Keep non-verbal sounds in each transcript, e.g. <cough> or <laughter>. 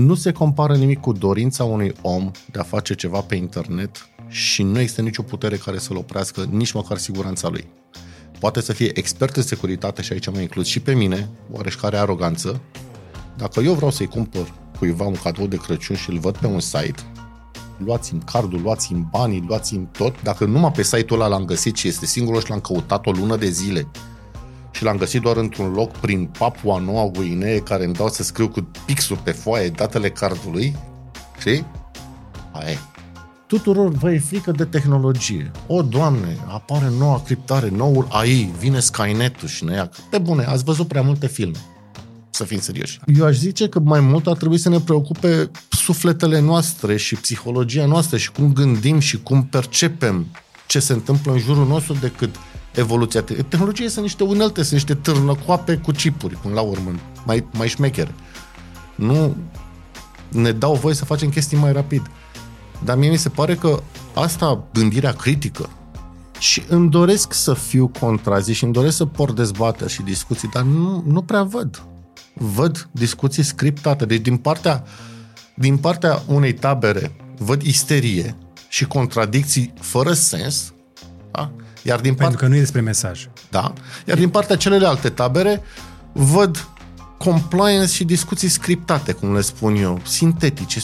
Nu se compară nimic cu dorința unui om de a face ceva pe internet și nu există nicio putere care să-l oprească, nici măcar siguranța lui. Poate să fie expert în securitate și aici mă inclus și pe mine, oareșcare aroganță. Dacă eu vreau să-i cumpăr cuiva un cadou de Crăciun și îl văd pe un site, luați-mi cardul, luați-mi banii, luați-mi tot. Dacă numai pe site-ul ăla l-am găsit și este singurul și l-am căutat o lună de zile și l-am găsit doar într-un loc prin Papua Noua Guinee care îmi dau să scriu cu pixuri pe foaie datele cardului, știi? Aia e. Tuturor vă e frică de tehnologie. O, Doamne, apare noua criptare, noul AI, vine Skynet-ul și ne ia. Pe bune, ați văzut prea multe filme. Să fim serioși. Eu aș zice că mai mult ar trebui să ne preocupe sufletele noastre și psihologia noastră și cum gândim și cum percepem ce se întâmplă în jurul nostru decât evoluția. Tehnologia sunt niște unelte, sunt niște târnăcoape cu chipuri, până la urmă, mai, mai șmechere. Nu ne dau voie să facem chestii mai rapid. Dar mie mi se pare că asta, gândirea critică, și îmi doresc să fiu contrazis și îmi doresc să port dezbateri și discuții, dar nu, nu prea văd. Văd discuții scriptate. Deci din partea, din partea unei tabere văd isterie și contradicții fără sens, da? Iar din Pentru part... că nu e despre mesaj. Da. Iar din partea celelalte tabere văd compliance și discuții scriptate, cum le spun eu, sintetice,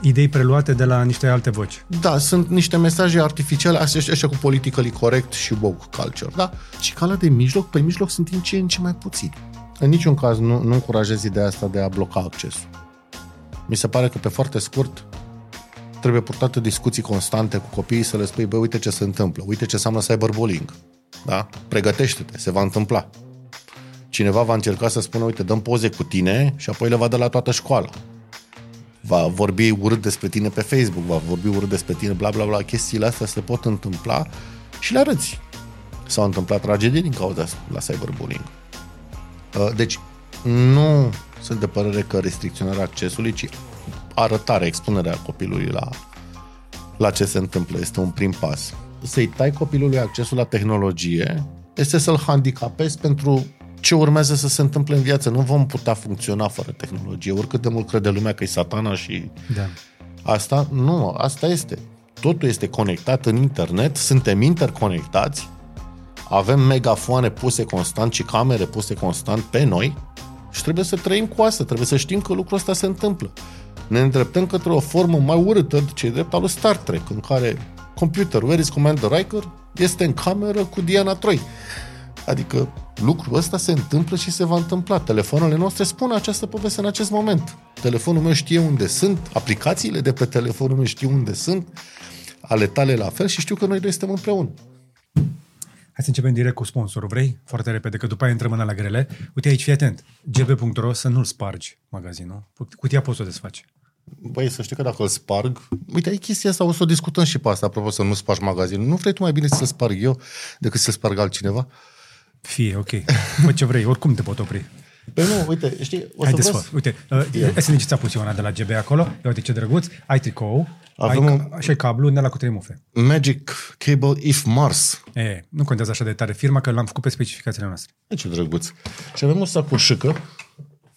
idei preluate de la niște alte voci. Da, sunt niște mesaje artificiale, așa, așa cu politically correct și woke culture, da? Și calea de mijloc, pe mijloc sunt din ce în ce mai puțini. În niciun caz nu, nu încurajez ideea asta de a bloca accesul. Mi se pare că pe foarte scurt trebuie purtate discuții constante cu copiii să le spui, bă, uite ce se întâmplă, uite ce înseamnă cyberbullying. Da? Pregătește-te, se va întâmpla. Cineva va încerca să spună, uite, dăm poze cu tine și apoi le va da la toată școala va vorbi urât despre tine pe Facebook, va vorbi urât despre tine, bla bla bla, chestiile astea se pot întâmpla și le arăți. S-au întâmplat tragedii din cauza asta la cyberbullying. Uh, deci, nu sunt de părere că restricționarea accesului, ci arătarea, expunerea copilului la, la ce se întâmplă este un prim pas. Să-i tai copilului accesul la tehnologie este să-l handicapezi pentru ce urmează să se întâmple în viață. Nu vom putea funcționa fără tehnologie. Oricât de mult crede lumea că e satana și da. asta, nu, asta este. Totul este conectat în internet, suntem interconectați, avem megafoane puse constant și camere puse constant pe noi și trebuie să trăim cu asta, trebuie să știm că lucrul ăsta se întâmplă. Ne îndreptăm către o formă mai urâtă, ce e drept al lui Star Trek, în care computer, where is Commander Riker, este în cameră cu Diana Troy. Adică lucrul ăsta se întâmplă și se va întâmpla. Telefoanele noastre spun această poveste în acest moment. Telefonul meu știe unde sunt, aplicațiile de pe telefonul meu știu unde sunt, ale tale la fel și știu că noi doi suntem împreună. Hai să începem direct cu sponsorul, vrei? Foarte repede, că după aia intrăm în la grele. Uite aici, fii atent. gb.ro să nu-l spargi magazinul. Cutia poți să o desfaci. Băi, să știi că dacă îl sparg... Uite, ai chestia asta, o să o discutăm și pe asta, apropo, să nu spargi magazinul. Nu vrei tu mai bine să-l sparg eu decât să-l sparg altcineva? Fie, ok. Fă ce vrei, oricum te pot opri. Păi nu, uite, știi, o să Hai vă... Uite, uh, SNG ți-a pus Ioana de la GB acolo. Ia uite ce drăguț. Ai tricou, Avem ai, un... și ai cablu de la cu trei mufe. Magic Cable If Mars. E, nu contează așa de tare firma, că l-am făcut pe specificațiile noastre. E ce drăguț. Și avem o sacoșică.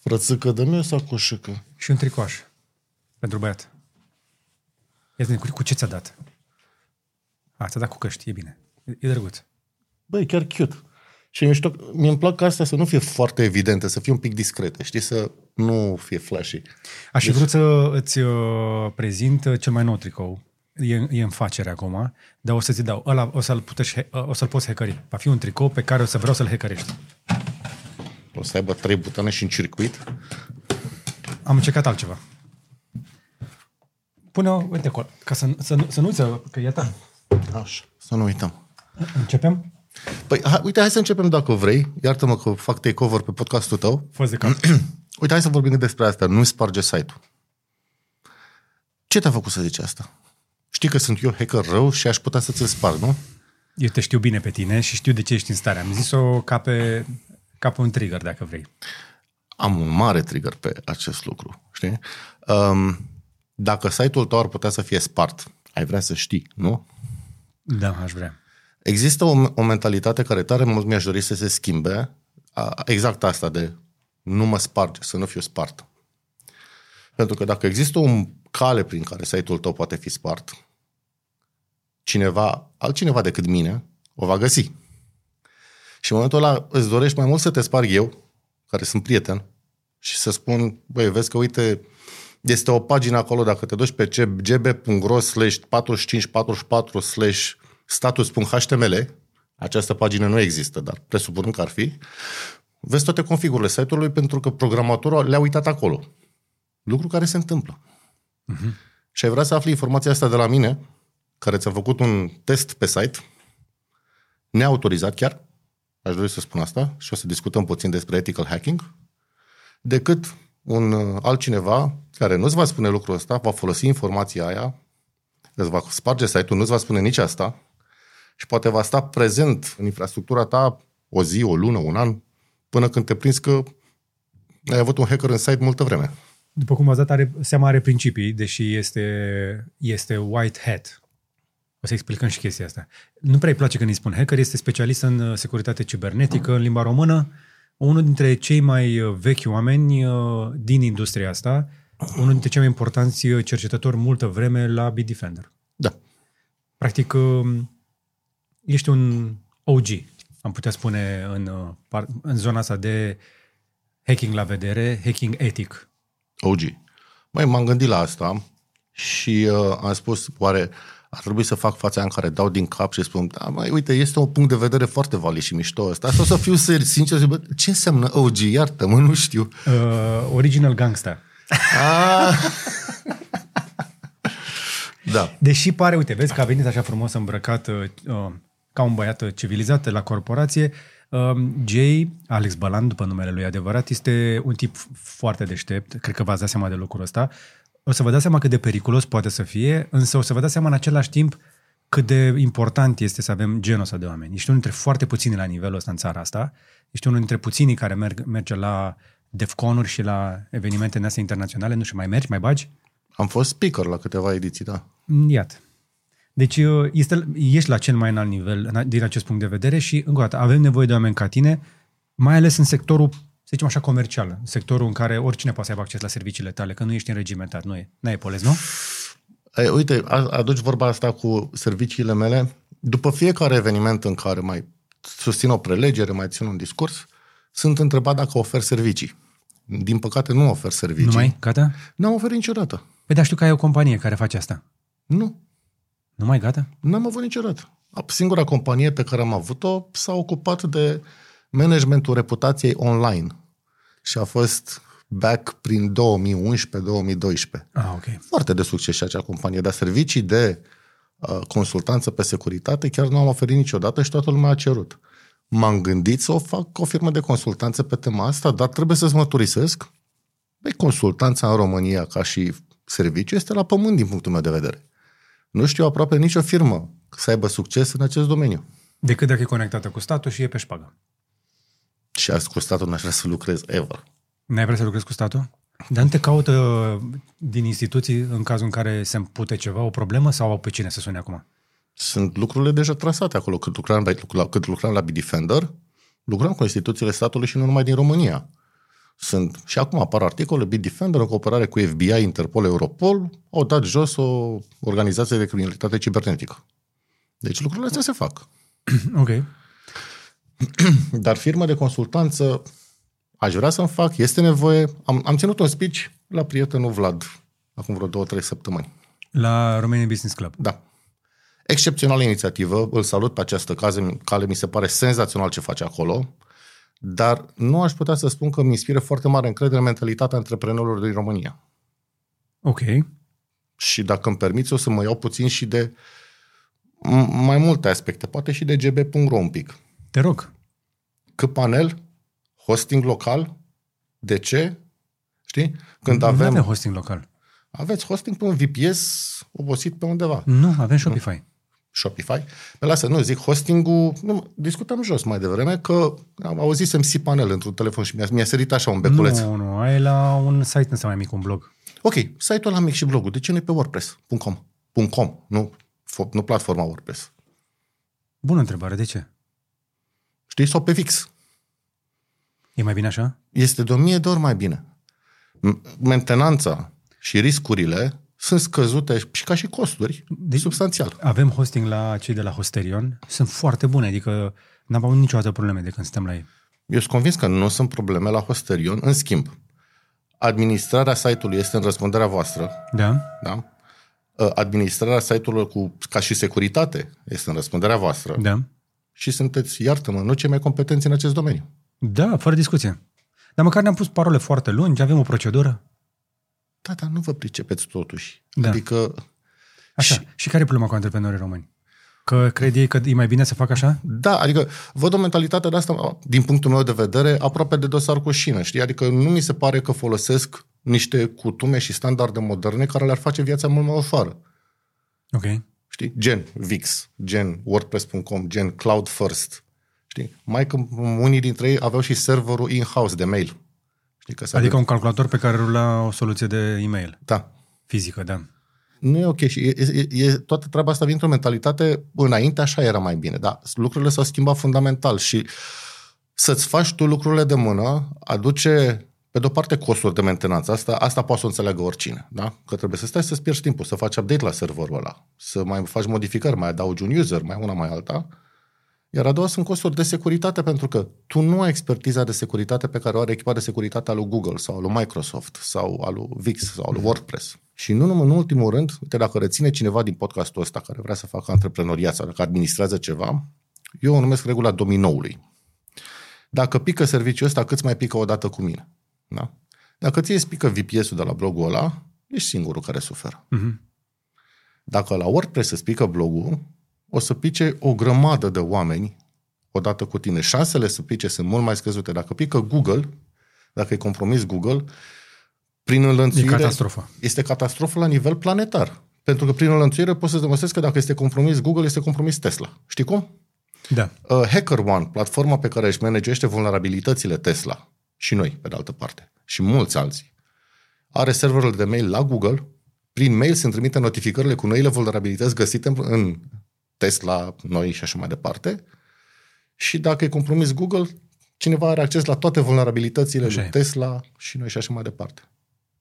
Frățică, dă-mi o sacoșică. Și un tricoș. Pentru băiat. Ia cu, cu ce ți-a dat? A, ți-a dat cu căști, e bine. E, e drăguț. Băi, chiar cute. Și mișto, mi-mi plac ca astea să nu fie foarte evidente, să fie un pic discrete, știi, să nu fie flashy. Aș fi deci... vrut să îți uh, prezint uh, cel mai nou tricou. E, e în facere acum, dar o să-ți dau. Ăla o să-l, putești, uh, o să-l poți hackeri. Va fi un tricou pe care o să vreau să-l hackerești. O să aibă trei butoane și un circuit? Am încercat altceva. Pune-o, uite acolo, ca să, să, să nu uiți că e ta. Așa, să nu uităm. Începem? Păi, ha, uite, hai să începem dacă vrei. Iartă-mă că fac takeover pe podcastul tău. Fost <clears throat> de uite, hai să vorbim despre asta. Nu sparge site-ul. Ce te-a făcut să zici asta? Știi că sunt eu hacker rău și aș putea să ți-l sparg, nu? Eu te știu bine pe tine și știu de ce ești în stare. Am zis-o ca pe, ca pe un trigger, dacă vrei. Am un mare trigger pe acest lucru, știi? Um, dacă site-ul tău ar putea să fie spart, ai vrea să știi, nu? Da, aș vrea. Există o, o mentalitate care tare mult mi-aș dori să se schimbe, a, exact asta de nu mă sparge, să nu fiu spart. Pentru că dacă există un cale prin care site-ul tău poate fi spart, cineva, altcineva decât mine, o va găsi. Și în momentul ăla îți dorești mai mult să te sparg eu, care sunt prieten, și să spun, băi, vezi că uite, este o pagină acolo, dacă te duci pe gb.ro slash 4544 slash status.html, această pagină nu există, dar presupun că ar fi, vezi toate configurile site-ului pentru că programatorul le-a uitat acolo. Lucru care se întâmplă. Uh-huh. Și ai vrea să afli informația asta de la mine, care ți-a făcut un test pe site, neautorizat chiar, aș dori să spun asta, și o să discutăm puțin despre ethical hacking, decât un uh, altcineva care nu-ți va spune lucrul ăsta, va folosi informația aia, îți va sparge site-ul, nu-ți va spune nici asta și poate va sta prezent în infrastructura ta o zi, o lună, un an, până când te prinzi că ai avut un hacker în site multă vreme. După cum v-ați dat, are, seama are principii, deși este, este white hat. O să explicăm și chestia asta. Nu prea îi place când îi spun hacker, este specialist în uh, securitate cibernetică, în limba română, unul dintre cei mai uh, vechi oameni uh, din industria asta, unul dintre cei mai importanți cercetători multă vreme la Bitdefender. Da. Practic, ești un OG, am putea spune, în, în zona asta de hacking la vedere, hacking etic. OG. Mai m-am gândit la asta și uh, am spus, oare ar trebui să fac fața în care dau din cap și spun, da, mai uite, este un punct de vedere foarte valid și mișto ăsta. Sau să fiu ser, sincer, zic, bă, ce înseamnă OG? Iartă-mă, nu știu. Uh, original Gangsta. Ah. <laughs> da. Deși pare, uite, vezi că a venit așa frumos îmbrăcat uh, uh ca un băiat civilizat la corporație, uh, Jay, Alex Balan, după numele lui adevărat, este un tip foarte deștept, cred că v-ați dat seama de lucrul ăsta, o să vă dați seama cât de periculos poate să fie, însă o să vă dați seama în același timp cât de important este să avem genul ăsta de oameni. Ești unul dintre foarte puțini la nivelul ăsta în țara asta. Ești unul dintre puținii care merg, merge la DEFCON-uri și la evenimente în astea internaționale. Nu știu, mai mergi, mai bagi? Am fost speaker la câteva ediții, da. Iată. Deci uh, este, ești la cel mai înalt nivel din acest punct de vedere și, încă o dată, avem nevoie de oameni ca tine, mai ales în sectorul să zicem așa, comercial, sectorul în care oricine poate să aibă acces la serviciile tale, că nu ești înregimentat, nu e, n-ai polez, nu? Ei, uite, aduci vorba asta cu serviciile mele. După fiecare eveniment în care mai susțin o prelegere, mai țin un discurs, sunt întrebat dacă ofer servicii. Din păcate nu ofer servicii. Nu mai? Gata? N-am oferit niciodată. Păi dar știu că ai o companie care face asta. Nu. Nu mai gata? N-am avut niciodată. Singura companie pe care am avut-o s-a ocupat de managementul reputației online și a fost back prin 2011-2012. Ah, ok. Foarte de succes și acea companie, dar servicii de uh, consultanță pe securitate chiar nu am oferit niciodată și toată lumea a cerut. M-am gândit să o fac o firmă de consultanță pe tema asta, dar trebuie să-ți măturisesc. Băi, consultanța în România ca și serviciu este la pământ din punctul meu de vedere. Nu știu aproape nicio firmă să aibă succes în acest domeniu. Decât dacă e conectată cu statul și e pe șpagă. Și cu statul n-aș vrea să lucrez ever. N-ai vrea să lucrezi cu statul? Dar nu te caută din instituții în cazul în care se împute ceva, o problemă sau au pe cine să sune acum? Sunt lucrurile deja trasate acolo. Cât lucram la, cât lucram la Bitdefender, lucram cu instituțiile statului și nu numai din România. Sunt, și acum apar articole, Bitdefender în cooperare cu FBI, Interpol, Europol, au dat jos o organizație de criminalitate cibernetică. Deci lucrurile astea se fac. ok. <clears throat> Dar firmă de consultanță aș vrea să-mi fac, este nevoie. Am, am ținut un speech la prietenul Vlad acum vreo două, trei săptămâni. La Romania Business Club. Da. Excepțională inițiativă, îl salut pe această cale, cale, mi se pare senzațional ce face acolo, dar nu aș putea să spun că mi inspiră foarte mare încredere în mentalitatea antreprenorilor din România. Ok. Și dacă îmi permiți, o să mă iau puțin și de mai multe aspecte, poate și de gb.ro un pic. Te rog. Cât panel, hosting local, de ce? Știi? Când nu avem... avem hosting local. Aveți hosting pe un VPS obosit pe undeva. Nu, avem Shopify. Nu? Shopify. Pe lasă, nu, zic hosting-ul, nu, discutam jos mai devreme că am auzisem panel într-un telefon și mi-a, mi-a sărit așa un beculeț. Nu, nu, ai la un site ăsta mai mic, un blog. Ok, site-ul ăla mic și blogul, de ce nu e pe WordPress.com? .com, nu, nu platforma WordPress. Bună întrebare, de ce? Știi? Sau pe fix. E mai bine așa? Este de o mie de ori mai bine. Mentenanța și riscurile sunt scăzute și ca și costuri deci, substanțial. Avem hosting la cei de la Hosterion, sunt foarte bune, adică n-am avut niciodată probleme de când suntem la ei. Eu sunt convins că nu sunt probleme la Hosterion. În schimb, administrarea site-ului este în răspunderea voastră. Da. Da? Administrarea site-ului cu, ca și securitate este în răspunderea voastră. Da. Și sunteți, iartă-mă, nu cei mai competenți în acest domeniu. Da, fără discuție. Dar măcar ne-am pus parole foarte lungi, avem o procedură. Da, dar nu vă pricepeți totuși. Da. Adică... Așa. Și, și care e problema cu antreprenorii români? Că crede ei că e mai bine să facă așa? Da, adică văd o mentalitate de asta, din punctul meu de vedere, aproape de dosar cu șină, știi? Adică nu mi se pare că folosesc niște cutume și standarde moderne care le-ar face viața mult mai ușoară. Ok. Știi? Gen Wix, gen WordPress.com, gen Cloud First. Știi? Mai că unii dintre ei aveau și serverul in-house de mail. Știi că adică un calculator pe care rula o soluție de e-mail. Da. Fizică, da. Nu e ok și e, e, e, toată treaba asta vine într-o mentalitate, înainte așa era mai bine, dar lucrurile s-au schimbat fundamental și să-ți faci tu lucrurile de mână aduce pe de-o parte costuri de mentenanță, asta, asta poate să o înțeleagă oricine, da? Că trebuie să stai să-ți pierzi timpul, să faci update la serverul ăla, să mai faci modificări, mai adaugi un user, mai una, mai alta. Iar a doua sunt costuri de securitate, pentru că tu nu ai expertiza de securitate pe care o are echipa de securitate a lui Google sau a lui Microsoft sau a lui Wix sau a lui WordPress. Și nu numai în ultimul rând, uite, dacă reține cineva din podcastul ăsta care vrea să facă antreprenoriat sau dacă administrează ceva, eu o numesc regula dominoului. Dacă pică serviciul ăsta, cât mai pică o dată cu mine. Da? Dacă ție îți pică VPS-ul de la blogul ăla, ești singurul care suferă. Uh-huh. Dacă la WordPress îți pică blogul, o să pice o grămadă de oameni odată cu tine. Șansele să pice sunt mult mai scăzute. Dacă pică Google, dacă e compromis Google, prin înlănțuire... E catastrofă. Este catastrofă la nivel planetar. Pentru că prin înlănțuire poți să demonstrezi că dacă este compromis Google, este compromis Tesla. Știi cum? Da. Uh, HackerOne, platforma pe care își managește vulnerabilitățile Tesla, și noi, pe de altă parte, și mulți alții, are serverul de mail la Google, prin mail se trimite notificările cu noile vulnerabilități găsite în Tesla, noi și așa mai departe. Și dacă e compromis Google, cineva are acces la toate vulnerabilitățile așa lui e. Tesla și noi și așa mai departe.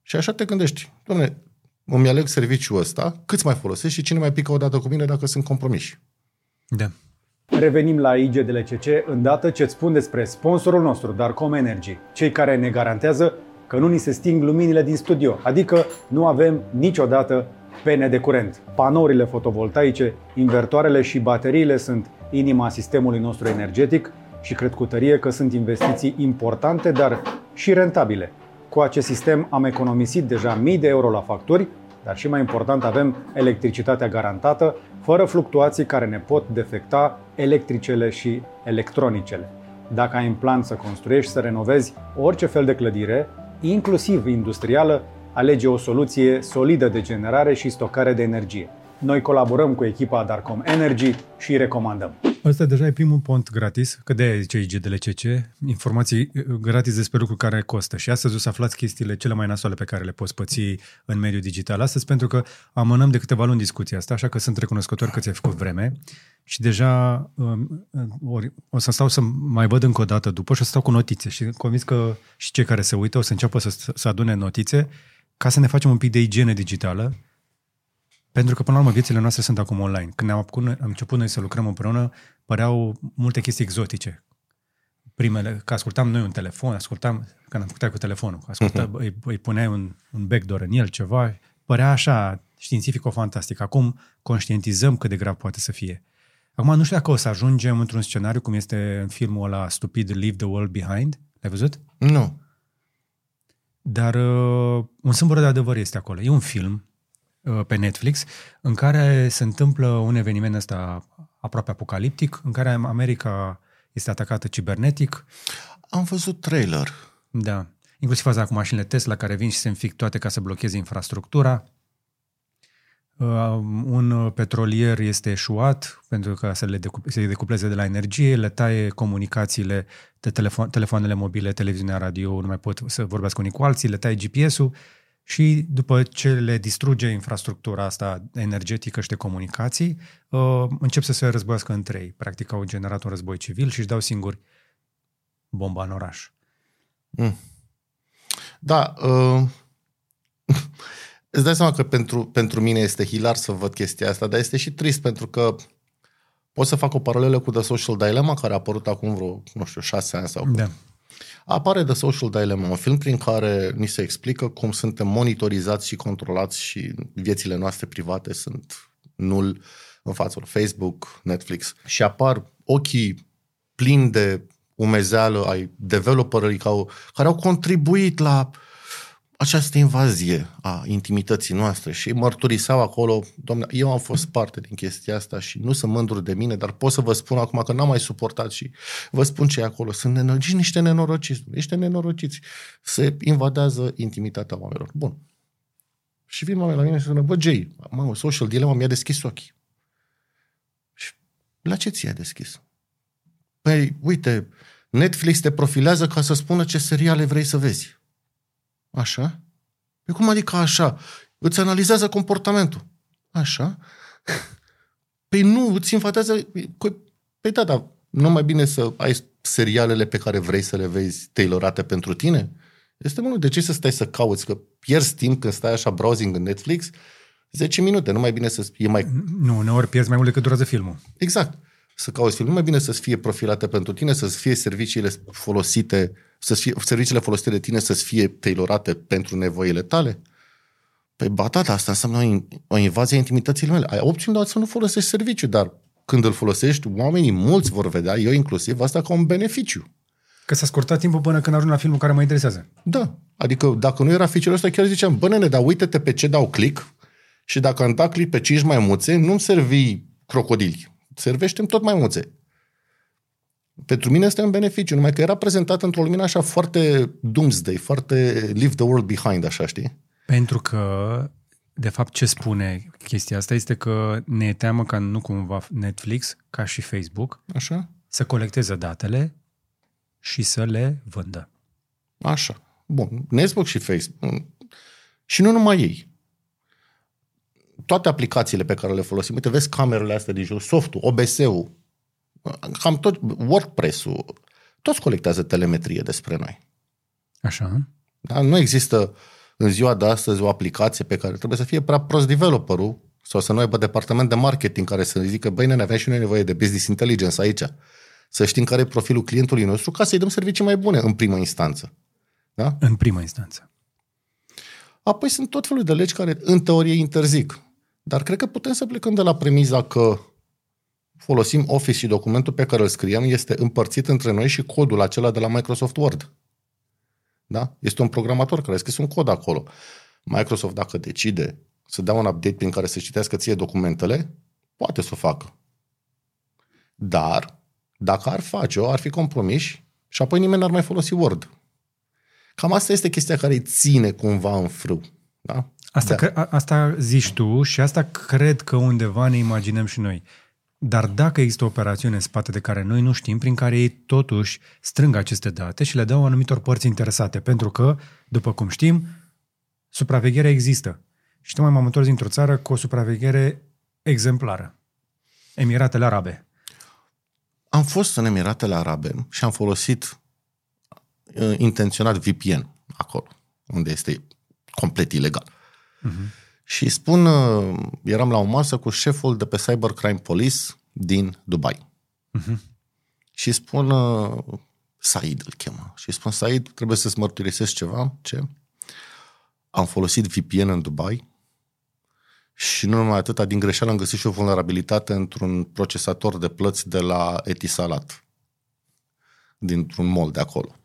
Și așa te gândești, domne, îmi aleg serviciul ăsta, câți mai folosesc și cine mai pică o dată cu mine dacă sunt compromiși. Da. Revenim la IGDLCC îndată ce îți spun despre sponsorul nostru, Darcom Energy, cei care ne garantează că nu ni se sting luminile din studio, adică nu avem niciodată pene de curent. Panourile fotovoltaice, invertoarele și bateriile sunt inima sistemului nostru energetic și cred cu tărie că sunt investiții importante, dar și rentabile. Cu acest sistem am economisit deja mii de euro la facturi, dar și mai important avem electricitatea garantată, fără fluctuații care ne pot defecta electricele și electronicele. Dacă ai în plan să construiești, să renovezi orice fel de clădire, inclusiv industrială, alege o soluție solidă de generare și stocare de energie. Noi colaborăm cu echipa Darcom Energy și îi recomandăm. Ăsta deja e primul pont gratis, că de-aia zice IGDLCC, informații uh, gratis despre lucruri care costă. Și astăzi o să aflați chestiile cele mai nasoale pe care le poți păți în mediul digital. Astăzi pentru că amânăm de câteva luni discuția asta, așa că sunt recunoscător că ți-ai făcut vreme și deja um, ori, o să stau să mai văd încă o dată după și o să stau cu notițe și convins că și cei care se uită o să înceapă să, să adune notițe ca să ne facem un pic de igiene digitală pentru că, până la urmă, viețile noastre sunt acum online. Când am, apucat, am început noi să lucrăm împreună, păreau multe chestii exotice. Primele, că ascultam noi un telefon, ascultam, când am făcut cu telefonul, ascultam, uh-huh. îi, îi puneai un, un backdoor în el, ceva, părea așa științifico-fantastic. Acum conștientizăm cât de grav poate să fie. Acum nu știu dacă o să ajungem într-un scenariu cum este în filmul ăla stupid Leave the World Behind. L-ai văzut? Nu. Dar uh, un sâmbure de adevăr este acolo. E un film Uh, pe Netflix, în care se întâmplă un eveniment ăsta aproape apocaliptic, în care America este atacată cibernetic. Am văzut trailer. Da. Inclusiv faza cu mașinile Tesla care vin și se înfic toate ca să blocheze infrastructura. Uh, un petrolier este eșuat pentru că să le decup- se decupleze de la energie, le taie comunicațiile de telefo- telefoanele mobile, televiziunea, radio, nu mai pot să vorbească unii cu alții, le taie GPS-ul și după ce le distruge infrastructura asta energetică și de comunicații, uh, încep să se războiască între ei. Practic au generat un război civil și își dau singuri bomba în oraș. Mm. Da. Uh, <laughs> îți dai seama că pentru, pentru mine este hilar să văd chestia asta, dar este și trist pentru că pot să fac o paralelă cu The Social Dilemma, care a apărut acum vreo, nu știu, șase ani sau... Da. Apare The Social Dilemma, un film prin care ni se explică cum suntem monitorizați și controlați și viețile noastre private sunt nul în fața Facebook, Netflix. Și apar ochii plini de umezeală ai developerii care au contribuit la această invazie a intimității noastre și mărturiseau acolo, domne, eu am fost parte din chestia asta și nu sunt mândru de mine, dar pot să vă spun acum că n-am mai suportat și vă spun ce e acolo. Sunt nenorociți, niște nenorociți, niște nenorociți. Se invadează intimitatea oamenilor. Bun. Și vin oamenii la mine și spun, bă, Jay, mamă, social dilemma mi-a deschis ochii. Și la ce ți-a deschis? Păi, uite, Netflix te profilează ca să spună ce seriale vrei să vezi. Așa? Păi cum adică așa? Îți analizează comportamentul. Așa? <laughs> Păi nu, îți înfatează... Păi da, dar nu mai bine să ai serialele pe care vrei să le vezi tailorate pentru tine? Este mult. De ce să stai să cauți? Că pierzi timp când stai așa browsing în Netflix 10 minute. Nu mai bine să fie mai... Nu, uneori pierzi mai mult decât durează filmul. Exact. Să cauți film. Nu mai bine să fie profilate pentru tine, să fie serviciile folosite să fie, serviciile folosite de tine să fie tailorate pentru nevoile tale? Păi ba da, asta înseamnă o invazie a intimității mele. Ai opțiuni doar să nu folosești serviciu, dar când îl folosești, oamenii mulți vor vedea, eu inclusiv, asta ca un beneficiu. Că s-a scurtat timpul până când ajung la filmul care mă interesează. Da. Adică dacă nu era feature ăsta, chiar ziceam, bă nene, dar uite-te pe ce dau click și dacă am dat click pe 5 maimuțe, nu-mi servi crocodili. Servește-mi tot maimuțe pentru mine este un beneficiu, numai că era prezentat într-o lumină așa foarte doomsday, foarte leave the world behind, așa, știi? Pentru că, de fapt, ce spune chestia asta este că ne e teamă ca nu cumva Netflix, ca și Facebook, așa? să colecteze datele și să le vândă. Așa. Bun. Netflix și Facebook. Și nu numai ei. Toate aplicațiile pe care le folosim, uite, vezi camerele astea din jos, softul, OBS-ul, cam tot, WordPress-ul, toți colectează telemetrie despre noi. Așa. Da? Nu există în ziua de astăzi o aplicație pe care trebuie să fie prea prost developerul sau să nu aibă departament de marketing care să zică, băi, ne avem și noi nevoie de business intelligence aici. Să știm care e profilul clientului nostru ca să-i dăm servicii mai bune în prima instanță. Da? În prima instanță. Apoi sunt tot felul de legi care în teorie interzic. Dar cred că putem să plecăm de la premiza că folosim Office și documentul pe care îl scriem este împărțit între noi și codul acela de la Microsoft Word. Da? Este un programator care a scris un cod acolo. Microsoft, dacă decide să dea un update prin care să citească ție documentele, poate să o facă. Dar, dacă ar face-o, ar fi compromiși și apoi nimeni n-ar mai folosi Word. Cam asta este chestia care îi ține cumva în frâu. Da? Asta, da. Cre- asta zici tu și asta cred că undeva ne imaginăm și noi. Dar dacă există o operațiune în spate de care noi nu știm, prin care ei totuși strâng aceste date și le dau anumitor părți interesate, pentru că, după cum știm, supravegherea există. Și tocmai m-am întors dintr-o țară cu o supraveghere exemplară. Emiratele Arabe. Am fost în Emiratele Arabe și am folosit uh, intenționat VPN acolo, unde este complet ilegal. Uh-huh. Și spun, uh, eram la o masă cu șeful de pe Cybercrime Police din Dubai. Uh-huh. Și spun, uh, Said îl chemă, și spun, Said, trebuie să-ți mărturisesc ceva. Ce? Am folosit VPN în Dubai și nu numai atâta, din greșeală am găsit și o vulnerabilitate într-un procesator de plăți de la Etisalat, dintr-un mall de acolo.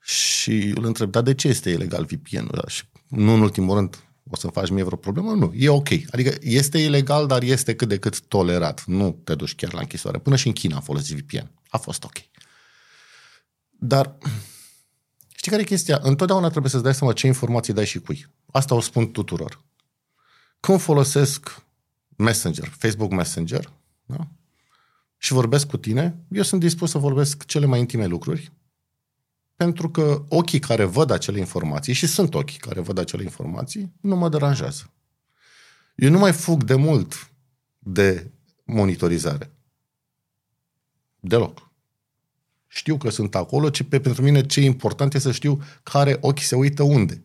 Și îl întreb, dar de ce este ilegal VPN-ul? Și nu în ultimul rând, o să faci mie vreo problemă? Nu. E ok. Adică este ilegal, dar este cât de cât tolerat. Nu te duci chiar la închisoare. Până și în China a folosit VPN. A fost ok. Dar știi care e chestia? Întotdeauna trebuie să-ți dai seama ce informații dai și cui. Asta o spun tuturor. Când folosesc Messenger, Facebook Messenger, da? și vorbesc cu tine, eu sunt dispus să vorbesc cele mai intime lucruri, pentru că ochii care văd acele informații, și sunt ochii care văd acele informații, nu mă deranjează. Eu nu mai fug de mult de monitorizare. Deloc. Știu că sunt acolo, ci pe, pentru mine ce e important e să știu care ochi se uită unde.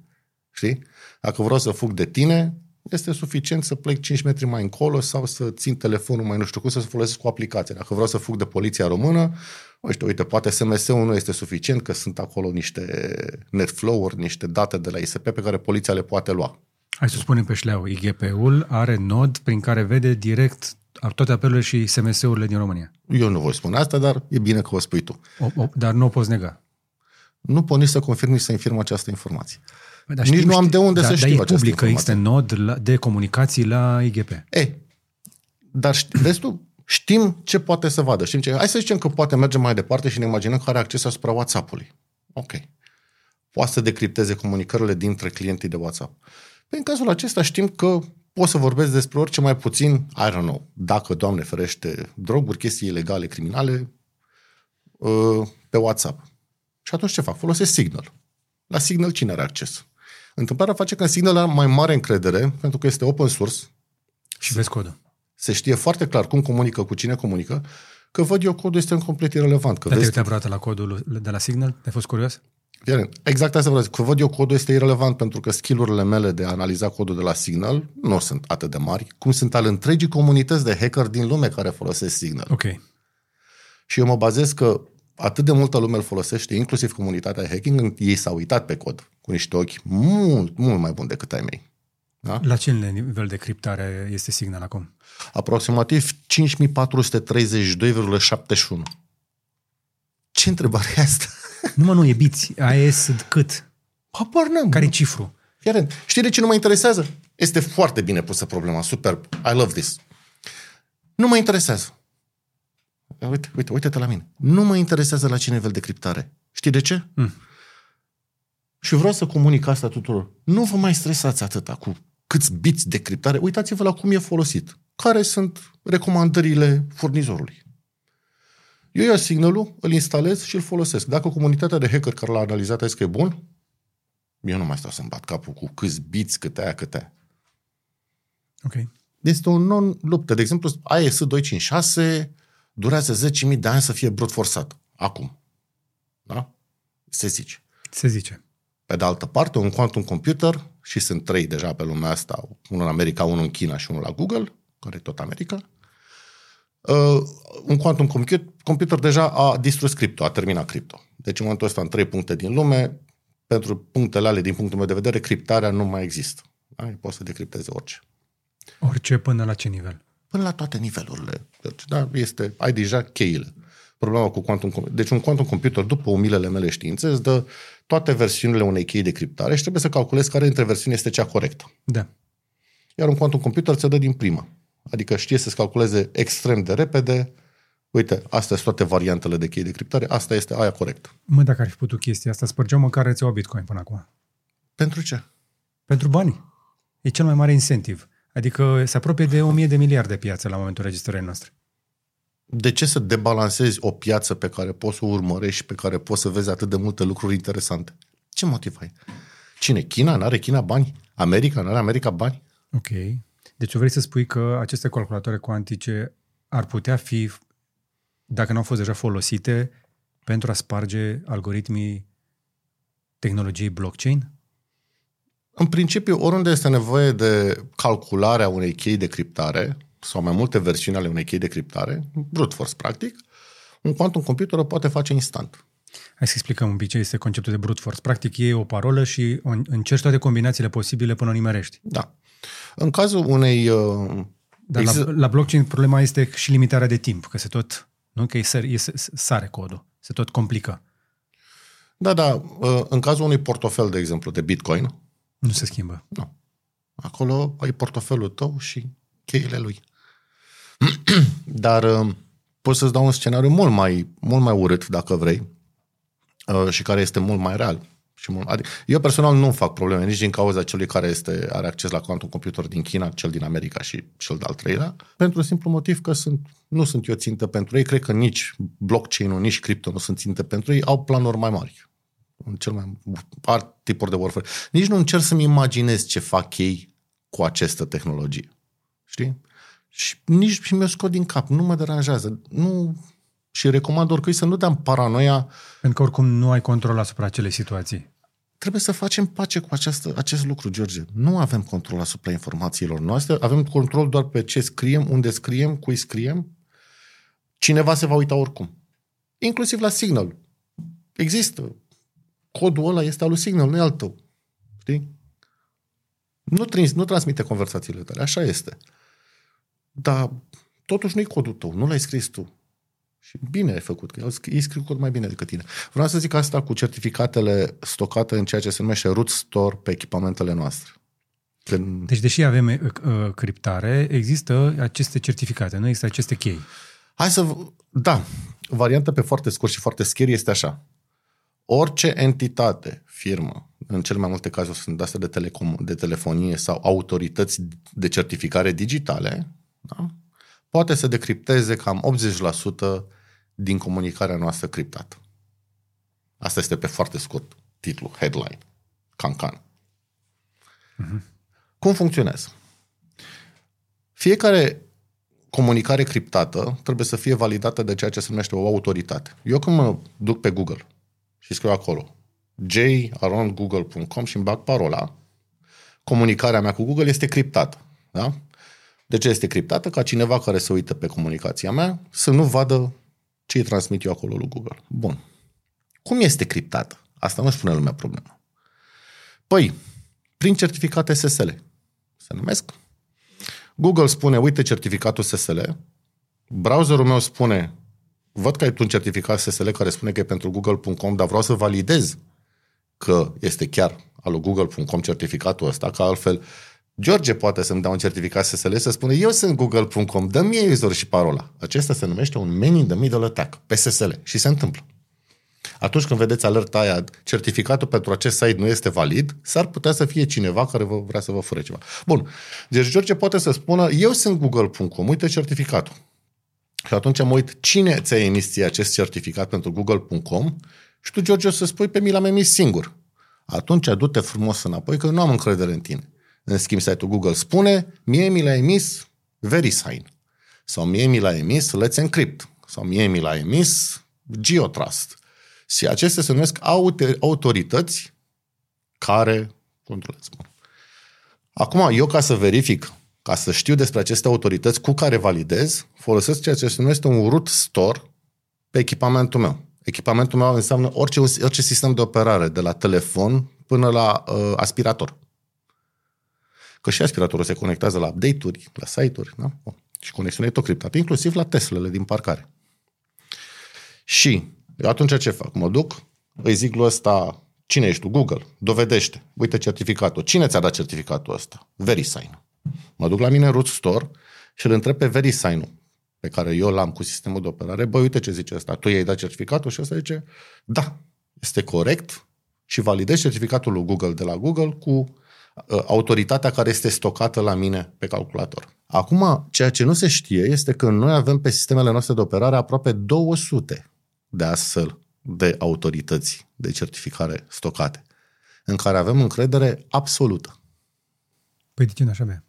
Știi? Dacă vreau să fug de tine, este suficient să plec 5 metri mai încolo sau să țin telefonul mai nu știu cum, să folosesc o aplicație. Dacă vreau să fug de poliția română, uite, uite, poate SMS-ul nu este suficient, că sunt acolo niște netflow-uri, niște date de la ISP pe care poliția le poate lua. Hai să spunem pe șleau, IGP-ul are nod prin care vede direct toate apelurile și SMS-urile din România. Eu nu voi spune asta, dar e bine că o spui tu. O, o, dar nu o poți nega. Nu pot nici să confirm, nici să infirm această informație. Dar nici nu am de unde da, să știu dar această publică, informație. există nod de comunicații la IGP. E, dar ști, vezi tu, știm ce poate să vadă. Știm ce... Hai să zicem că poate merge mai departe și ne imaginăm că are acces asupra WhatsApp-ului. Ok. Poate să decripteze comunicările dintre clienții de WhatsApp. Păi în cazul acesta știm că poți să vorbesc despre orice mai puțin, I don't know, dacă, Doamne ferește, droguri, chestii ilegale, criminale, uh, pe WhatsApp. Și atunci ce fac? Folosesc Signal. La Signal cine are acces? Întâmplarea face că în Signal am mai mare încredere, pentru că este open source, Și vezi codul. Se știe foarte clar cum comunică, cu cine comunică, că văd eu codul este în complet irrelevant. Că Dar te-ai vezi, uitat vreodată la codul de la Signal? Ai fost curios? Iar, exact asta vreau să zic, că văd eu codul este irrelevant pentru că skillurile mele de a analiza codul de la Signal nu sunt atât de mari, cum sunt al întregii comunități de hacker din lume care folosesc Signal. Ok. Și eu mă bazez că atât de multă lume îl folosește, inclusiv comunitatea hacking, încât ei s-au uitat pe cod cu niște ochi mult, mult mai buni decât ai mei. Da? La ce nivel de criptare este Signal acum? Aproximativ 5432,71. Ce întrebare e asta? Nu mă, nu, e biți. AES cât? Habar n-am. Care e cifru? Iar, știi de ce nu mă interesează? Este foarte bine pusă problema, superb. I love this. Nu mă interesează. Uite, uite, uite-te la mine. Nu mă interesează la ce nivel de criptare. Știi de ce? Mm. Și vreau să comunic asta tuturor. Nu vă mai stresați atâta cu câți biți de criptare. Uitați-vă la cum e folosit. Care sunt recomandările furnizorului. Eu iau signalul, îl instalez și îl folosesc. Dacă comunitatea de hacker care l-a analizat zice că e bun, eu nu mai stau să-mi bat capul cu câți biți, câte aia, câte aia. Ok. Este o non-luptă. De exemplu, AES 256 durează 10.000 de ani să fie brut forsat. Acum. Da? Se zice. Se zice. Pe de altă parte, un quantum computer, și sunt trei deja pe lumea asta, unul în America, unul în China și unul la Google, care e tot America, uh, un quantum computer, computer deja a distrus cripto, a terminat cripto. Deci în momentul ăsta, în trei puncte din lume, pentru punctele ale, din punctul meu de vedere, criptarea nu mai există. Da? Poți să decripteze orice. Orice până la ce nivel? Până la toate nivelurile. Deci, da, este, ai deja cheile. Problema cu quantum computer. Deci un quantum computer, după umilele mele științe, îți dă toate versiunile unei chei de criptare și trebuie să calculezi care dintre versiuni este cea corectă. Da. Iar un quantum computer ți dă din prima. Adică știe să-ți calculeze extrem de repede, uite, astea sunt toate variantele de chei de criptare, asta este aia corectă. Mă, dacă ar fi putut chestia asta, spărgeau măcar rețeaua Bitcoin până acum. Pentru ce? Pentru bani. E cel mai mare incentiv. Adică se apropie de 1000 de miliarde de piață la momentul registrării noastre. De ce să debalansezi o piață pe care poți să o urmărești și pe care poți să vezi atât de multe lucruri interesante? Ce motiv ai? Cine? China? N-are China bani? America? N-are America bani? Ok. Deci vrei să spui că aceste calculatoare cuantice ar putea fi, dacă nu au fost deja folosite, pentru a sparge algoritmii tehnologiei blockchain? În principiu, oriunde este nevoie de calcularea unei chei de criptare, sau mai multe versiuni ale unei chei de criptare, brute force, practic, un quantum computer o poate face instant. Hai să explicăm un pic ce este conceptul de brute force. Practic, iei o parolă și o- încerci toate combinațiile posibile până o nimerești. Da. În cazul unei... Uh, Dar la, la blockchain problema este și limitarea de timp, că se tot, nu că e, sar, e s- sare codul, se tot complică. Da, da. uh, În cazul unui portofel, de exemplu, de Bitcoin, Nu se schimbă. nu. Acolo ai portofelul tău și cheile lui. <clears throat> Dar uh, pot să-ți dau un scenariu mult mai, mult mai urât, dacă vrei, uh, și care este mult mai real. Și mult, adică, eu personal nu fac probleme nici din cauza celui care este, are acces la quantum computer din China, cel din America și cel de-al treilea, pentru simplu motiv că sunt, nu sunt eu țintă pentru ei. Cred că nici blockchain-ul, nici cripto nu sunt țintă pentru ei. Au planuri mai mari. În cel mai alt tipuri de warfare. Nici nu încerc să-mi imaginez ce fac ei cu această tehnologie. Știi? Și nici și mi-o scot din cap. Nu mă deranjează. Nu... Și recomand oricui să nu dea paranoia Pentru că oricum nu ai control asupra acelei situații. trebuie să facem pace cu această, acest lucru, George. Nu avem control asupra informațiilor noastre, avem control doar pe ce scriem, unde scriem, cui scriem. Cineva se va uita oricum. Inclusiv la Signal. Există. Codul ăla este al lui Signal, nu e al tău. Știi? Nu, trins, nu transmite conversațiile tale, așa este. Dar totuși nu-i codul tău, nu l-ai scris tu. Și bine ai făcut, că ei scriu cod mai bine decât tine. Vreau să zic asta cu certificatele stocate în ceea ce se numește root store pe echipamentele noastre. Când... Deci, deși avem uh, uh, criptare, există aceste certificate, nu există aceste chei. Hai să... Da. Varianta pe foarte scurt și foarte scary este așa. Orice entitate, firmă, în cel mai multe cazuri sunt astea de, telecom, de telefonie sau autorități de certificare digitale, da? poate să decripteze cam 80% din comunicarea noastră criptată. Asta este pe foarte scurt titlu, headline, cancan. Uh-huh. Cum funcționează? Fiecare comunicare criptată trebuie să fie validată de ceea ce se numește o autoritate. Eu când mă duc pe Google și scriu acolo jaroundgoogle.com și îmi bag parola, comunicarea mea cu Google este criptată. Da? De ce este criptată? Ca cineva care se uită pe comunicația mea să nu vadă ce îi transmit eu acolo lui Google. Bun. Cum este criptată? Asta nu spune lumea problemă. Păi, prin certificate SSL. Se numesc. Google spune, uite certificatul SSL. Browserul meu spune, văd că ai tu un certificat SSL care spune că e pentru google.com, dar vreau să validez că este chiar al lui google.com certificatul ăsta, că altfel George poate să-mi dea un certificat SSL să spune eu sunt google.com, dă mie user și parola. Acesta se numește un man in the middle attack pe SSL și se întâmplă. Atunci când vedeți alerta aia, certificatul pentru acest site nu este valid, s-ar putea să fie cineva care vă vrea să vă fure ceva. Bun. Deci George poate să spună, eu sunt google.com, uite certificatul. Și atunci mă uit, cine ți-a emis ție acest certificat pentru google.com și tu, George, o să spui pe mi l-am emis singur. Atunci du-te frumos înapoi, că nu am încredere în tine. În schimb, site-ul Google spune, mie mi l-a emis VeriSign. Sau mie mi l-a emis Let's Encrypt. Sau mie mi l-a emis GeoTrust. Și acestea se numesc autorități care controlează. Acum, eu ca să verific, ca să știu despre aceste autorități cu care validez, folosesc ceea ce se numește un root store pe echipamentul meu. Echipamentul meu înseamnă orice, orice sistem de operare, de la telefon până la uh, aspirator. Că și aspiratorul se conectează la update-uri, la site-uri, da? Bun. și conexiunea e tot criptată, inclusiv la Teslele din parcare. Și eu atunci ce fac? Mă duc, îi zic lui ăsta, cine ești tu? Google, dovedește, uite certificatul. Cine ți-a dat certificatul ăsta? VeriSign. Mă duc la mine în root store și îl întreb pe VeriSign-ul pe care eu l-am cu sistemul de operare, băi, uite ce zice ăsta, tu i-ai dat certificatul și ăsta zice, da, este corect și validez certificatul lui Google de la Google cu uh, autoritatea care este stocată la mine pe calculator. Acum, ceea ce nu se știe este că noi avem pe sistemele noastre de operare aproape 200 de astfel de autorități de certificare stocate, în care avem încredere absolută. Păi de ce n-aș avea?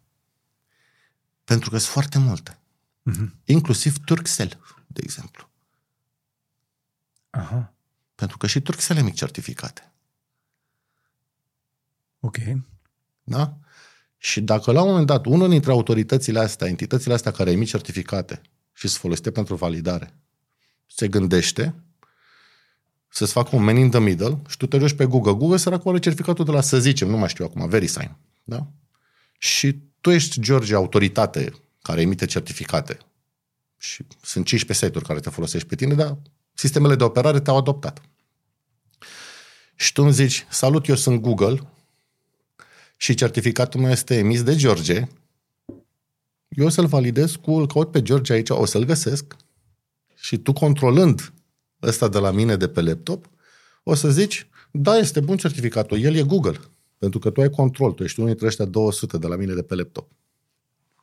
Pentru că sunt foarte multe. Uh-huh. Inclusiv Turkcell, de exemplu. Aha. Pentru că și Turkcell emic certificate. Ok. Da? Și dacă la un moment dat unul dintre autoritățile astea, entitățile astea care emit certificate și se folosește pentru validare, se gândește să-ți facă un man in the middle și tu te duci pe Google. Google să are certificatul de la, să zicem, nu mai știu acum, VeriSign. Da? Și tu ești, George, autoritate care emite certificate. Și sunt 15 site-uri care te folosești pe tine, dar sistemele de operare te-au adoptat. Și tu îmi zici, salut, eu sunt Google și certificatul meu este emis de George, eu o să-l validez cu, îl caut pe George aici, o să-l găsesc și tu controlând ăsta de la mine de pe laptop, o să zici, da, este bun certificatul, el e Google, pentru că tu ai control, tu ești unul dintre ăștia 200 de la mine de pe laptop.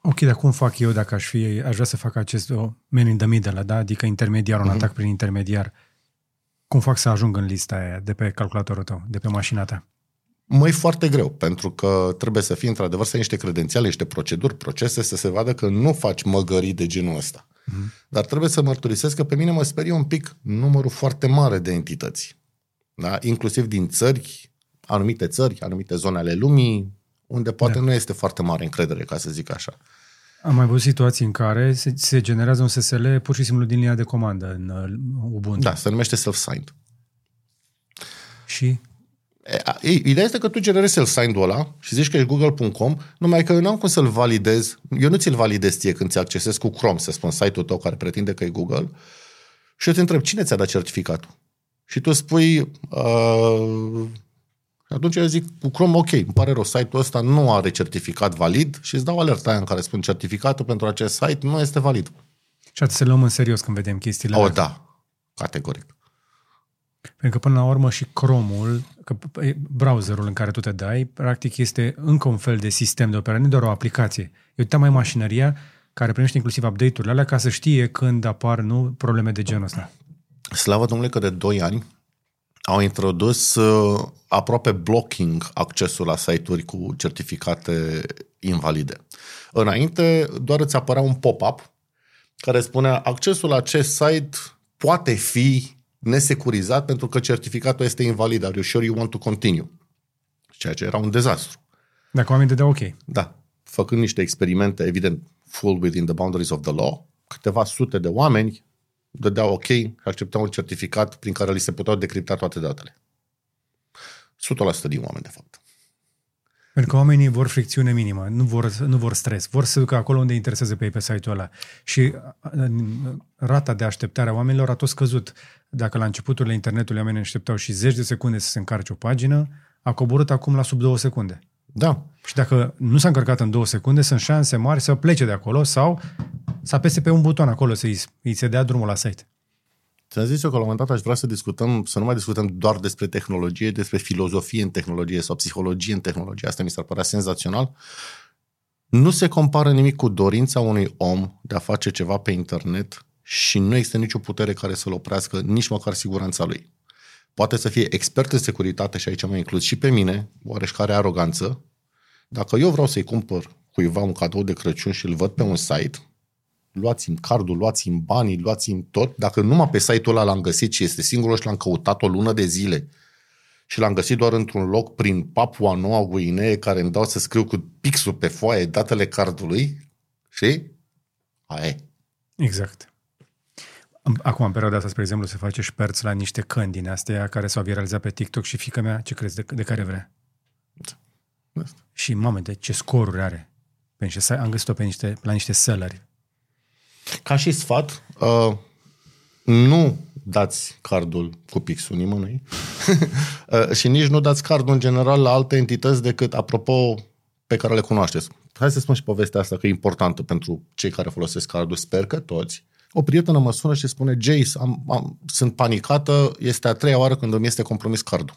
Ok, dar cum fac eu dacă aș fi, aș vrea să fac acest oh, man in the middle, da? adică intermediar, un uh-huh. atac prin intermediar. Cum fac să ajung în lista aia de pe calculatorul tău, de pe mașina ta? Măi, foarte greu, pentru că trebuie să fii, într-adevăr, să ai niște credențiale, niște proceduri, procese, să se vadă că nu faci măgării de genul ăsta. Uh-huh. Dar trebuie să mărturisesc că pe mine mă sperie un pic numărul foarte mare de entități. Da? Inclusiv din țări anumite țări, anumite zone ale lumii, unde poate Da. nu este foarte mare încredere, ca să zic așa. Am mai văzut situații în care se, se generează un SSL pur și simplu din linia de comandă în uh, Ubuntu. Da, se numește self-signed. Și E, a- e, Ideea este că tu generezi self-signed-ul ăla și zici că ești google.com, numai că eu nu am cum să-l validez, eu nu ți-l validez ție când ți accesezi cu Chrome, să spun, site-ul tău care pretinde că e Google, și eu te întreb, cine ți-a dat certificatul? Și tu spui, uh, atunci eu zic cu Chrome, ok, îmi pare rău, site-ul ăsta nu are certificat valid și îți dau alerta aia în care spun certificatul pentru acest site nu este valid. Și atunci să le luăm în serios când vedem chestiile O, alea. da, categoric. Pentru că până la urmă și Chrome-ul, că e browserul în care tu te dai, practic este încă un fel de sistem de operare, nu doar o aplicație. E o mai mașinăria care primește inclusiv update-urile alea ca să știe când apar nu probleme de genul ăsta. Slavă Domnului că de 2 ani au introdus uh, aproape blocking accesul la site-uri cu certificate invalide. Înainte doar îți apărea un pop-up care spunea accesul la acest site poate fi nesecurizat pentru că certificatul este invalid. Are you sure you want to continue? Ceea ce era un dezastru. Dacă oamenii dădeau ok. Da, făcând niște experimente, evident, full within the boundaries of the law, câteva sute de oameni dădeau ok și acceptau un certificat prin care li se puteau decripta toate datele. 100% din oameni, de fapt. Pentru că oamenii vor fricțiune minimă, nu vor, nu vor stres, vor să ducă acolo unde interesează pe ei pe site-ul ăla. Și a, a, rata de așteptare a oamenilor a tot scăzut. Dacă la începuturile internetului oamenii așteptau și zeci de secunde să se încarce o pagină, a coborât acum la sub două secunde. Da, Și dacă nu s-a încărcat în două secunde, sunt șanse mari să plece de acolo sau să apese pe un buton acolo să îi, îi se dea drumul la site. Ți-am zis eu că la un moment dat aș vrea să discutăm, să nu mai discutăm doar despre tehnologie, despre filozofie în tehnologie sau psihologie în tehnologie. Asta mi s-ar părea senzațional. Nu se compară nimic cu dorința unui om de a face ceva pe internet și nu există nicio putere care să-l oprească, nici măcar siguranța lui. Poate să fie expert în securitate și aici mă inclus și pe mine, oareșcare aroganță. Dacă eu vreau să-i cumpăr cuiva un cadou de Crăciun și îl văd pe un site, luați-mi cardul, luați-mi banii, luați-mi tot. Dacă numai pe site-ul ăla l-am găsit și este singurul și l-am căutat o lună de zile și l-am găsit doar într-un loc prin Papua Noua Guinee care îmi dau să scriu cu pixul pe foaie datele cardului, și Aia e. Exact. Acum, în perioada asta, spre exemplu, se face șperț la niște căni din astea care s-au viralizat pe TikTok și fica mea, ce crezi, de, de care vrea? Asta. Și, mame, de ce scoruri are? Pe niște, site- am găsit-o pe niște, la niște selleri. Ca și sfat, uh, nu dați cardul cu pixul nimănui <laughs> uh, și nici nu dați cardul în general la alte entități decât, apropo, pe care le cunoașteți. Hai să spun și povestea asta că e importantă pentru cei care folosesc cardul. Sper că toți. O prietenă mă sună și spune, Jace, am, am, sunt panicată, este a treia oară când îmi este compromis cardul.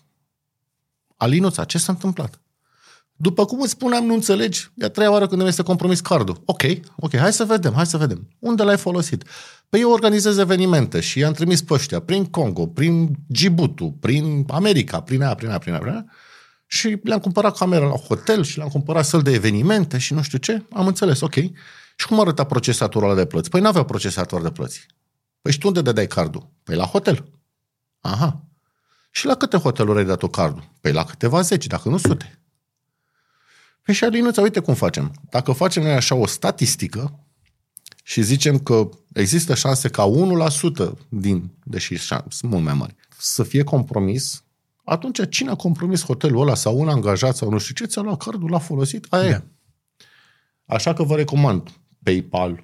Alinuța, ce s-a întâmplat? După cum îți spuneam, nu înțelegi, e a treia oară când îmi este compromis cardul. Ok, ok, hai să vedem, hai să vedem. Unde l-ai folosit? Păi eu organizez evenimente și i-am trimis pe ăștia prin Congo, prin Djibouti, prin America, prin aia, prin aia, prin aia, prin aia. Și le-am cumpărat camera la hotel și le-am cumpărat săl de evenimente și nu știu ce. Am înțeles, ok. Și cum arăta procesatorul ăla de plăți? Păi n-avea procesator de plăți. Păi și tu unde dădeai cardul? Păi la hotel. Aha. Și la câte hoteluri ai dat tu cardul? Păi la câteva zeci, dacă nu sute. Păi și Alinuța, uite cum facem. Dacă facem noi așa o statistică și zicem că există șanse ca 1% din, deși șanse sunt mult mai mari, să fie compromis, atunci cine a compromis hotelul ăla sau un angajat sau nu știu ce, ți-a luat cardul, l-a folosit, aia Da. e. Așa că vă recomand PayPal.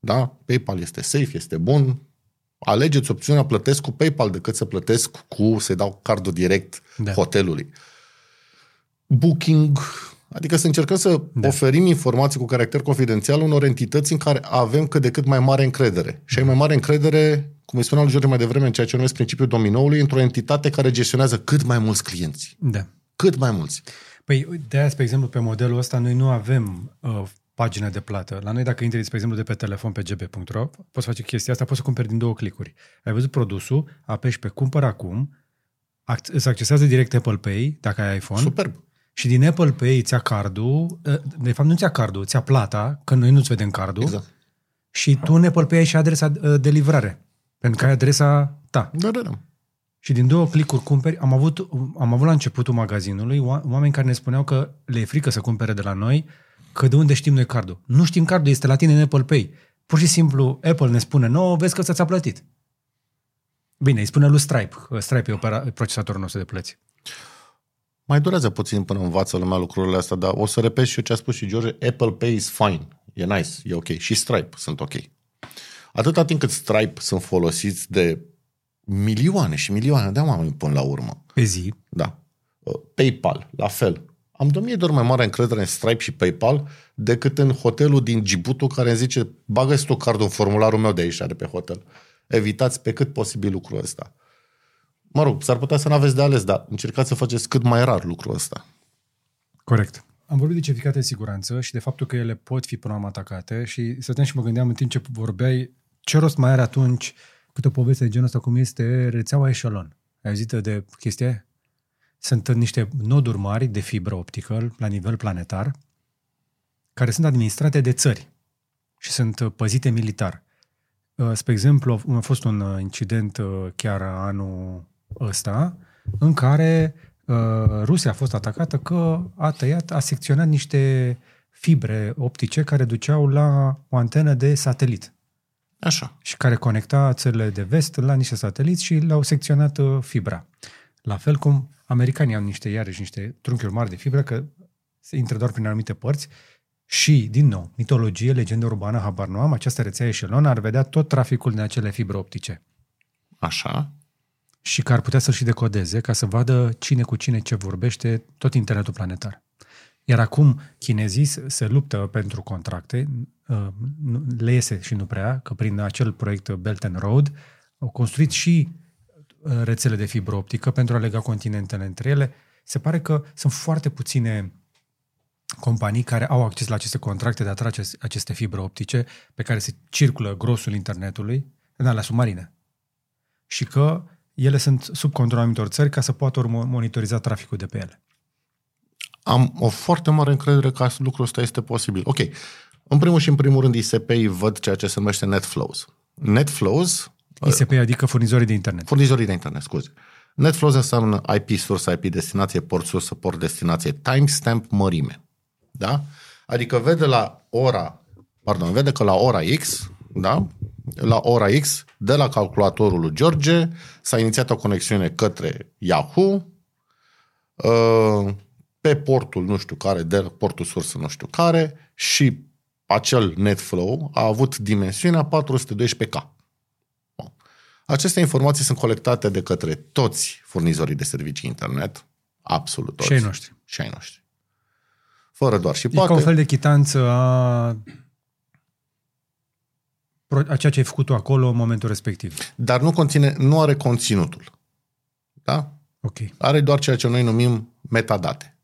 Da? PayPal este safe, este bun. Alegeți opțiunea plătesc cu PayPal decât să plătesc cu, să dau cardul direct Da. da. hotelului. Booking, adică să încercăm să da. oferim informații cu caracter confidențial unor entități în care avem cât de cât mai mare încredere. Și ai mai mare încredere, cum îi spunea lui George mai devreme, în ceea ce numesc principiul dominoului, într-o entitate care gestionează cât mai mulți clienți. Da. Cât mai mulți. Păi de aia, spre exemplu, pe modelul ăsta noi nu avem uh, pagină de plată. La noi, dacă intri, spre exemplu, de pe telefon pe gb.ro, poți face chestia asta, poți să cumperi din două clicuri. Ai văzut produsul, apeși pe cumpăr acum, ac- îți accesează direct Apple Pay, dacă ai iPhone, Superb. și din Apple Pay îți ia cardul, uh, de fapt nu îți ia cardul, îți ia plata, că noi nu-ți vedem cardul, Exact. și tu în Apple Pay ai și adresa uh, de livrare, pentru că ai adresa ta. Da, da, da. Și din două clicuri cumperi, am avut, am avut la începutul magazinului oameni care ne spuneau că le e frică să cumpere de la noi, că de unde știm noi cardul. Nu știm cardul, este la tine în Apple Pay. Pur și simplu Apple ne spune, nouă, vezi că ți-a plătit. Bine, îi spune lui Stripe. Stripe e opera, procesatorul nostru de plăți. Mai durează puțin până învață lumea lucrurile astea, dar o să repet și eu ce a spus și George, Apple Pay is fine, e nice, e ok. Și Stripe sunt ok. Atâta timp cât Stripe sunt folosiți de milioane și milioane de oameni până la urmă. Pe zi. Da. Uh, PayPal, la fel. Am de mie de ori mai mare încredere în Stripe și PayPal decât în hotelul din Djibouti care îmi zice bagă tu cardul în formularul meu de aici, de pe hotel. Evitați pe cât posibil lucrul ăsta. Mă rog, s-ar putea să nu aveți de ales, dar încercați să faceți cât mai rar lucrul ăsta. Corect. Am vorbit de certificate de siguranță și de faptul că ele pot fi până am atacate și stăteam și mă gândeam în timp ce vorbeai ce rost mai are atunci câte o poveste de genul ăsta cum este rețeaua Echelon. Ai auzit de chestia Sunt niște noduri mari de fibră optică la nivel planetar care sunt administrate de țări și sunt păzite militar. Uh, spre exemplu, a fost un uh, incident uh, chiar anul ăsta în care Rusia a fost atacată că a tăiat, a secționat niște fibre optice care duceau la o antenă de satelit. Așa. Și care conecta țările de vest la niște sateliți și le-au secționat fibra. La fel cum americanii au niște, iarăși, niște trunchiuri mari de fibră, că se intră doar prin anumite părți și, din nou, mitologie, legendă urbană, habar nu am, această rețea eșelon ar vedea tot traficul din acele fibre optice. Așa. Și că ar putea să-l și decodeze ca să vadă cine cu cine ce vorbește tot internetul planetar. Iar acum chinezii se luptă pentru contracte, uh, le iese și nu prea, că prin acel proiect Belt and Road au construit și uh, rețele de fibră optică pentru a lega continentele între ele. Se pare că sunt foarte puține companii care au acces la aceste contracte de a trage aceste fibre optice pe care se circulă grosul internetului în alea submarine. Și că ele sunt sub controlul anumitor țări ca să poată monitoriza traficul de pe ele. Am o foarte mare încredere că lucrul ăsta este posibil. Ok. În primul și în primul rând ISP văd ceea ce se numește NetFlows. NetFlows... ISP adică furnizorii de internet. Furnizorii de internet, scuze. NetFlows înseamnă IP sursă, IP destinație, port sursă, port destinație, timestamp, mărime. Da? Adică vede la ora, pardon, vede că la ora X, da? la ora X, de la calculatorul lui George, s-a inițiat o conexiune către Yahoo, uh, pe portul nu știu care, de portul sursă nu știu care, și acel NetFlow a avut dimensiunea 412K. Aceste informații sunt colectate de către toți furnizorii de servicii internet, absolut toți. Și ai noștri. Și ai noștri. Fără doar și e poate. ca un fel de chitanță a a ceea ce ai făcut tu acolo în momentul respectiv. Dar nu conține, nu are conținutul. Da? Ok. Are doar ceea ce noi numim metadate.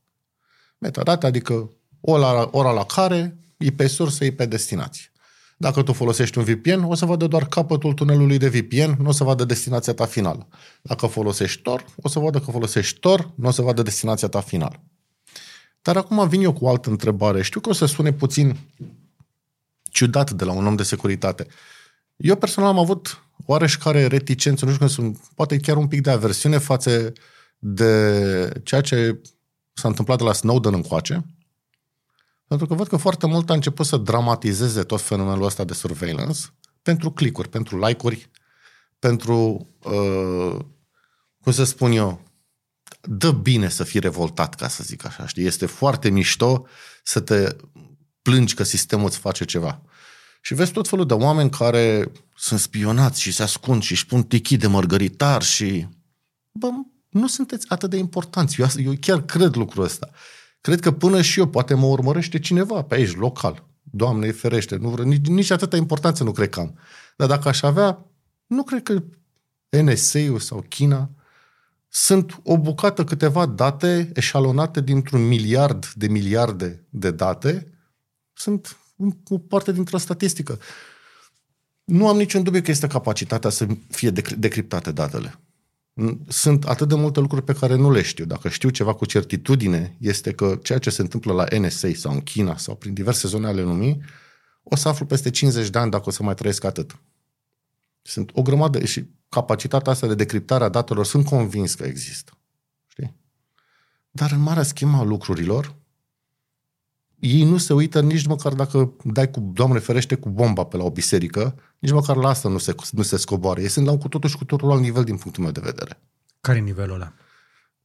Metadate, adică ora, ora la care, IP sursă, IP destinație. Dacă tu folosești un VPN, o să vadă doar capătul tunelului de VPN, nu o să vadă destinația ta finală. Dacă folosești Tor, o să vadă că folosești Tor, nu o să vadă destinația ta finală. Dar acum vin eu cu o altă întrebare. Știu că o să sune puțin ciudat de la un om de securitate. Eu personal am avut oareșcare reticență, nu știu cum sunt, poate chiar un pic de aversiune față de ceea ce s-a întâmplat de la Snowden încoace, pentru că văd că foarte mult a început să dramatizeze tot fenomenul ăsta de surveillance pentru clicuri, pentru like-uri, pentru, uh, cum să spun eu, dă bine să fii revoltat, ca să zic așa, știi? Este foarte mișto să te plângi că sistemul îți face ceva. Și vezi tot felul de oameni care sunt spionați și se ascund și își pun tichii de mărgăritar și... Bă, nu sunteți atât de importanți. Eu, eu chiar cred lucrul ăsta. Cred că până și eu poate mă urmărește cineva pe aici, local. Doamne, ferește, nu vreau, nici, nici atâta importanță nu cred că am. Dar dacă aș avea, nu cred că NSA-ul sau China sunt o bucată câteva date eșalonate dintr-un miliard de miliarde de date, sunt o parte dintr-o statistică. Nu am niciun dubiu că este capacitatea să fie decriptate datele. Sunt atât de multe lucruri pe care nu le știu. Dacă știu ceva cu certitudine, este că ceea ce se întâmplă la NSA sau în China sau prin diverse zone ale lumii, o să aflu peste 50 de ani dacă o să mai trăiesc atât. Sunt o grămadă și capacitatea asta de decriptare a datelor, sunt convins că există. Știi? Dar în marea schimă a lucrurilor, ei nu se uită nici măcar dacă dai cu, Doamne ferește, cu bomba pe la o biserică, nici măcar la asta nu se, nu se scoboară. Ei sunt la un cu totul și cu totul alt nivel din punctul meu de vedere. Care e nivelul ăla?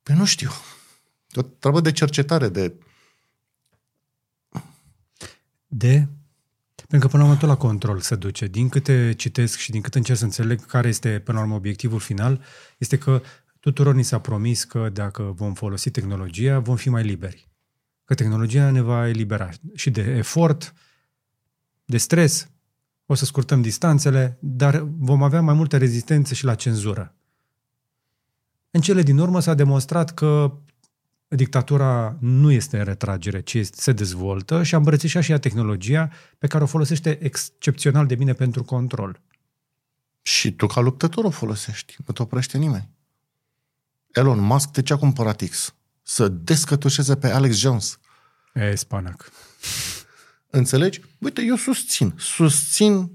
Păi nu știu. O treabă de cercetare, de... De? Pentru că până la urmă tot la control se duce. Din câte citesc și din câte încerc să înțeleg care este până la urmă obiectivul final, este că tuturor ni s-a promis că dacă vom folosi tehnologia, vom fi mai liberi. Că tehnologia ne va elibera și de efort, de stres, o să scurtăm distanțele, dar vom avea mai multă rezistență și la cenzură. În cele din urmă s-a demonstrat că dictatura nu este în retragere, ci se dezvoltă și a îmbrățișat și ea tehnologia pe care o folosește excepțional de bine pentru control. Și tu ca luptător o folosești, nu te oprește nimeni. Elon Musk de ce a cumpărat X? Să descătușeze pe Alex Jones. E, spanac. Înțelegi? Uite, eu susțin. Susțin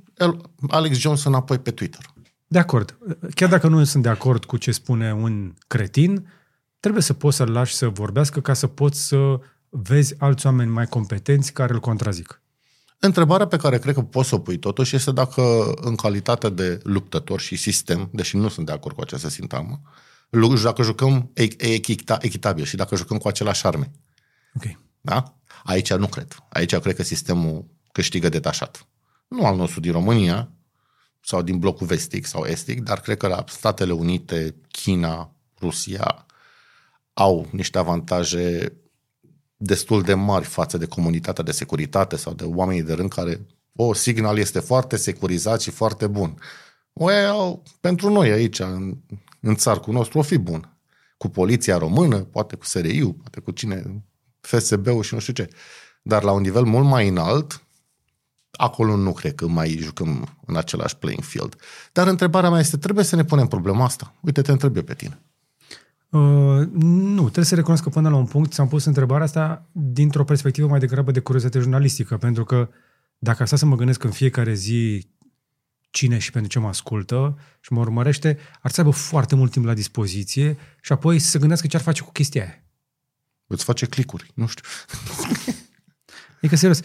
Alex Jones înapoi pe Twitter. De acord. Chiar dacă nu sunt de acord cu ce spune un cretin, trebuie să poți să-l lași să vorbească ca să poți să vezi alți oameni mai competenți care îl contrazic. Întrebarea pe care cred că poți să o pui totuși este dacă în calitate de luptător și sistem, deși nu sunt de acord cu această sintagmă, dacă jucăm echitabil și dacă jucăm cu același arme. Ok. Da? Aici nu cred. Aici cred că sistemul câștigă detașat. Nu al nostru din România sau din blocul vestic sau estic, dar cred că la Statele Unite, China, Rusia au niște avantaje destul de mari față de comunitatea de securitate sau de oamenii de rând care, o, oh, Signal este foarte securizat și foarte bun. Well, pentru noi aici, în, în țarcul nostru, o fi bun. Cu poliția română, poate cu SRI-ul, poate cu cine, FSB-ul și nu știu ce. Dar la un nivel mult mai înalt, acolo nu cred că mai jucăm în același playing field. Dar întrebarea mea este, trebuie să ne punem problema asta? Uite, te întreb eu pe tine. Uh, nu, trebuie să recunosc că până la un punct ți-am pus întrebarea asta dintr-o perspectivă mai degrabă de curiozitate jurnalistică, pentru că dacă asta să mă gândesc în fiecare zi cine și pentru ce mă ascultă și mă urmărește, ar să aibă foarte mult timp la dispoziție și apoi să se gândească ce ar face cu chestia aia. Îți face clicuri, nu știu. <laughs> Adică, serios,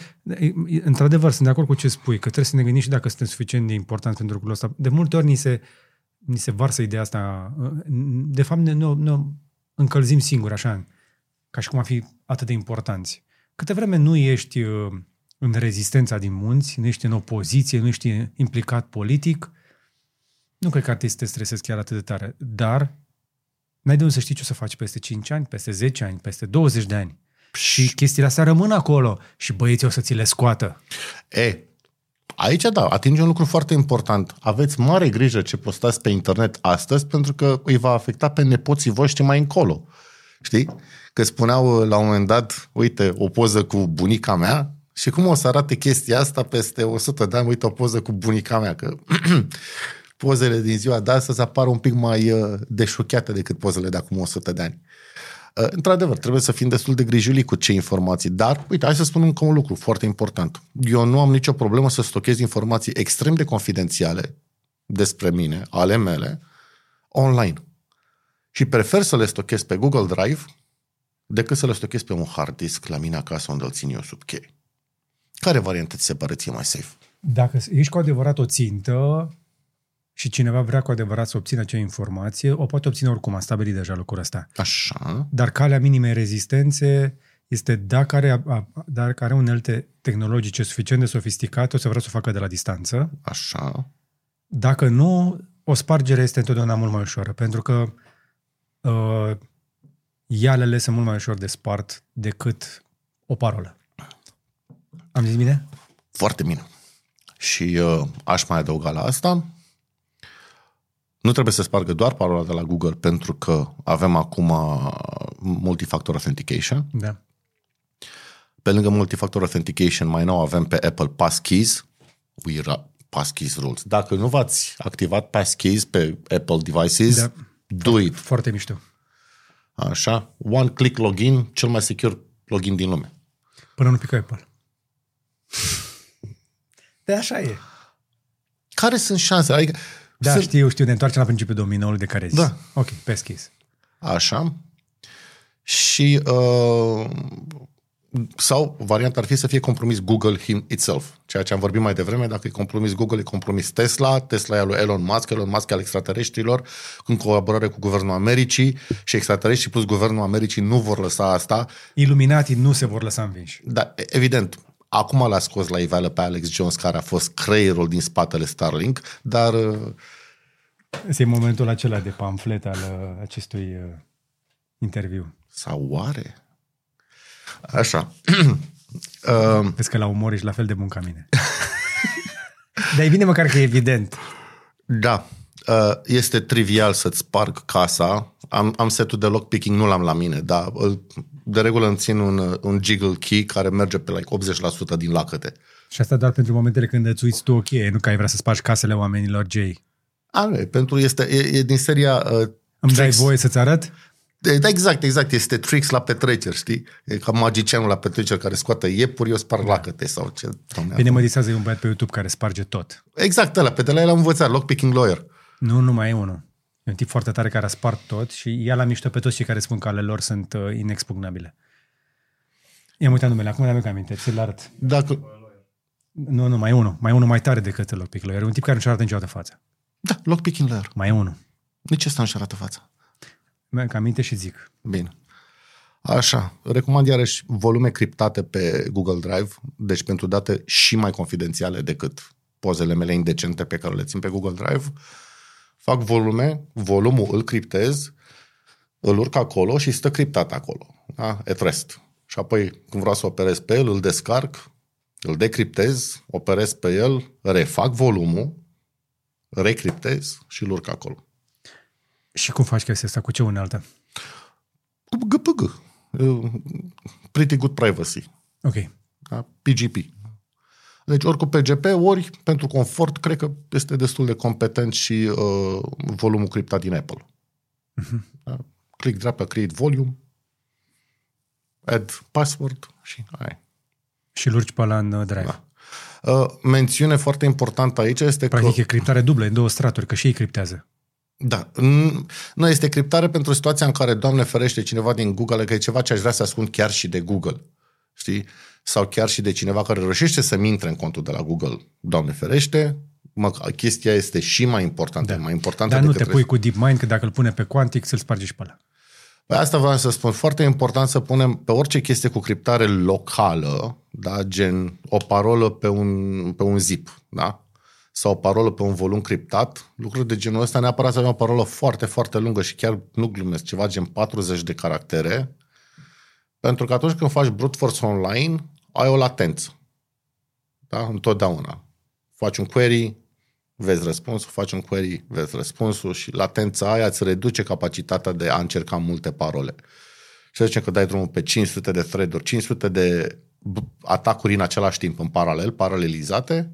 într-adevăr, sunt de acord cu ce spui, că trebuie să ne gândim și dacă suntem suficient de important pentru lucrul ăsta. De multe ori ni se, ni se varsă ideea asta. De fapt, ne, ne, ne încălzim singuri, așa, ca și cum ar fi atât de importanți. Câte vreme nu ești uh, în rezistența din munți, nu ești în opoziție, nu ești implicat politic, nu cred că ar trebui să te stresezi chiar atât de tare. Dar n-ai de unde să știi ce o să faci peste 5 ani, peste 10 ani, peste 20 de ani. Și chestiile astea rămân acolo și băieții o să ți le scoată. E, aici da, atinge un lucru foarte important. Aveți mare grijă ce postați pe internet astăzi pentru că îi va afecta pe nepoții voștri mai încolo. Știi? Că spuneau la un moment dat, uite, o poză cu bunica mea și cum o să arate chestia asta peste 100 de ani, uite o poză cu bunica mea, că <clears throat> pozele din ziua de astăzi apar un pic mai uh, deșocheate decât pozele de acum 100 de ani. Uh, într-adevăr, trebuie să fim destul de grijuli cu ce informații, dar, uite, hai să spun încă un lucru foarte important. Eu nu am nicio problemă să stochez informații extrem de confidențiale despre mine, ale mele, online. Și prefer să le stochez pe Google Drive decât să le stochez pe un hard disk la mine acasă unde îl țin eu sub cheie. Care variantă ți se pare ție mai safe? Dacă ești cu adevărat o țintă, și cineva vrea cu adevărat să obțină acea informație, o poate obține oricum, am stabilit deja lucrul ăsta. Așa. Dar calea minimei rezistențe este dacă are, dacă are unelte tehnologice suficient de sofisticate, o să vrea să o facă de la distanță. Așa. Dacă nu, o spargere este întotdeauna mult mai ușoară, pentru că uh, ialele sunt mult mai ușor de spart decât o parolă. Am zis bine? Foarte bine. Și uh, aș mai adăuga la asta, nu trebuie să spargă doar parola de la Google pentru că avem acum uh, multifactor authentication. Da. Pe lângă multifactor authentication mai nou avem pe Apple Passkeys. We Passkeys rules. Dacă nu v-ați activat Passkeys pe Apple devices, da. do it. Foarte mișto. Așa. One click login, cel mai secure login din lume. Până nu pică Apple. De așa e. Care sunt șansele? Adică Da, Sunt- știu, știu, ne întoarcem la principiul dominoului de care ai zis. Da. Ok, pe schis. Așa. Și uh, sau varianta ar fi să fie compromis Google him itself, ceea ce am vorbit mai devreme, dacă e compromis Google, e compromis Tesla, Tesla e al lui Elon Musk, Elon Musk e al extraterestrilor, în colaborare cu Guvernul Americii și extraterestrii plus Guvernul Americii nu vor lăsa asta, Iluminatii nu se vor lăsa învinși. dar evident, acum l-a scos la iveală pe Alex Jones, care a fost creierul din spatele Starlink, dar uh, Este momentul acela de pamflet al uh, acestui uh, interviu. sau oare? Așa. <clears throat> uh, Vezi că la umor ești la fel de bun ca mine. <laughs> Dar e bine măcar că e evident. Da, uh, este trivial să-ți sparg casa. Am, am setul de lockpicking, nu l-am la mine, dar îl- de regulă îmi țin un, un jiggle key care merge pe like 80% din lacăte. Și asta doar pentru momentele când îți uiți tu o cheie, nu că ai vrea să spargi casele oamenilor, Jay. A, nu, e, pentru este, e, e din seria uh, Îmi dai tricks. voie să-ți arăt? E, Da, exact, exact. Este tricks la petreceri, știi? E ca magicianul la petreceri care scoate iepuri, eu sparg lacăte sau ce. Doamne, Bine, mă disează, e un băiat pe YouTube care sparge tot. Exact, ăla, pe de la el am învățat, lockpicking lawyer. Nu, nu mai e unul. E un tip foarte tare care a spart tot și ia la mișto pe toți cei care spun că ale lor sunt uh, inexpugnabile. I-am uitat numele, acum mi-am aminte, ți-l arăt. Dacă, Nu, nu, mai e unul. Mai e unul mai tare decât Lockpick Lawyer. E un tip care nu-și arată niciodată fața. da, lockpicking lawyer. Mai e unul. Nici ăsta nu-și arată fața. Mi-am aminte și zic. Bine. Așa, recomand iarăși volume criptate pe Google Drive, deci pentru date și mai confidențiale decât pozele mele indecente pe care le țin pe Google Drive. Fac volume, volumul îl criptez, îl urc acolo și stă criptat acolo, da? at rest. Și apoi, când vreau să operez pe el, îl descarc, îl decriptez, operez pe el, refac volumul, recriptez și îl urc acolo. Și cum faci chestia asta? Cu ce unealtă? Cu GPG. Uh, Pretty good privacy. Ok. Da? PGP. Deci ori cu PGP, ori pentru confort, cred că este destul de competent și uh, volumul criptat din Apple. Da? Click dreapta, create volume, add password și ai. Și îl urci pe ăla în uh, Drive. Da. Uh, mențiune foarte importantă aici este Practic că... e criptare dublă, în două straturi, că și ei criptează. Da. N- Nu, este criptare pentru situația în care, Doamne ferește, cineva din Google, că e ceva ce aș vrea să ascund chiar și de Google. Știi? Sau chiar și de cineva care reușește să-mi intre în contul de la Google. Doamne ferește, mă, chestia este și mai importantă. Da. Mai importantă Dar nu te decât pui cu DeepMind, că dacă îl pune pe Quantic, să-l spargi și pe ăla. Păi asta vreau să spun. Foarte important să punem pe orice chestie cu criptare locală, da? gen o parolă pe un, pe un zip, da? sau o parolă pe un volum criptat, lucruri de genul ăsta, neapărat să avem o parolă foarte, foarte lungă și chiar nu glumesc, ceva gen 40 de caractere, pentru că atunci când faci brute force online, ai o latență. Da? Întotdeauna. Faci un query, vezi răspunsul, faci un query, vezi răspunsul și latența aia îți reduce capacitatea de a încerca multe parole. Și să zicem că dai drumul pe 500 de thread-uri, 500 de b- atacuri în același timp, în paralel, paralelizate,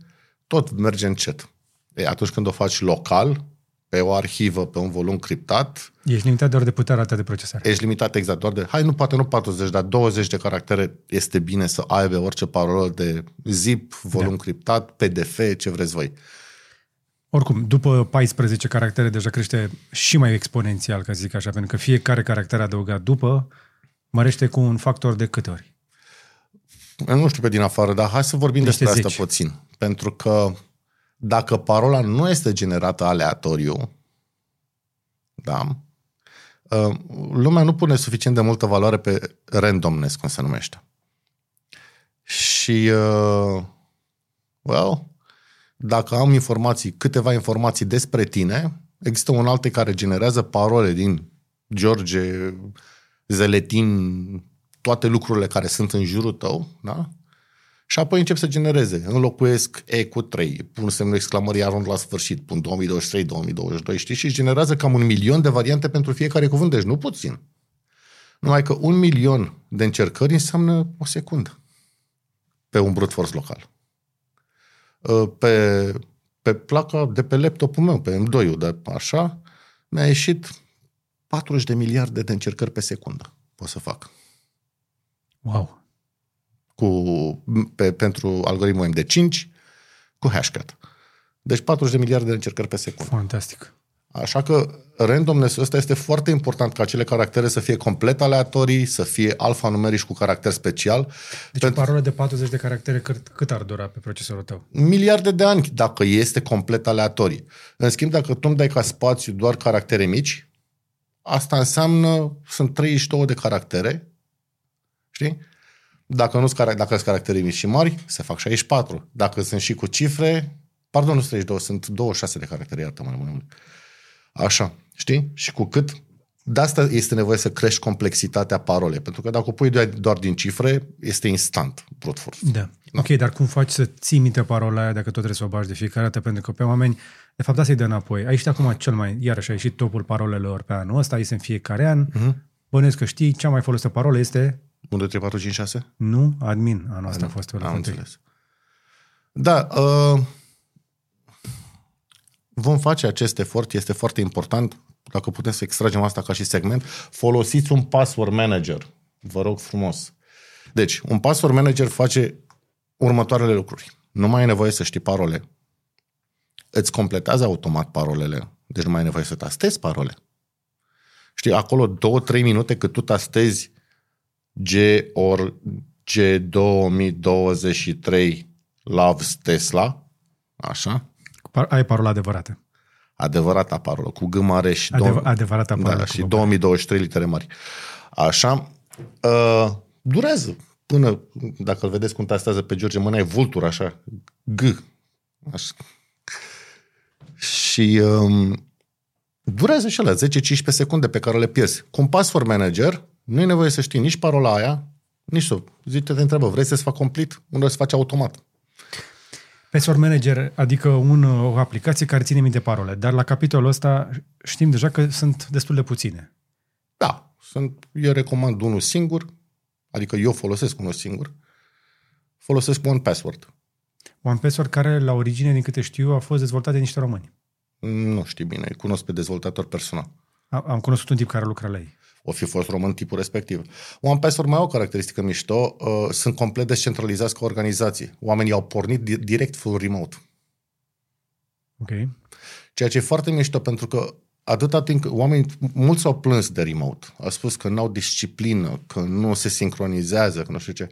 tot merge încet. E, atunci când o faci local, pe o arhivă, pe un volum criptat, Ești limitat doar de puterea ta de procesare. ești limitat exact doar de, hai, nu poate nu 40, dar 20 de caractere este bine să aibă orice parolă de zip, volum da. criptat, PDF, ce vreți voi. Oricum, după 14 caractere deja crește și mai exponențial, ca să zic așa, pentru că fiecare caracter adăugat după mărește cu un factor de câte ori. Eu nu știu pe din afară, dar hai să vorbim Niște despre asta zeci. puțin. Pentru că dacă parola nu este generată aleatoriu, da, uh, lumea nu pune suficient de multă valoare pe randomness, cum se numește. Și, uh, well, dacă am informații, câteva informații despre tine, există un alte care generează parole din George, Zeletin, toate lucrurile care sunt în jurul tău, da? Și apoi încep să genereze. Înlocuiesc E cu 3, pun semnul exclamării arund la sfârșit, pun 2023-2022, știți? Și generează cam un milion de variante pentru fiecare cuvânt, deci nu puțin. Numai că un milion de încercări înseamnă o secundă pe un brute force local. Uh, Pe, pe placa de pe laptopul meu, pe M2-ul, dar așa, mi-a ieșit 40 de miliarde de încercări pe secundă. Pot să fac. Wow. Cu, pe, pentru algoritmul MD5 cu hashcat. Deci 40 de miliarde de încercări pe secundă. Fantastic. Așa că randomness ăsta este foarte important ca acele caractere să fie complet aleatorii, să fie alfanumerici cu caracter special. Deci Pentru... o parolă de 40 de caractere cât, cât ar dura pe procesorul tău? Miliarde de ani dacă este complet aleatorii. În schimb, dacă tu îmi dai ca spațiu doar caractere mici, asta înseamnă, sunt 32 de caractere, știi? Dacă nu dacă sunt caractere mici și mari, se fac 64. Dacă sunt și cu cifre, pardon, nu sunt 32, sunt 26 de caractere, iartă-mă, mai mult. Așa, știi? Și cu cât de asta este nevoie să crești complexitatea parolei, pentru că dacă o pui doar din cifre, este instant brute force. Da. da. Ok, dar cum faci să ții minte parola aia dacă tot trebuie să o bagi de fiecare dată? Pentru că pe oameni, de fapt, asta îi dă înapoi. Aici acum cel mai, iarăși a ieșit topul parolelor pe anul ăsta, este în fiecare an. Uh-huh. Bănuiesc că știi, cea mai folosită parolă este... 1, 2, 3, 4, 5, 6? Nu, admin. Anul ăsta a fost Am înțeles. Da, uh, Vom face acest efort, este foarte important, dacă putem să extragem asta ca și segment, folosiți un password manager. Vă rog frumos. Deci, un password manager face următoarele lucruri. Nu mai ai nevoie să știi parole. Îți completează automat parolele. Deci nu mai ai nevoie să tastezi parole. Știi, acolo două, trei minute cât tu tastezi G or G 2023 Loves Tesla, așa, ai parola adevărată. Adevărata parolă, cu G mare și... Adev- două, adevărata parolă. Da, și 2023 litere mari. Așa. Uh, durează până, dacă îl vedeți cum tastează pe George, mâna e vultur, așa. G. Așa. Și um, durează și la 10-15 secunde pe care le pierzi. Cu un password manager, nu e nevoie să știi nici parola aia, nici să zice, te întreabă, vrei să-ți fac complet? Unde se face automat. Password Manager, adică un, o aplicație care ține minte parole, dar la capitolul ăsta știm deja că sunt destul de puține. Da, sunt, eu recomand unul singur, adică eu folosesc unul singur, folosesc One Password. One Password care, la origine, din câte știu, a fost dezvoltat de niște români. Nu știu bine, îi cunosc pe dezvoltator personal. Am cunoscut un tip care lucra la ei o fi fost român tipul respectiv. One Password mai au o caracteristică mișto, uh, sunt complet descentralizați ca organizație. Oamenii au pornit di- direct full remote. Ok. Ceea ce e foarte mișto pentru că atâta timp, oamenii, mulți s-au plâns de remote. Au spus că nu au disciplină, că nu se sincronizează, că nu știu ce.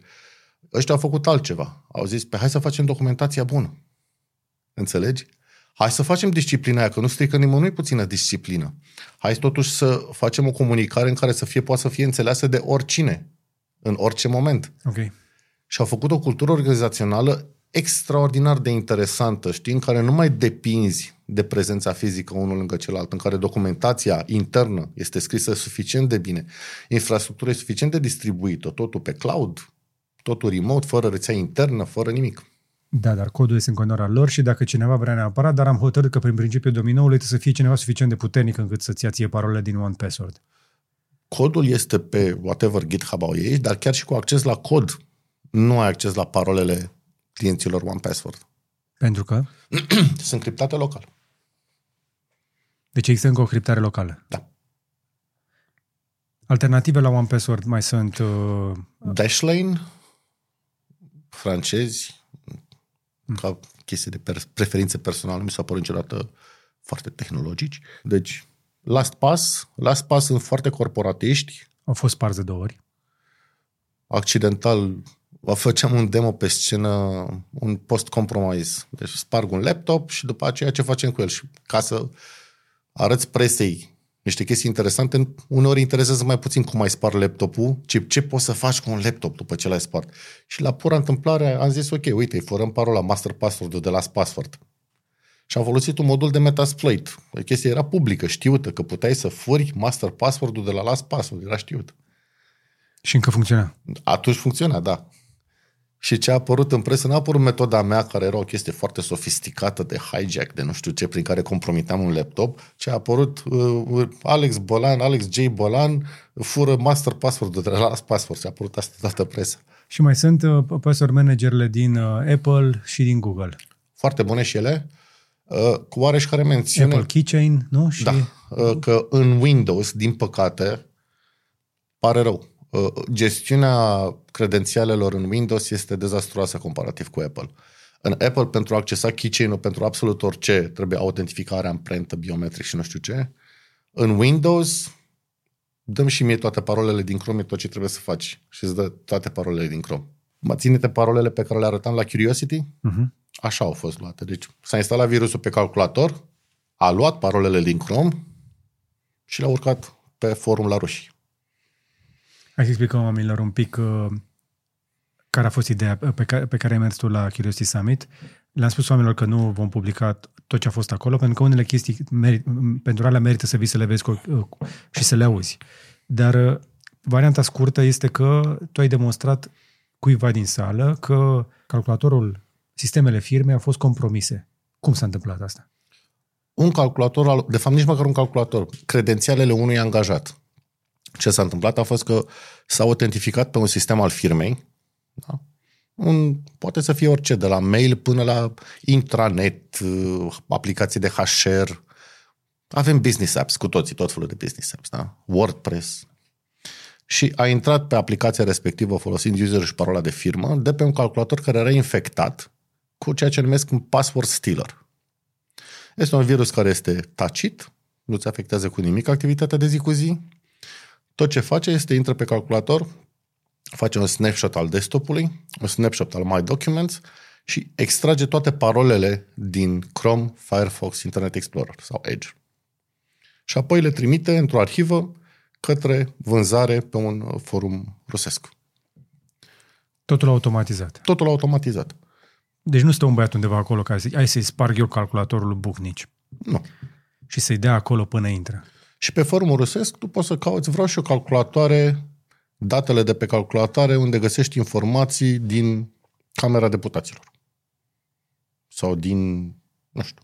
Ăștia au făcut altceva. Au zis, pe hai să facem documentația bună. Înțelegi? Hai să facem disciplina aia, că nu strică nimănui puțină disciplină. Hai totuși să facem o comunicare în care să fie, poate să fie înțeleasă de oricine, în orice moment. Ok. Și au făcut o cultură organizațională extraordinar de interesantă, știi, în care nu mai depinzi de prezența fizică unul lângă celălalt, în care documentația internă este scrisă suficient de bine, infrastructura e suficient de distribuită, totul pe cloud, totul remote, fără rețea internă, fără nimic. Da, dar codul este în continuare al lor și dacă cineva vrea neapărat, dar am hotărât că prin principiul dominoului trebuie să fie cineva suficient de puternic încât să-ți ia ție parolele din One Password. Codul este pe whatever GitHub au ei, dar chiar și cu acces la cod nu ai acces la parolele clienților One Password. Pentru că? <clears throat> Sunt criptate local. Deci există încă o criptare locală. Da. Alternative la One Password mai sunt... Uh... Dashlane, francezi, ca chestie de per- preferințe personale, mi s-a părut niciodată foarte tehnologici. Deci, LastPass, LastPass sunt foarte corporatiști. Au fost sparți de două ori. Accidental, făceam un demo pe scenă, un post-compromise. Deci sparg un laptop și după aceea ce facem cu el? Și ca să arăți presei niște chestii interesante, uneori interesează mai puțin cum ai spart laptopul, ci ce poți să faci cu un laptop după ce l-ai spart. Și la pura întâmplare am zis, ok, uite, îi fărăm parola master password de last password. Și am folosit un modul de Metasploit. Chestia era publică, știută, că puteai să furi master password de la last password, era știut. Și încă funcționa. Atunci funcționa, da. Și ce a apărut în presă, n-a apărut metoda mea, care era o chestie foarte sofisticată de hijack, de nu știu ce, prin care compromiteam un laptop, ce a apărut uh, Alex Bolan, Alex J. Bolan, fură master password de la Last Password. Și a apărut asta toată presa. Și mai sunt uh, password managerele din uh, Apple și din Google. Foarte bune și ele. Uh, cu oareșcare mențiune... Apple Keychain, nu? Și... Da, uh, că în Windows, din păcate, pare rău Uh, gestiunea credențialelor în Windows este dezastruoasă comparativ cu Apple. În Apple, pentru a accesa keychain-ul pentru absolut orice, trebuie autentificarea amprentă biometric și nu știu ce. În Windows, dăm și mie toate parolele din Chrome, e tot ce trebuie să faci. Și îți dă toate parolele din Chrome. Mă ține parolele pe care le arătam la Curiosity? Uh-huh. Așa au fost luate. Deci s-a instalat virusul pe calculator, a luat parolele din Chrome și le-a urcat pe forum la ruși. Hai să explicăm oamenilor un pic uh, care a fost ideea pe care, pe care ai mers tu la Curiosity Summit. Le-am spus oamenilor că nu vom publica tot ce a fost acolo, pentru că unele chestii meri, pentru alea merită să vii să le vezi cu, uh, și să le auzi. Dar uh, varianta scurtă este că tu ai demonstrat cuiva din sală că calculatorul, sistemele firme au fost compromise. Cum s-a întâmplat asta? Un calculator, de fapt nici măcar un calculator, credențialele unui angajat. Ce s-a întâmplat a fost că s-a autentificat pe un sistem al firmei, da? un, poate să fie orice, de la mail până la intranet, uh, aplicații de HR. Avem business apps cu toții, tot felul de business apps, da? WordPress. Și a intrat pe aplicația respectivă folosind user și parola de firmă de pe un calculator care era infectat cu ceea ce numesc un password stealer. Este un virus care este tacit, nu-ți afectează cu nimic activitatea de zi cu zi. Tot ce face este intră pe calculator, face un snapshot al desktopului, un snapshot al My Documents și extrage toate parolele din Chrome, Firefox, Internet Explorer sau Edge. Și apoi le trimite într-o arhivă către vânzare pe un forum rusesc. Totul automatizat. Totul automatizat. Deci nu stă un băiat undeva acolo care zice, hai să-i sparg eu calculatorul lui Bucnici. Nu. Și să-i dea acolo până intră. Și pe forumul rusesc tu poți să cauți, vreau și o calculatoare datele de pe calculatoare unde găsești informații din Camera Deputaților. Sau din, nu știu,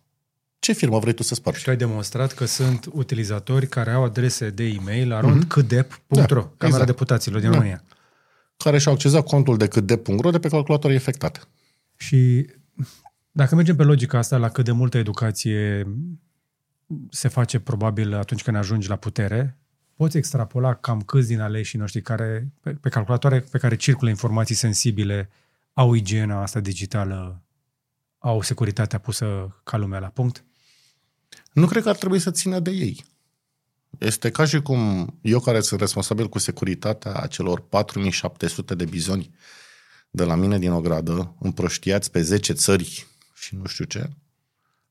ce firmă vrei tu să spargi? Și tu ai demonstrat că sunt utilizatori care au adrese de e-mail arondcdep.ro, mm-hmm. da, Camera exact. Deputaților din da. România. Care și-au accesat contul de câtdep.ro de pe calculatoare infectate. Și dacă mergem pe logica asta la cât de multă educație se face probabil atunci când ajungi la putere, poți extrapola cam câți din aleșii noștri care, pe, pe calculatoare pe care circulă informații sensibile, au igiena asta digitală, au securitatea pusă ca lumea la punct? Nu cred că ar trebui să țină de ei. Este ca și cum eu care sunt responsabil cu securitatea acelor 4700 de bizoni de la mine din ogradă, împrăștiați pe 10 țări și nu știu ce.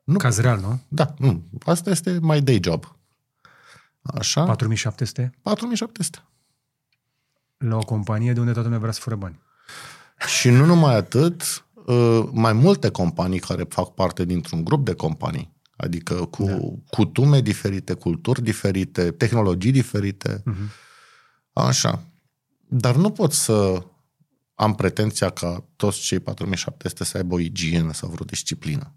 Nu. Caz real, nu? Da, nu. Asta este my day job. Așa? 4700? 4700. La o companie de unde toată lumea vrea să fură bani. Și nu numai atât, uh, mai multe companii care fac parte dintr-un grup de companii, adică cu da. cutume diferite, culturi diferite, tehnologii diferite. Uh-huh. Așa. Dar nu pot să am pretenția ca toți cei 4700 să aibă o igienă sau vreo disciplină.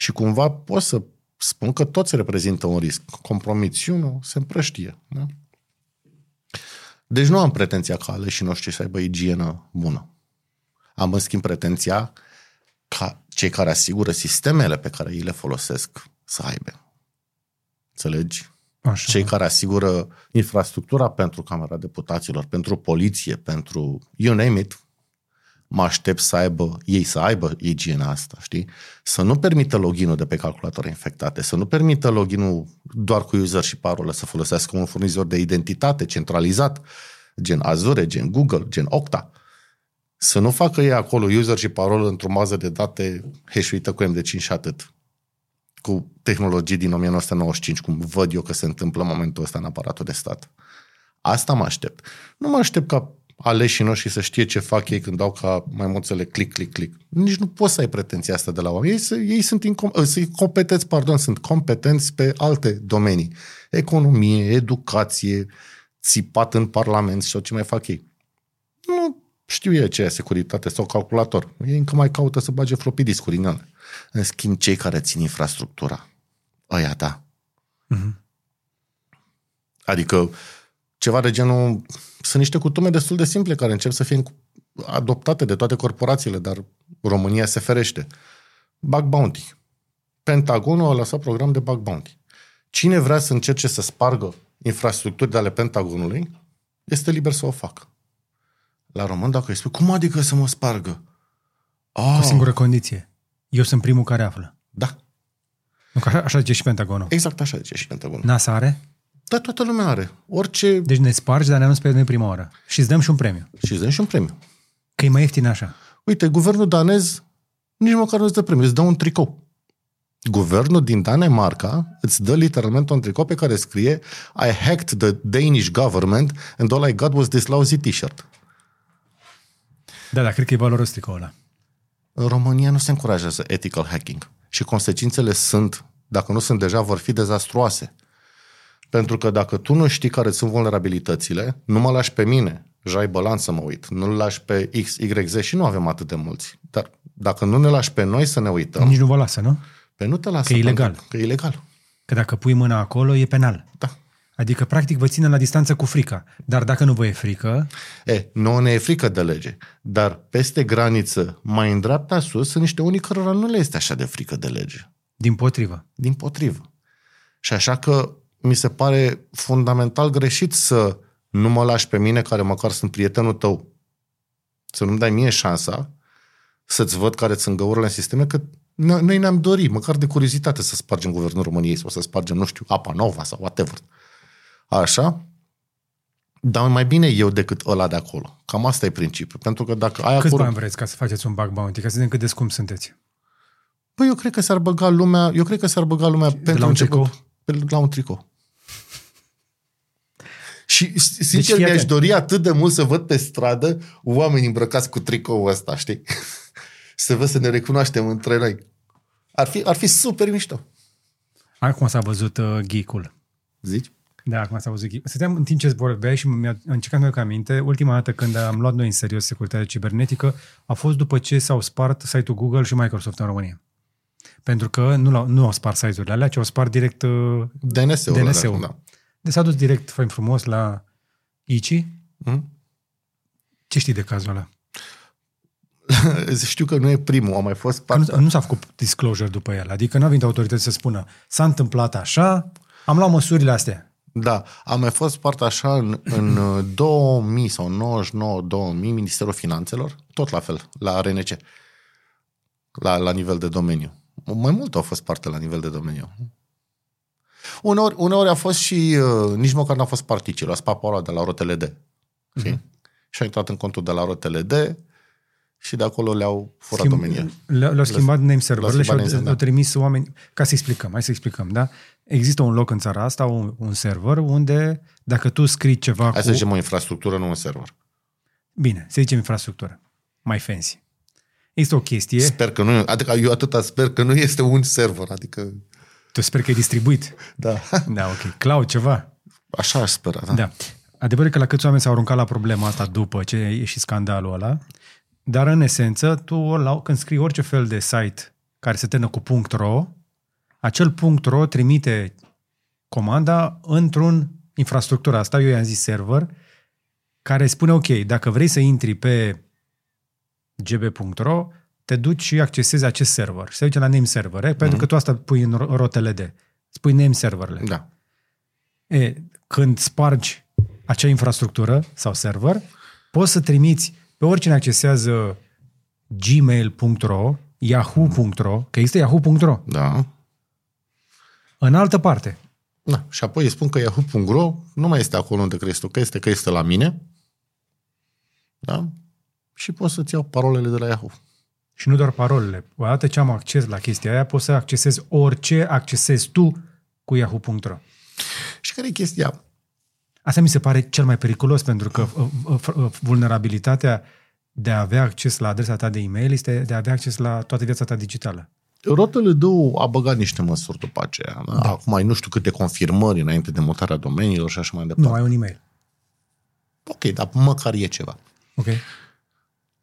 Și cumva pot să spun că toți reprezintă un risc. Compromițiunul se împrăștie. Da? Deci nu am pretenția ca aleșii noștri să aibă igienă bună. Am în schimb pretenția ca cei care asigură sistemele pe care ei le folosesc să aibă. Înțelegi? Așa. Cei care asigură infrastructura pentru Camera Deputaților, pentru poliție, pentru you name it, mă aștept să aibă, ei să aibă igiena asta, știi? Să nu permită login de pe calculatoare infectate, să nu permită login doar cu user și parolă, să folosească un furnizor de identitate centralizat, gen Azure, gen Google, gen Okta. Să nu facă ei acolo user și parolă într-o mază de date heșuită cu MD5 și atât. Cu tehnologii din 1995, cum văd eu că se întâmplă în momentul ăsta în aparatul de stat. Asta mă aștept. Nu mă aștept ca aleșii noștri să știe ce fac ei când dau ca maimuțele click, click, click. Nici nu poți să ai pretenția asta de la oameni. Ei, ei sunt, incom- ă, sunt competenți, pardon, sunt competenți pe alte domenii. Economie, educație, țipat în parlament sau ce mai fac ei. Nu știu eu ce e securitate sau calculator. Ei încă mai caută să bage floppy discuri în ele. În schimb, cei care țin infrastructura, ăia da. Uh-huh. Adică ceva de genul sunt niște cutume destul de simple care încep să fie adoptate de toate corporațiile, dar România se ferește. Bug bounty. Pentagonul a lăsat program de bug bounty. Cine vrea să încerce să spargă infrastructuri de ale Pentagonului, este liber să o facă. La român, dacă îi spui, cum adică să mă spargă? Oh, o singură condiție. Eu sunt primul care află. Da, Nu, că așa, așa zice și Pentagonul. exact așa zice și Pentagonul. NASA are? Dar toată lumea are. Orice... Deci ne spargi, dar ne anunți pe noi prima oară. Și îți dăm și un premiu. Și îți dăm și un premiu. Că e mai ieftin așa. Uite, guvernul danez nici măcar nu îți dă premiu, îți dă un tricou. Guvernul din Danemarca îți dă literalmente un tricou pe care scrie I hacked the Danish government and all I got was this lousy t-shirt. Da, da, cred că e valoros tricoul ăla. În România nu se încurajează ethical hacking și consecințele sunt, dacă nu sunt deja, vor fi dezastruoase. Pentru că dacă tu nu știi care sunt vulnerabilitățile, nu mă lași pe mine, Jai Bălan să mă uit, nu-l lași pe X, Y, Z și nu avem atât de mulți. Dar dacă nu ne lași pe noi să ne uităm, Nici nu vă lasă, nu? pe nu te lasă. Că e ilegal. pentru Că e ilegal. Că dacă pui mâna acolo, e penal. Da. Adică, practic, vă ține la distanță cu frica. Dar dacă nu vă e frică, E, nouă ne e frică de lege, dar peste graniță, mai în dreapta sus, sunt niște unii cărora nu le este așa de frică de lege. din potrivă. Din potrivă. Și așa că mi se pare fundamental greșit să nu mă lași pe mine, care măcar sunt prietenul tău, să nu-mi dai mie șansa să-ți văd care sunt găurile în sisteme, că no- noi ne-am dorit, măcar de curiozitate, să spargem Guvernul României sau să spargem, nu știu, apa nova sau whatever. Așa, dar mai bine eu decât ăla de acolo. Cam asta e principiul. Pentru că dacă ai Câți acolo... bani vreți ca să faceți un bug bounty? Ca să vedem cât de scump sunteți. Păi eu cred că s-ar băga lumea, eu cred că s-ar băga lumea pentru la un început, tricou? Pe, la un tricou. Și sincer Deci, fii mi-aș atent. dori atât de mult să văd pe stradă oameni îmbrăcați cu tricoul ăsta, știi? <laughs> să văd să ne recunoaștem între noi. Ar fi, ar fi super mișto. Acum s-a văzut uh, geek-ul. Zici? Da, acum s-a văzut geek Stăteam în timp ce vorbeai și mi-a încercat să-mi aminte, ultima dată când am luat noi în serios securitatea cibernetică, a fost după ce s-au spart site-ul Google și Microsoft în România. Pentru că nu, l-au, nu au spart site-urile alea, ci au spart direct uh, DNS-ul. DNS-ul. ăla, Da. Deci s-a dus direct, fain frumos, la ICI. Mhm. Ce știi de cazul ăla? <laughs> Știu că nu e primul, a mai fost Că nu, partea. nu s-a făcut disclosure după el. Adică n-a venit autorități să spună s-a întâmplat așa, am luat măsurile astea. Da, a mai fost partea așa în, în <laughs> uh, 2000 sau 99-2000, Ministerul Finanțelor, tot la fel, la RNC, la, la nivel de domeniu. Mai mult au fost parte la nivel de domeniu. Uneori, uneori a fost și, uh, nici măcar n-a fost particile, a spart de la ROTLD. Știi? Și a intrat în contul de la ROTLD și de acolo le-au furat Schimb- domenia. Le-au, le-au schimbat name serverele și schimbat au, name, da. au trimis oameni, ca să explicăm, hai să explicăm, da? Există un loc în țara asta, un, un server, unde dacă tu scrii ceva Hai cu... să zicem o infrastructură, nu un server. Bine, să zicem infrastructură, mai fancy. Există o chestie, Sper că nu, adică eu atâta sper că nu este un server, adică, tu sper că e distribuit. da, Da, ok. Cloud, ceva. așa aș spera, da. Da. Adevărul e că la câți oameni s-au aruncat la problema asta după ce e și scandalul ăla, dar în esență, tu la, când scrii orice fel de site care se termină cu .ro, acel .ro trimite comanda într-un infrastructură asta, eu i-am zis server, care spune, ok, dacă vrei să intri pe gb.ro, te duci și accesezi acest server. Se duce la name server, eh? pentru că tu asta pui în ro- ROTLD. Spui name serverle. Da. E, când spargi acea infrastructură sau server, poți să trimiți pe oricine accesează gmail.ro, yahoo.ro, că există yahoo.ro, Da. în altă parte. Da. Și apoi îi spun că yahoo.ro nu mai este acolo unde crezi tu, că este, că este la mine. Da? Și poți să-ți iau parolele de la Yahoo. Și nu doar parolele. Odată ce am acces la chestia aia, poți să accesezi orice accesezi tu cu yahoo.ro. Și care e chestia? Asta mi se pare cel mai periculos, pentru că uh, uh, uh, vulnerabilitatea de a avea acces la adresa ta de e-mail este de a avea acces la toată viața ta digitală. Rotele 2 a băgat niște măsuri după aceea. Da? Da. Acum ai nu știu câte confirmări înainte de mutarea domeniilor și așa mai departe. Nu, ai un e-mail. Ok, dar măcar e ceva. Ok?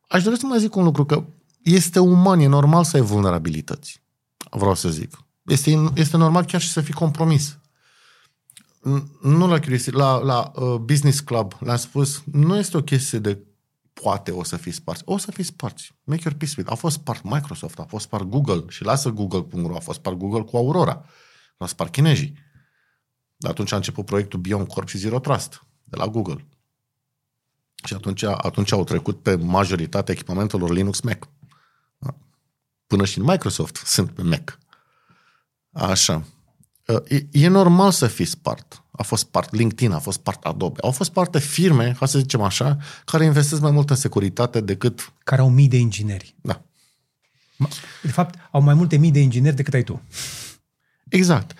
Aș dori să mai zic un lucru, că este uman, e normal să ai vulnerabilități. Vreau să zic. Este, este normal chiar și să fii compromis. N- Nu la Chris, la, la uh, Business Club le-am spus, nu este o chestie de poate o să fii sparți. O să fii sparți. Make your peace with. A fost spart Microsoft, a fost spart Google și lasă Google.ro, a fost spart Google cu Aurora. L-au spart chinezii. Dar atunci a început proiectul Beyond Corp și Zero Trust de la Google. Și atunci, atunci au trecut pe majoritatea echipamentelor Linux Mac. Da. Până și în Microsoft sunt pe Mac. Așa. E, e normal să fii spart. A fost part LinkedIn, a fost part Adobe. Au fost parte firme, ca să zicem așa, care investesc mai mult în securitate decât... Care au mii de ingineri. Da. De fapt, au mai multe mii de ingineri decât ai tu. Exact.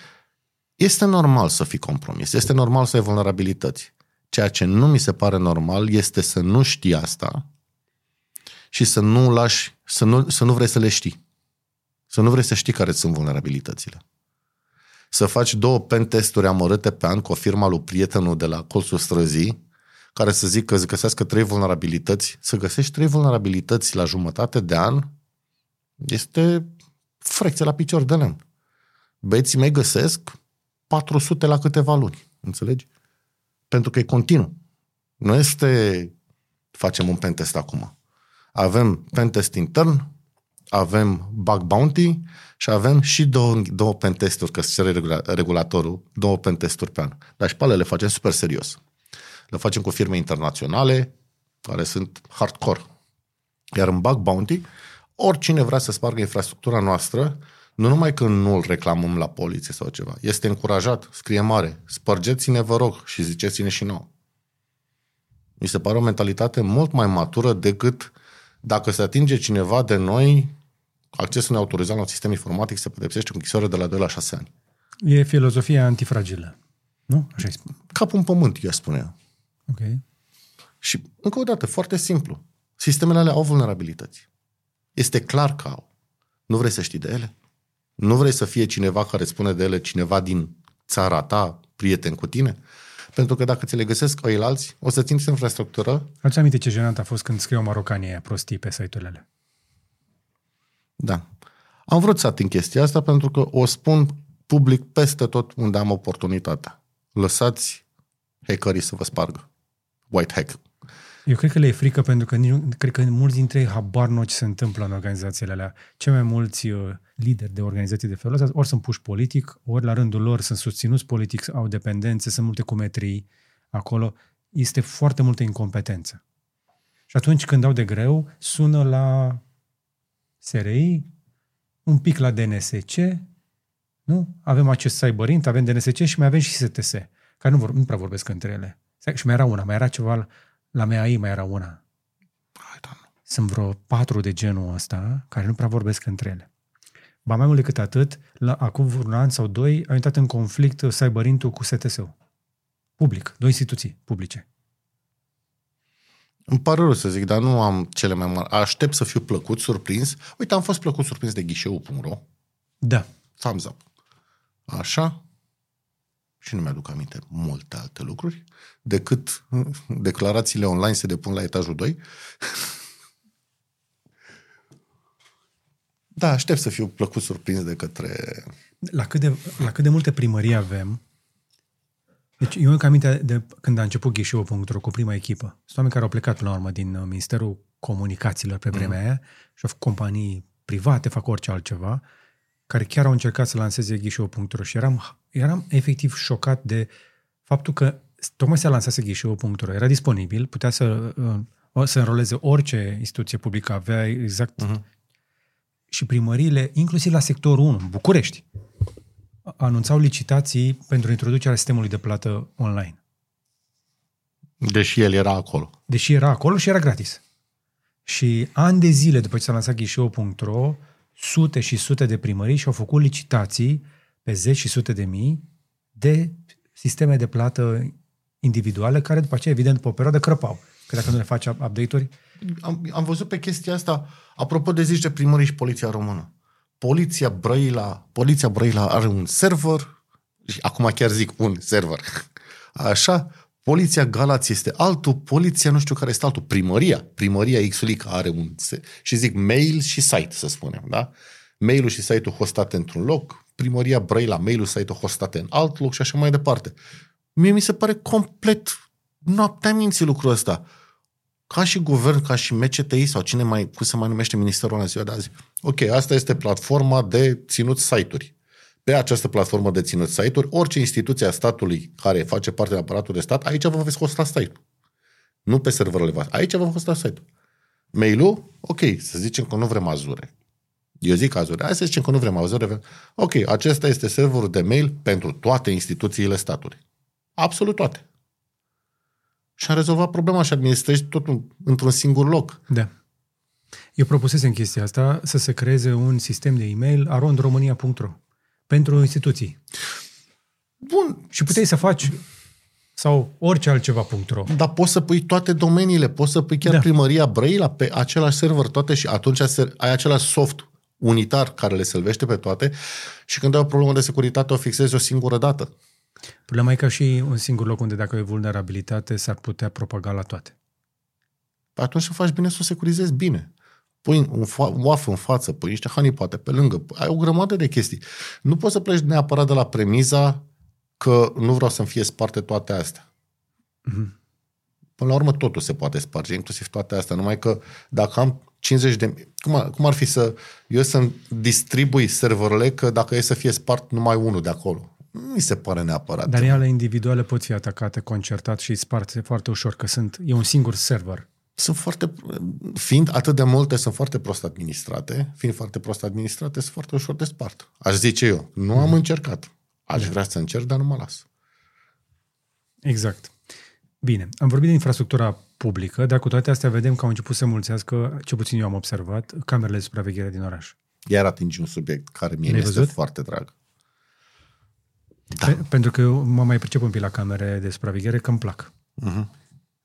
Este normal să fii compromis, este normal să ai vulnerabilități. Ceea ce nu mi se pare normal este să nu știi asta și să nu lași, să nu, să nu vrei să le știi. Să nu vrei să știi care sunt vulnerabilitățile. Să faci două pentesturi amărâte pe an cu o firma lui prietenul de la colțul străzii, care să zic că găsească trei vulnerabilități, să găsești trei vulnerabilități la jumătate de an, este frecție la picior de lemn. Băieții mei găsesc 400 la câteva luni. Înțelegi? Pentru că e continuu. Nu este facem un pentest acum. Avem pentest intern, avem bug bounty și avem și două, două pentesturi, că se cere regulatorul, două pentesturi pe an. Dar și pe ale le facem super serios. Le facem cu firme internaționale care sunt hardcore. Iar în bug bounty, oricine vrea să spargă infrastructura noastră, nu numai că nu îl reclamăm la poliție sau ceva, este încurajat, scrie mare, spărgeți-ne vă rog și ziceți-ne și nouă. Mi se pare o mentalitate mult mai matură decât dacă se atinge cineva de noi, accesul neautorizat la un sistem informatic se pedepsește cu închisoare de la 2 la 6 ani. E filozofia antifragilă, nu? Așa spune. Capul în pământ, eu spune. Ok. Și, încă o dată, foarte simplu. Sistemele alea au vulnerabilități. Este clar că au. Nu vrei să știi de ele? Nu vrei să fie cineva care spune de ele, cineva din țara ta, prieten cu tine? Pentru că dacă ți le găsesc ei alți, o să țin infrastructură. Ați aminte ce jenant a fost când scriu marocanii aia prostii pe site-urile alea? Da. Am vrut să ating chestia asta pentru că o spun public peste tot unde am oportunitatea. Lăsați hackerii să vă spargă. White hack. Eu cred că le e frică pentru că nici, cred că mulți dintre ei habar nu ce se întâmplă în organizațiile alea. Cei mai mulți uh, lideri de organizații de felul ăsta ori sunt puși politic, ori la rândul lor sunt susținuți politic, au dependențe, sunt multe cumetrii acolo. Este foarte multă incompetență. Și atunci când dau de greu, sună la SRI, un pic la DNSC, nu? Avem acest CyberInt, avem DNSC și mai avem și STS, care nu, vor, nu prea vorbesc între ele. Și mai era una, mai era ceva la MEAI mai era una. Hai, Sunt vreo patru de genul ăsta care nu prea vorbesc între ele. Ba mai mult decât atât, la, acum un an sau doi au intrat în conflict cyber cu STS-ul. Public, două instituții publice. Îmi pare rău să zic, dar nu am cele mai mari. Aștept să fiu plăcut, surprins. Uite, am fost plăcut surprins de ghișeu.ro. Da. Thumbs up. Așa. Și nu mi-aduc aminte multe alte lucruri decât declarațiile online se depun la etajul 2. <laughs> da, aștept să fiu plăcut surprins de către... La cât de, la cât de multe primării avem, deci eu încă aminte de când a început ghișeu.ro cu prima echipă. Sunt oameni care au plecat la urmă din uh, Ministerul Comunicațiilor pe vremea mm. aia și au făcut companii private, fac orice altceva, care chiar au încercat să lanseze ghișeu.ro și eram, eram efectiv șocat de faptul că tocmai se lansase ghișeu.ro, era disponibil, putea să, uh, să înroleze orice instituție publică, avea exact... Uh-huh. Și primăriile, inclusiv la sectorul 1, București, anunțau licitații pentru introducerea sistemului de plată online. Deși el era acolo. Deși era acolo și era gratis. Și ani de zile după ce s-a lansat ghișeu.ro, sute și sute de primării și-au făcut licitații pe zeci și sute de mii de sisteme de plată individuale, care după aceea, evident, pe o perioadă crăpau. Că dacă nu le faci update-uri... Am, am văzut pe chestia asta, apropo de zici de primării și Poliția Română. Poliția Brăila, Poliția Brăila are un server, și acum chiar zic un server, <laughs> așa, Poliția Galați este altul, poliția nu știu care este altul, primăria, primăria Xulica are un, și zic mail și site, să spunem, da? Mailul și site-ul hostate într-un loc, primăria Brăila, mail-ul, site-ul hostate în alt loc și așa mai departe. Mie mi se pare complet noaptea minții lucrul ăsta. Ca și guvern, ca și MCTI sau cine mai, cum se mai numește ministerul în ziua de azi. Ok, asta este platforma de ținut site-uri. Pe această platformă de ținut site-uri, orice instituție a statului care face parte din aparatul de stat, aici vă veți hosta site-ul. Nu pe serverele voastre. Aici vă hosta site-ul. Mail-ul, ok, să zicem că nu vrem azure. Eu zic cazuri. Hai să zicem că nu vrem auzări. Ok, acesta este serverul de mail pentru toate instituțiile statului. Absolut toate. Și am rezolvat problema și administrezi totul într-un singur loc. Da. Eu propusesem chestia asta să se creeze un sistem de e-mail arondromânia.ro pentru instituții. Bun. Și puteai să faci sau orice altceva.ro. Dar poți să pui toate domeniile, poți să pui chiar da. primăria Brăila pe același server toate și atunci ai același soft unitar care le sălvește pe toate și când ai o problemă de securitate o fixezi o singură dată. Problema e ca și un singur loc unde dacă e vulnerabilitate s-ar putea propaga la toate. Păi atunci să faci bine să o securizezi bine. Pui un, fa- un waf în față, pui niște honeypote pe lângă, ai o grămadă de chestii. Nu poți să pleci neapărat de la premiza că nu vreau să-mi fie sparte toate astea. Mm-hmm. Până la urmă totul se poate sparge, inclusiv toate astea, numai că dacă am 50 de... Cum ar, cum ar fi să eu să distribui serverele că dacă e să fie spart numai unul de acolo? Nu mi se pare neapărat. Dar ele individuale pot fi atacate concertat și sparte foarte ușor, că sunt, e un singur server. Sunt foarte, fiind atât de multe, sunt foarte prost administrate, fiind foarte prost administrate, sunt foarte ușor de spart. Aș zice eu. Nu am mm. încercat. Aș da. vrea să încerc, dar nu mă las. Exact. Bine, am vorbit de infrastructura publică, dar cu toate astea vedem că au început să mulțească, ce puțin eu am observat, camerele de supraveghere din oraș. Iar atingi un subiect care mie este văzut? foarte drag. Da. Pe, pentru că eu mă mai pricep un pic la camere de supraveghere că îmi plac. Uh-huh.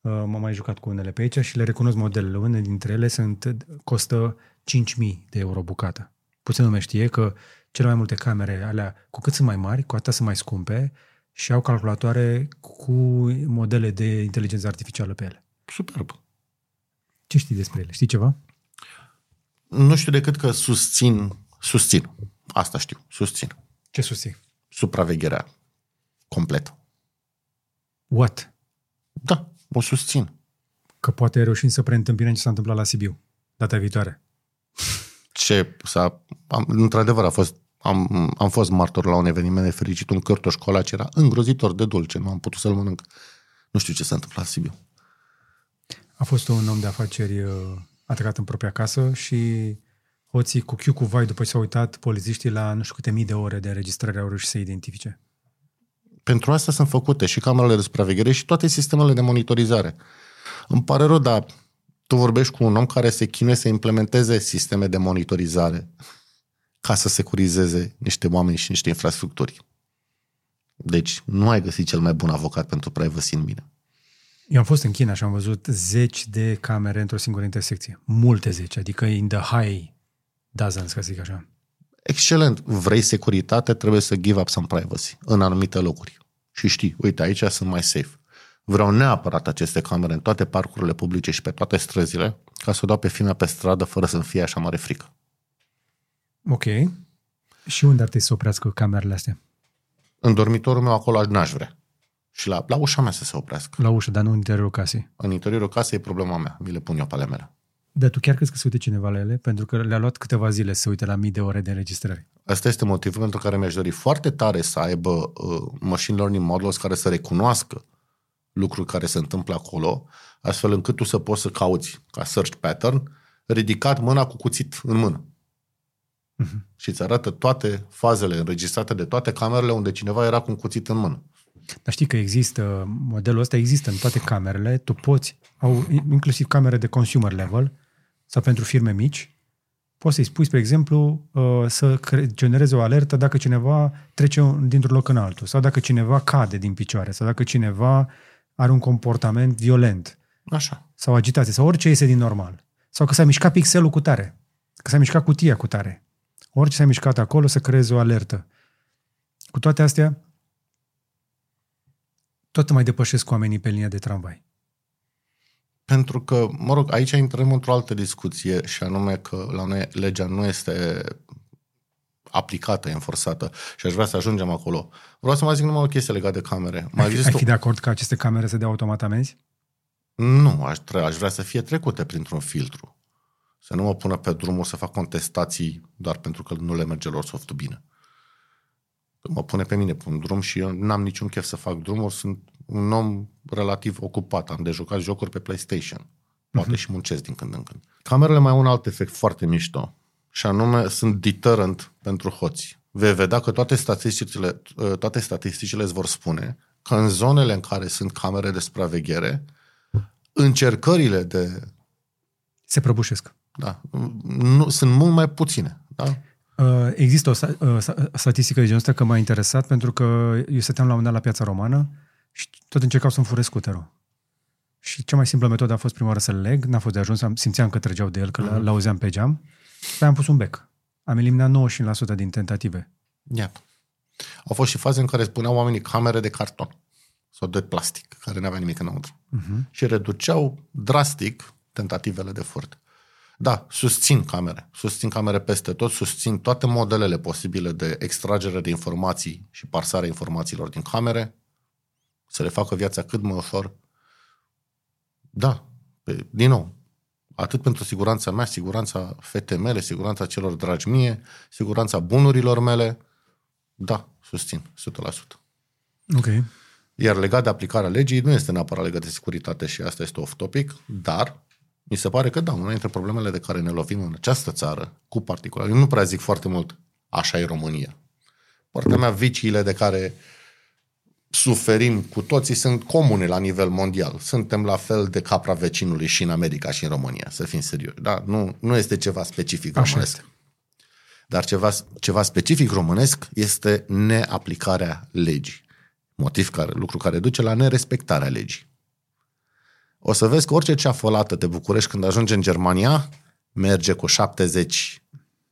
M-am mai jucat cu unele pe aici și le recunosc modelele. Unele dintre ele sunt, costă 5.000 de euro bucată. Puțin lume știe că cele mai multe camere alea, cu cât sunt mai mari, cu atât sunt mai scumpe și au calculatoare cu modele de inteligență artificială pe ele. Superb. Ce știi despre ele? Știi ceva? Nu știu decât că susțin, susțin. Asta știu, susțin. Ce susțin? Supravegherea completă. What? Da, o susțin. Că poate reușim să preîntâmpinăm ce s-a întâmplat la Sibiu data viitoare. Ce s-a... Am, într-adevăr, a fost am, am fost martor la un eveniment de fericit, un cărtoș colac era îngrozitor de dulce, nu am putut să-l mănânc. Nu știu ce s-a întâmplat la Sibiu. A fost un om de afaceri uh, atacat în propria casă și hoții cu chiu cu vai, după ce s-au uitat polițiștii la nu știu câte mii de ore de înregistrare au reușit să identifice. Pentru asta sunt făcute și camerele de supraveghere și toate sistemele de monitorizare. Îmi pare rău, dar tu vorbești cu un om care se chinuie să implementeze sisteme de monitorizare ca să securizeze niște oameni și niște infrastructuri. Deci nu ai găsit cel mai bun avocat pentru privacy în mine. Eu am fost în China și am văzut zeci de camere într-o singură intersecție. Multe zeci, adică in the high dozens, ca să zic așa. Excelent. Vrei securitate, trebuie să give up some privacy în anumite locuri. Și știi, uite, aici sunt mai safe. Vreau neapărat aceste camere în toate parcurile publice și pe toate străzile, ca să o dau pe fina pe stradă fără să-mi fie așa mare frică. Ok. Și unde ar trebui să oprească camerele astea? În dormitorul meu acolo n-aș vrea. Și la, la ușa mea să se oprească. La ușă, dar nu în interiorul casei. În interiorul casei e problema mea. Mi le pun eu pe ale mele. Dar tu chiar crezi că se uite cineva la ele? Pentru că le-a luat câteva zile să uite la mii de ore de înregistrare. Asta este motivul pentru care mi-aș dori foarte tare să aibă uh, machine learning models care să recunoască lucruri care se întâmplă acolo, astfel încât tu să poți să cauți ca search pattern, ridicat mâna cu cuțit în mână. Uh-huh. Și îți arată toate fazele înregistrate de toate camerele unde cineva era cu un cuțit în mână. Dar știi că există, modelul ăsta există în toate camerele, tu poți, au inclusiv camere de consumer level sau pentru firme mici, poți să-i spui, spre exemplu, uh, să genereze o alertă dacă cineva trece dintr-un loc în altul sau dacă cineva cade din picioare sau dacă cineva are un comportament violent. Așa. Sau agitație sau orice iese din normal. Sau că s-a mișcat pixelul cu tare. Că s-a mișcat cutia cu tare. Orice s-a mișcat acolo să creeze o alertă. Cu toate astea, tot mai depășesc oamenii pe linia de tramvai. Pentru că, mă rog, aici intrăm într-o altă discuție și anume că la noi legea nu este aplicată, enforțată și aș vrea să ajungem acolo. Vreau să mai zic numai o chestie legată de camere. Mai ai, fi, ai fi de acord că aceste camere să dea automat amenzi? Nu, aș, aș vrea să fie trecute printr-un filtru. Să nu mă pună pe drumul să fac contestații doar pentru că nu le merge lor softul bine. Mă pune pe mine pe un drum și eu n-am niciun chef să fac drumuri, sunt un om relativ ocupat, am de jucat jocuri pe PlayStation. Poate uh-huh. și muncesc din când în când. Camerele mai au un alt efect foarte mișto. și anume sunt deterrent pentru hoți. Vei vedea că toate statisticile, toate statisticile îți vor spune că în zonele în care sunt camere de supraveghere, încercările de... Se prăbușesc. Da, nu, sunt mult mai puține. Da? Uh, există o uh, statistică de genul ăsta că m-a interesat pentru că eu stăteam la un moment dat la piața romană și tot încercau să-mi fure scuterul. Și cea mai simplă metodă a fost prima oară să-l leg, n-a fost de ajuns, simțeam că trăgeau de el, că uh-huh. l-auzeam pe geam. Pe am pus un bec. Am eliminat 95% din tentative. Iată. Au fost și faze în care spuneau oamenii camere de carton sau de plastic, care nu avea nimic înăuntru. Uh-huh. Și reduceau drastic tentativele de furt. Da, susțin camere. Susțin camere peste tot, susțin toate modelele posibile de extragere de informații și parsarea informațiilor din camere, să le facă viața cât mai ușor. Da, pe, din nou, atât pentru siguranța mea, siguranța fetei mele, siguranța celor dragi mie, siguranța bunurilor mele, da, susțin, 100%. Ok. Iar legat de aplicarea legii, nu este neapărat legat de securitate și asta este off-topic, dar mi se pare că da, una dintre problemele de care ne lovim în această țară, cu particular, eu nu prea zic foarte mult, așa e România. Partea mea, viciile de care suferim cu toții sunt comune la nivel mondial. Suntem la fel de capra vecinului și în America și în România, să fim serioși. Da? Nu, nu este ceva specific Așa românesc. este. Dar ceva, ceva specific românesc este neaplicarea legii. Motiv care, lucru care duce la nerespectarea legii. O să vezi că orice ceafălată de București când ajunge în Germania merge cu 70,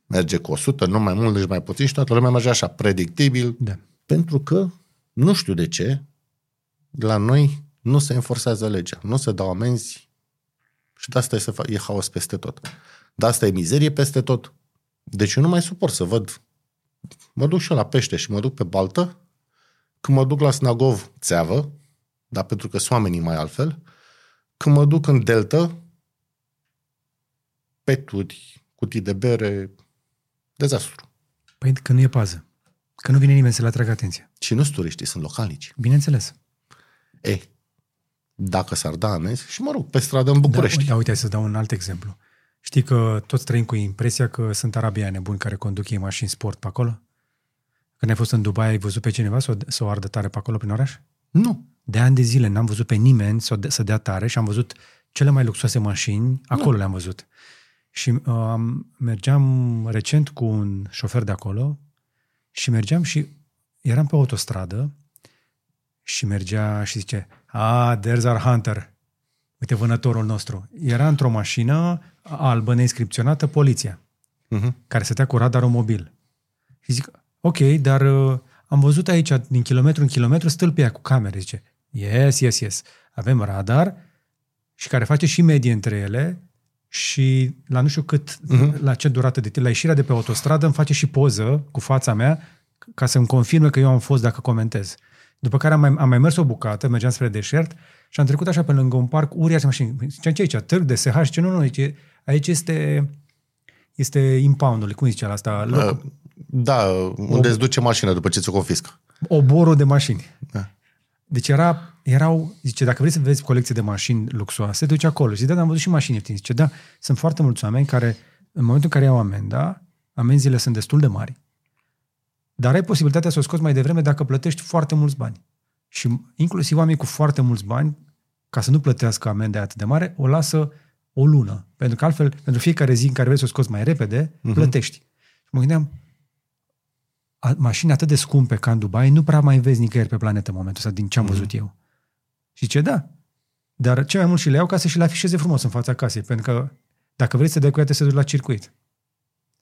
merge cu 100, nu mai mult, nici mai puțin și toată lumea merge așa, predictibil. Da. Pentru că, nu știu de ce, la noi nu se enforțează legea, nu se dau amenzi și de asta e, e haos peste tot. De asta e mizerie peste tot. Deci eu nu mai suport să văd, mă duc și eu la pește și mă duc pe baltă, când mă duc la Snagov, țeavă, dar pentru că sunt oamenii mai altfel, când mă duc în Delta, peturi, cutii de bere, dezastru. Păi că nu e pază. Că nu vine nimeni să le atragă atenția. Și nu sunt turiștii, sunt localnici. Bineînțeles. E, dacă s-ar da amenzi, și mă rog, pe stradă în București. Da, uite, să dau un alt exemplu. Știi că toți trăim cu impresia că sunt arabiani buni care conduc ei mașini sport pe acolo? Când ai fost în Dubai, ai văzut pe cineva să o, să o ardă tare pe acolo prin oraș? Nu. De ani de zile n-am văzut pe nimeni să, să dea tare și am văzut cele mai luxoase mașini, acolo nu. le-am văzut. Și uh, mergeam recent cu un șofer de acolo și mergeam și eram pe autostradă și mergea și zice, ah, there's our hunter. Uite vânătorul nostru. Era într-o mașină albă neinscripționată poliția, uh-huh. care stătea cu radarul mobil. Și zic, ok, dar uh, am văzut aici, din kilometru în kilometru, stâlpia cu camere. Zice, yes, yes, yes. Avem radar și care face și medie între ele și la nu știu cât, uh-huh. la ce durată de timp, la ieșirea de pe autostradă îmi face și poză cu fața mea ca să-mi confirme că eu am fost dacă comentez. După care am mai, am mai mers o bucată, mergeam spre deșert și am trecut așa pe lângă un parc uriaș mașini. Ziceam, ce aici? Târg de SH? Ce nu, nu, aici, aici este, este impound cum zice asta? Loc, uh, da, unde o, îți duce mașina după ce ți-o confiscă. Oborul de mașini. Da. Deci era, erau, zice, dacă vrei să vezi colecție de mașini luxoase, te duci acolo. Zice, da, dar am văzut și mașini ieftine. Zice, da, sunt foarte mulți oameni care, în momentul în care iau amenda, amenziile sunt destul de mari, dar ai posibilitatea să o scoți mai devreme dacă plătești foarte mulți bani. Și inclusiv oamenii cu foarte mulți bani, ca să nu plătească amenda atât de mare, o lasă o lună. Pentru că altfel, pentru fiecare zi în care vrei să o scoți mai repede, uh-huh. plătești. Și mă gândeam, mașini atât de scumpe ca în Dubai nu prea mai vezi nicăieri pe planetă în momentul ăsta, din ce am mm. văzut eu. Și ce da. Dar ce mai mult și le iau ca să și le afișeze frumos în fața casei, pentru că dacă vrei să dea cu ea, să duci la circuit.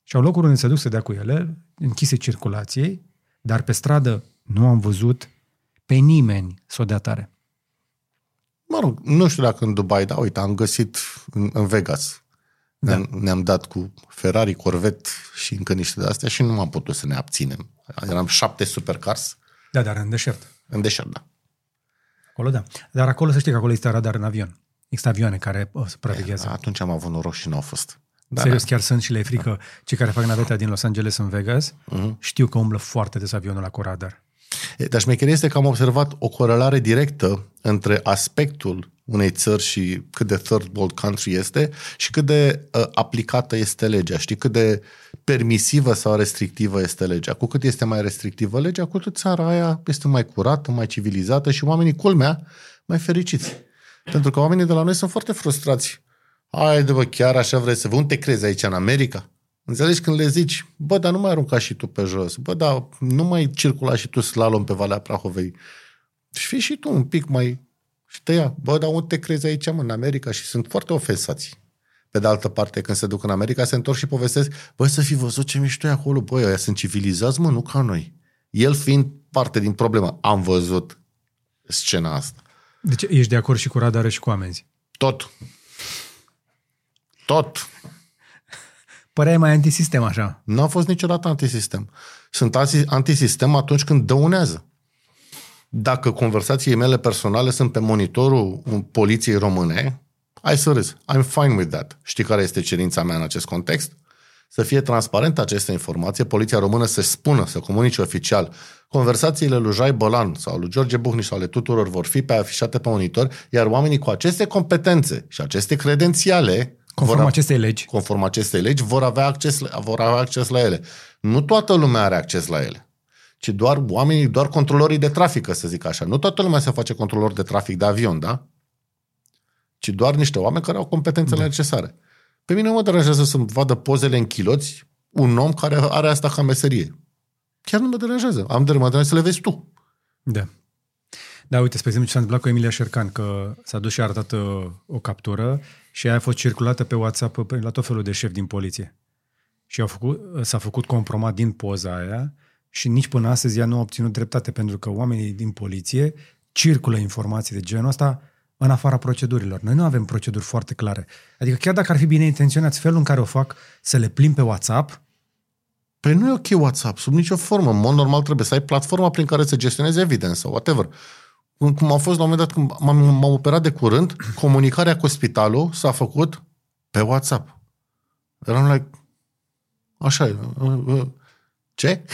Și au locuri unde se duc să dea cu ele, închise circulației, dar pe stradă nu am văzut pe nimeni să o dea tare. Mă rog, nu știu dacă în Dubai, dar uite, am găsit în, în Vegas da. Ne-am, ne-am dat cu Ferrari, Corvette și încă niște de astea și nu am putut să ne abținem. Eram șapte supercars. Da, dar în deșert. În deșert, da. Acolo da. Dar acolo să știi că acolo este radar în avion. Există avioane care uh, supraveghează. Atunci am avut noroc și nu au fost. Da, Serios, chiar sunt și le e frică. Da. Cei care fac naveta din Los Angeles în Vegas uh-huh. știu că umblă foarte des avionul la cu radar. Dar șmecheria este că am observat o corelare directă între aspectul unei țări și cât de third world country este și cât de uh, aplicată este legea. Știi cât de permisivă sau restrictivă este legea. Cu cât este mai restrictivă legea, cu atât țara aia este mai curată, mai civilizată și oamenii, culmea, mai fericiți. Pentru că oamenii de la noi sunt foarte frustrați. Haide, bă, chiar așa vrei să vă? Unde te crezi aici, în America? Înțelegi când le zici, bă, dar nu mai arunca și tu pe jos, bă, dar nu mai circula și tu slalom pe Valea Prahovei. Și fii și tu un pic mai... Și te ia, bă, dar unde te crezi aici, mă, în America? Și sunt foarte ofensați. Pe de altă parte, când se duc în America, se întorc și povestesc, bă, să fi văzut ce mișto e acolo, bă, ăia sunt civilizați, mă, nu ca noi. El fiind parte din problemă, am văzut scena asta. Deci ești de acord și cu radare și cu amenzi? Tot. Tot. Păreai mai antisistem așa. Nu a fost niciodată antisistem. Sunt antisistem atunci când dăunează. Dacă conversațiile mele personale sunt pe monitorul poliției române, hai să râzi. I'm fine with that. Știi care este cerința mea în acest context? Să fie transparentă aceste informații, poliția română să spună, să comunice oficial. Conversațiile lui Jai Bălan sau lui George Buhniș sau ale tuturor vor fi pe afișate pe monitor, iar oamenii cu aceste competențe și aceste credențiale Conform vor, acestei legi. Conform acestei legi, vor avea, acces, vor avea acces la ele. Nu toată lumea are acces la ele, ci doar oamenii, doar controlorii de trafic, să zic așa. Nu toată lumea se face controlor de trafic de avion, da? Ci doar niște oameni care au competențele da. necesare. Pe mine mă deranjează să-mi vadă pozele în chiloți un om care are asta ca meserie. Chiar nu mă deranjează. Am de mă să le vezi tu. Da. Da, uite, spre exemplu, ce s-a întâmplat cu Emilia Șercan, că s-a dus și a arătat uh, o captură și aia a fost circulată pe WhatsApp la tot felul de șefi din poliție. Și au făcut, s-a făcut compromat din poza aia și nici până astăzi ea nu a obținut dreptate pentru că oamenii din poliție circulă informații de genul ăsta în afara procedurilor. Noi nu avem proceduri foarte clare. Adică chiar dacă ar fi bine intenționați felul în care o fac să le plim pe WhatsApp, Păi nu e ok WhatsApp, sub nicio formă. În mod normal trebuie să ai platforma prin care să gestionezi evidență, whatever cum a fost la un moment dat când m-am, m-am operat de curând, comunicarea cu spitalul s-a făcut pe WhatsApp. Eram like, așa, ce?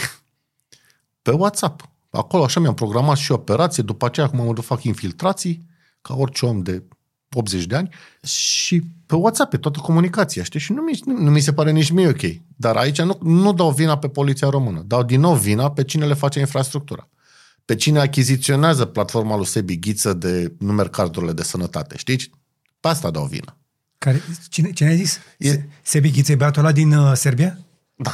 Pe WhatsApp. Acolo așa mi-am programat și operație, după aceea cum am să fac infiltrații, ca orice om de 80 de ani, și pe WhatsApp, pe toată comunicația, știi? Și nu mi, nu, nu mi se pare nici mie ok. Dar aici nu, nu dau vina pe poliția română, dau din nou vina pe cine le face infrastructura pe cine achiziționează platforma lui Sebi Ghiță de numeri cardurile de sănătate, știi? Pe asta dau vină. Care, cine, cine a zis? E... Sebi Ghiță e băiatul ăla din uh, Serbia? Da.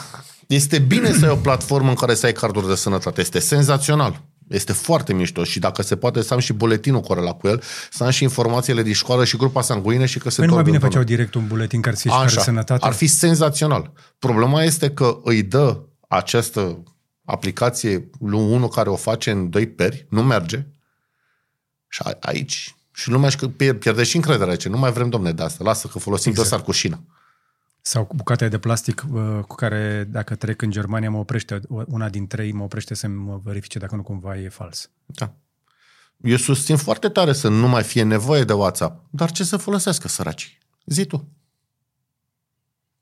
Este bine să ai o platformă în care să ai carduri de sănătate. Este senzațional. Este foarte mișto și dacă se poate să am și buletinul corelat cu el, să am și informațiile din școală și grupa sanguină și că se păi nu mai bine făceau direct un buletin care să fie și sănătate? Ar fi senzațional. Problema este că îi dă această aplicație unul care o face în doi peri, nu merge. Și aici și lumea își pierde și încrederea. Ce nu mai vrem, domne, de asta. Lasă că folosim exact. dosar cu șină. Sau cu bucate de plastic uh, cu care, dacă trec în Germania, mă oprește, una din trei mă oprește să mă verifice dacă nu cumva e fals. Da. Eu susțin foarte tare să nu mai fie nevoie de WhatsApp. Dar ce să folosească săracii? Zi tu.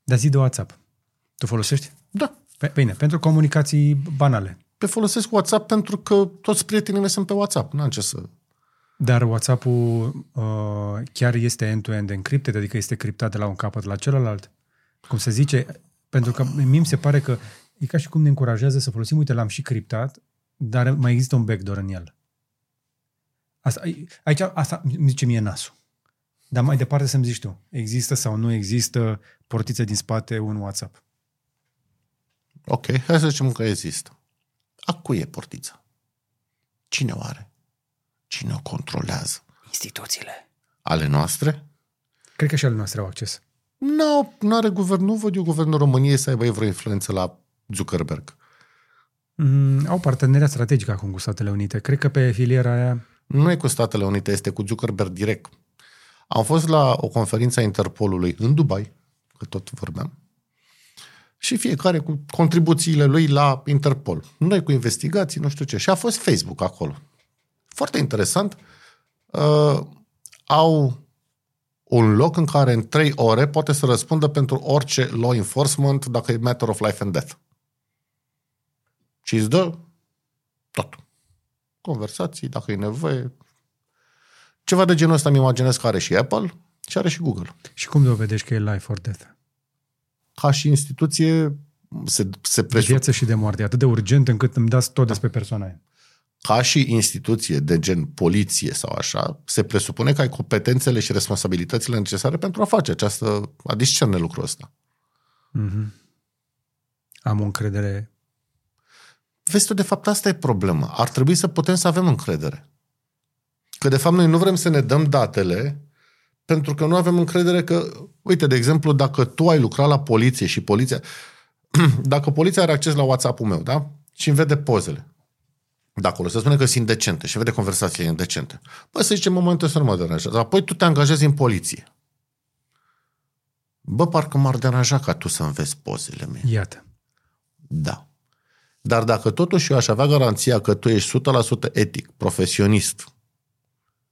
Dar zi de WhatsApp. Tu folosești? Da. Bine, pentru comunicații banale. Pe folosesc WhatsApp pentru că toți prietenii mei sunt pe WhatsApp. N-am ce să... Dar WhatsApp-ul uh, chiar este end-to-end encrypted, adică este criptat de la un capăt la celălalt? Cum se zice? Pentru că mie mi se pare că e ca și cum ne încurajează să folosim, uite, l-am și criptat, dar mai există un backdoor în el. Asta, aici, asta mi zice mie nasul. Dar mai departe să-mi zici tu, există sau nu există portiță din spate un WhatsApp? Ok, hai să zicem că există. A cui e portița? Cine o are? Cine o controlează? Instituțiile. Ale noastre? Cred că și ale noastre au acces. Nu, nu are guvern, nu văd eu guvernul României să aibă vreo influență la Zuckerberg. Mm, au parteneria strategică acum cu Statele Unite. Cred că pe filiera aia... Nu e cu Statele Unite, este cu Zuckerberg direct. Am fost la o conferință a Interpolului în Dubai, că tot vorbeam, și fiecare cu contribuțiile lui la Interpol. Noi cu investigații, nu știu ce. Și a fost Facebook acolo. Foarte interesant. Uh, au un loc în care în trei ore poate să răspundă pentru orice law enforcement dacă e matter of life and death. Și îți dă tot. Conversații, dacă e nevoie. Ceva de genul ăsta îmi imaginez că are și Apple și are și Google. Și cum dovedești că e life or death? Ca și instituție se, se De presupune viață și de moarte. E atât de urgent încât îmi dați tot despre persoana aia. Ca și instituție de gen poliție sau așa, se presupune că ai competențele și responsabilitățile necesare pentru a face această, a discerne lucrul ăsta. Mhm. Am o încredere. Vezi tu, de fapt, asta e problema. Ar trebui să putem să avem încredere. Că, de fapt, noi nu vrem să ne dăm datele pentru că nu avem încredere că, uite, de exemplu, dacă tu ai lucrat la poliție și poliția... <clears throat> dacă poliția are acces la WhatsApp-ul meu, da? Și îmi vede pozele. De acolo, se spune că sunt indecente și vede conversații indecente. Bă, să zicem, în momentul ăsta nu mă deranjează. Apoi tu te angajezi în poliție. Bă, parcă m-ar deranja ca tu să-mi vezi pozele mele. Iată. Da. Dar dacă totuși eu aș avea garanția că tu ești 100% etic, profesionist,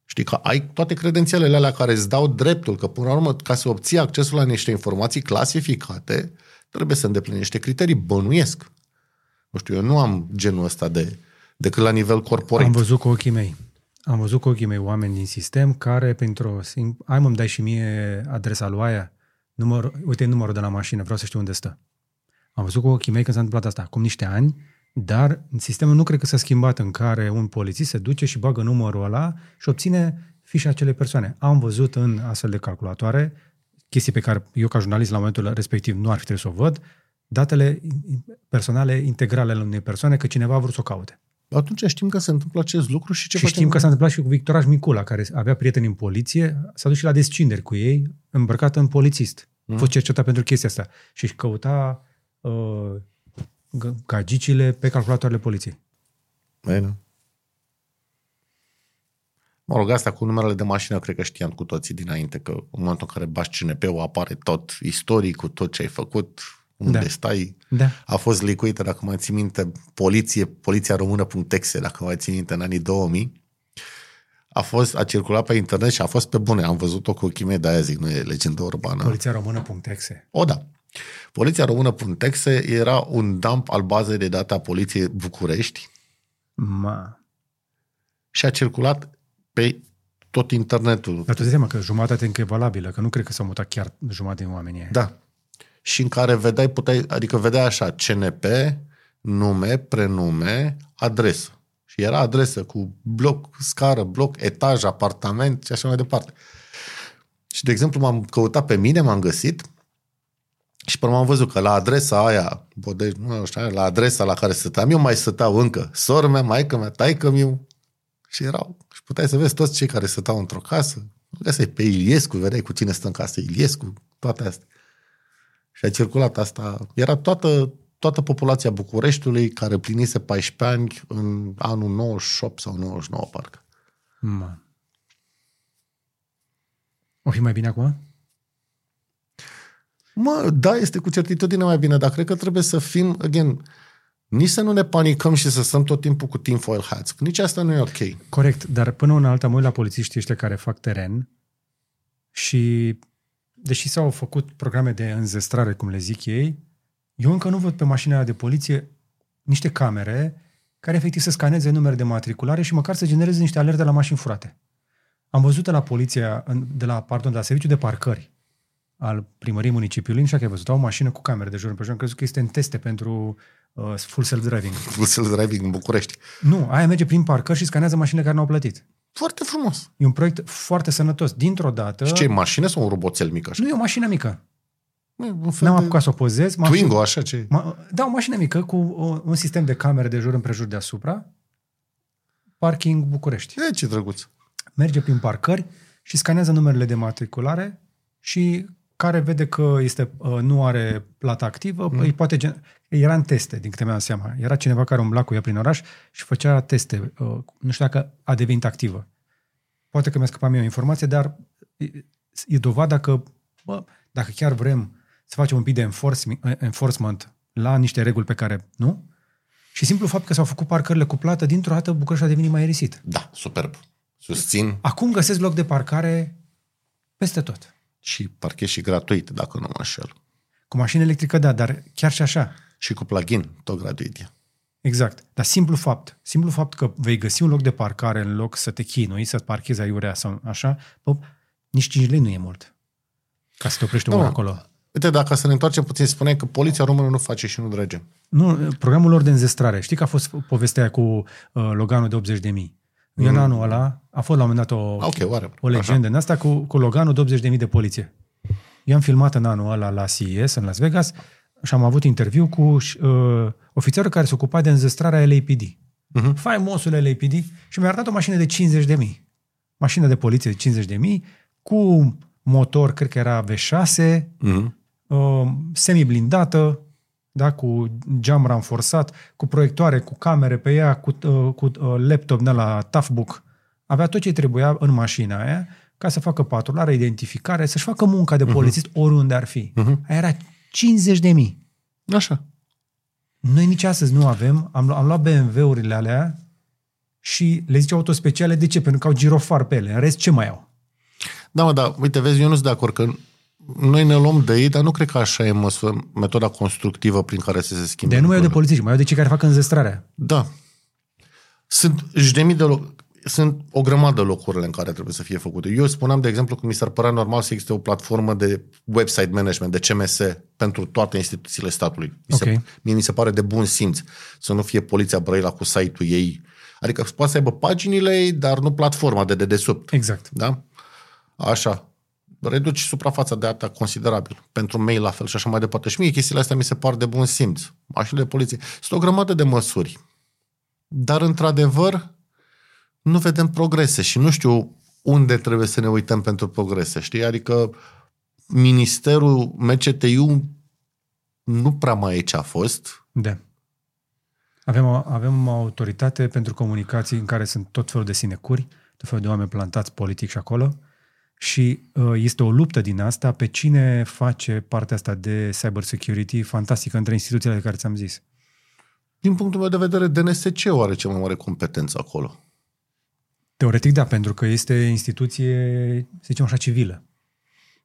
știi că ai toate credențialele alea care îți dau dreptul, că până la urmă, ca să obții accesul la niște informații clasificate, trebuie să îndeplinești niște criterii, bănuiesc. Nu știu, eu nu am genul ăsta de, decât la nivel corporate. Am văzut cu ochii mei. Am văzut cu ochii mei oameni din sistem care, printr-o sim... Hai mă, dai și mie adresa lui aia. Număr... Uite numărul de la mașină, vreau să știu unde stă. Am văzut cu ochii mei când s-a întâmplat asta, acum niște ani, dar sistemul nu cred că s-a schimbat în care un polițist se duce și bagă numărul ăla și obține fișa acelei persoane. Am văzut în astfel de calculatoare chestii pe care eu ca jurnalist la momentul respectiv nu ar fi trebuit să o văd, datele personale integrale ale unei persoane că cineva a vrut să o caute. Atunci știm că se întâmplă acest lucru și ce Și facem? știm că s-a întâmplat și cu Victoraj Micula, care avea prieteni în poliție, s-a dus și la descinderi cu ei, îmbrăcat în polițist. A fost cercetat pentru chestia asta. Și își căuta uh, g- gagicile pe calculatoarele poliției. Bine. da. Mă rog, asta cu numerele de mașină, cred că știam cu toții dinainte, că în momentul în care bași CNP-ul apare tot istoricul, tot ce ai făcut, unde Da. stai. Da. A fost licuită, dacă mai ții minte, poliție, poliția română.exe, dacă mai ții minte, în anii 2000. A fost, a circulat pe internet și a fost pe bune. Am văzut-o cu ochii mei, de-aia zic, nu e legendă urbană. Poliția română.exe. O, da. Poliția română.exe era un dump al bazei de date a Poliției București, Ma. și a circulat pe tot internetul. Dar tu îți dai seama că jumătate încă e valabilă, că nu cred că s-au mutat chiar jumătate din oamenii aia. Da. Și în care vedeai, puteai, adică vedeai așa, CNP, nume, prenume, adresă. Și era adresă cu bloc, scară, bloc, etaj, apartament și așa mai departe. Și, de exemplu, m-am căutat pe mine, m-am găsit și până am văzut că la adresa aia, Bodej, nu știu, la adresa la care stăteam, eu mai stăteau încă sora mea, maică mea, taică miu și erau. Și puteai să vezi toți cei care stăteau într-o casă. Găseai pe Iliescu, vedeai cu cine stă în casă Iliescu, toate astea. Și a circulat asta. Era toată, toată populația Bucureștiului care plinise 14 ani în anul 98 sau 99, parcă. Ma. O fi mai bine acum? Mă, da, este cu certitudine mai bine, dar cred că trebuie să fim, again, nici să nu ne panicăm și să stăm tot timpul cu tinfoil hats. că Nici asta nu e ok. Corect, dar până una alta mă uit la polițiștii ăștia care fac teren și deși s-au făcut programe de înzestrare, cum le zic ei, eu încă nu văd pe mașina aia de poliție niște camere care efectiv să scaneze numere de matriculare și măcar să genereze niște alerte la mașini furate. Am văzut de la poliția, în- de la, pardon, de la serviciul de parcări al primăriei municipiului, nu știu dacă ai văzut, au o mașină cu camere de jur împrejur, am crezut că este în teste pentru uh, full self-driving. Full self-driving în București. Nu, aia merge prin parcări și scanează mașinile care nu au plătit. Foarte frumos. E un proiect foarte sănătos. Dintr-o dată... Și ce, e mașină sau un roboțel mic așa? Nu e o mașină mică. E un fel N-am de apucat să o pozez. Twingo, așa ce? Ma, da, o mașină mică cu o, un sistem de camere de jur împrejur deasupra. Parking București. E, ce drăguț. Merge prin parcări și scanează numerele de matriculare și care vede că este, uh, nu are plată activă, mm. îi poate gen... Era în teste, din câte mi-am seama. Era cineva care umbla cu ea prin oraș și făcea teste. Uh, Nu știu dacă a devenit activă. Poate că mi-a scăpat mie o informație, dar e, e dovada că, bă, dacă chiar vrem să facem un pic de enforcement, enforcement la niște reguli pe care, nu? Și simplu fapt că s-au făcut parcările cu plată, dintr-o dată București a devenit mai erisit. Da, superb. Susțin Acum găsesc loc de parcare peste tot. Și parchez și gratuit, dacă nu mă înșel. Cu mașină electrică, da, dar chiar și așa. Și cu plugin, tot gratuit e. Exact. Dar simplu fapt, simplu fapt că vei găsi un loc de parcare în loc să te chinui, să parchezi aiurea sau așa, bă, nici 5 lei nu e mult. Ca să te oprești Da, da, mă. acolo. Uite, dacă să ne întoarcem puțin, spune că poliția română nu face și nu drege. Nu, programul lor de înzestrare. Știi că a fost povestea aia cu uh, Loganul de 80 de mii. Mm. În anul ăla a fost la un moment dat o, Ok, oare. o legendă în asta cu, cu Loganul de 80 de mii de poliție. Eu am filmat în anul ăla la CES, în Las Vegas, și am avut interviu cu uh, ofițerul care se ocupa de înzestrarea LAPD. Mhm. Faimosul LAPD și mi-a arătat o mașină de 50 de mii. Mașină de poliție de 50 de mii cu motor, cred că era V6, Mhm. uh, semi-blindată, da, cu geam ranforsat, cu proiectoare, cu camere pe ea, cu, uh, cu uh, laptop de la Toughbook. Avea tot ce trebuia în mașina aia ca să facă patrulare, identificare, să-și facă munca de polițist uh-huh. oriunde ar fi. Uh-huh. Aia era 50 de mii. Așa. Noi nici astăzi nu avem. Am, lu- am luat BMW-urile alea și le zice autospeciale. De ce? Pentru că au girofar pe ele. În rest, ce mai au? Da, mă, dar uite, vezi, eu nu sunt de acord că noi ne luăm de ei, dar nu cred că așa e măsură, metoda constructivă prin care să se schimbe. De nu mai au de lucrurile. polițiști, mai au de cei care fac înzestrarea. Da. Sunt și de mii de loc, sunt o grămadă de locurile în care trebuie să fie făcute. Eu spuneam, de exemplu, că mi s-ar părea normal să existe o platformă de website management, de CMS, pentru toate instituțiile statului. Mi se, Ok. mie mi se pare de bun simț să nu fie poliția Brăila cu site-ul ei. Adică poate să aibă paginile ei, dar nu platforma de dedesubt. Exact. Da? Așa. Reduci suprafața de data considerabil. Pentru mail la fel și așa mai departe. Și mie chestiile astea mi se par de bun simț. Mașinile de poliție. Sunt o grămadă de măsuri. Dar, într-adevăr, nu vedem progrese și nu știu unde trebuie să ne uităm pentru progrese. Știi? Adică Ministerul MCTU nu prea mai e ce a fost. Da. Avem o, avem o autoritate pentru comunicații în care sunt tot felul de sinecuri, tot felul de oameni plantați politic și acolo și uh, este o luptă din asta pe cine face partea asta de cyber security fantastică între instituțiile de care ți-am zis. Din punctul meu de vedere, DNSC are cea mai mare competență acolo. Teoretic da, pentru că este instituție, să zicem așa, civilă.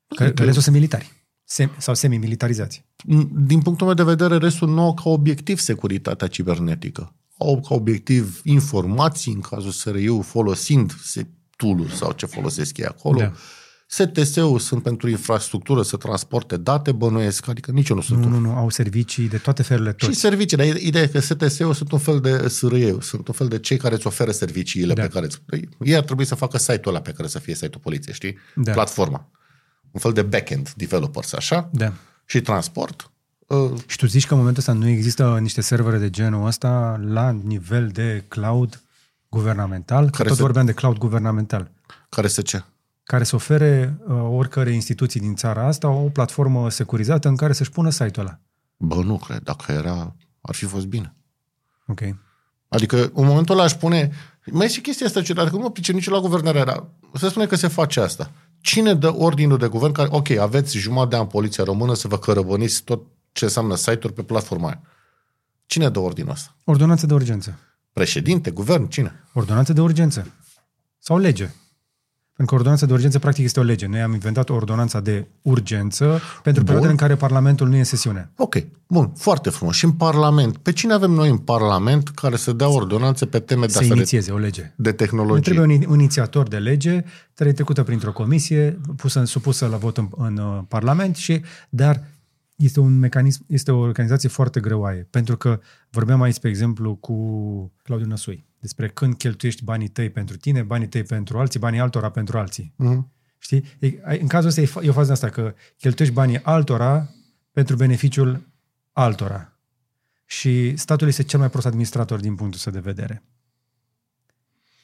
Că, că- că restul sunt militari sem- sau semi-militarizați. din punctul meu de vedere, restul nu au ca obiectiv securitatea cibernetică. Au ca obiectiv informații, în cazul SRI-ul, folosind se- tool-uri sau ce folosesc ei acolo. Da. STS-ul sunt pentru infrastructură, să transporte date, bănuiesc, adică nici eu nu sunt Nu, un nu, nu, au servicii de toate felurile Și toți. servicii, dar ideea e că STS-ul sunt un fel de SRE, sunt un fel de cei care îți oferă serviciile Da. pe care îți... Păi, Ei ar trebui să facă site-ul ăla pe care să fie site-ul poliției, știi? Da. Platforma. Un fel de back-end developers, așa? Da. Și transport. Uh, Și tu zici că în momentul ăsta nu există niște servere de genul ăsta la nivel de cloud guvernamental? Că Care tot să- vorbeam de cloud guvernamental. care să ce? Care să ofere uh, oricare instituții din țara asta o platformă securizată în care să-și pună site-ul ăla. Bă, nu cred. Dacă era, ar fi fost bine. Ok. Adică în momentul ăla aș spune, mai e și chestia asta ciudată, că nu mă pricep nici la guvernare, dar se spune că se face asta. Cine dă ordinul de guvern care, ok, aveți jumătate de an poliția română să vă cărăbăniți tot ce înseamnă site-uri pe platforma aia. Cine dă ordinul ăsta? Ordonanță de urgență. Președinte, guvern, cine? Ordonanță de urgență. Sau lege. Pentru că ordonanța de urgență practic este o lege. Noi am inventat ordonanța de urgență pentru perioadele în care Parlamentul nu e în sesiune. Ok, bun, foarte frumos. Și în Parlament, pe cine avem noi în Parlament care să dea ordonanțe pe teme de, Să astea de, inițieze o lege. de Nu tehnologie? trebuie un, un inițiator de lege, trebuie trecută printr-o comisie, pusă, supusă la vot în, în uh, Parlament, și, dar este un mecanism, este o organizație foarte greoaie. Pentru că vorbeam aici, pe exemplu, cu Claudiu Năsui, despre când cheltuiești banii tăi pentru tine, banii tăi pentru alții, banii altora pentru alții. Mhm. Știi? E, ai- în cazul ăsta e, fa- e o fază asta, că cheltuiești banii altora pentru beneficiul altora. Și statul este cel mai prost administrator din punctul său de vedere.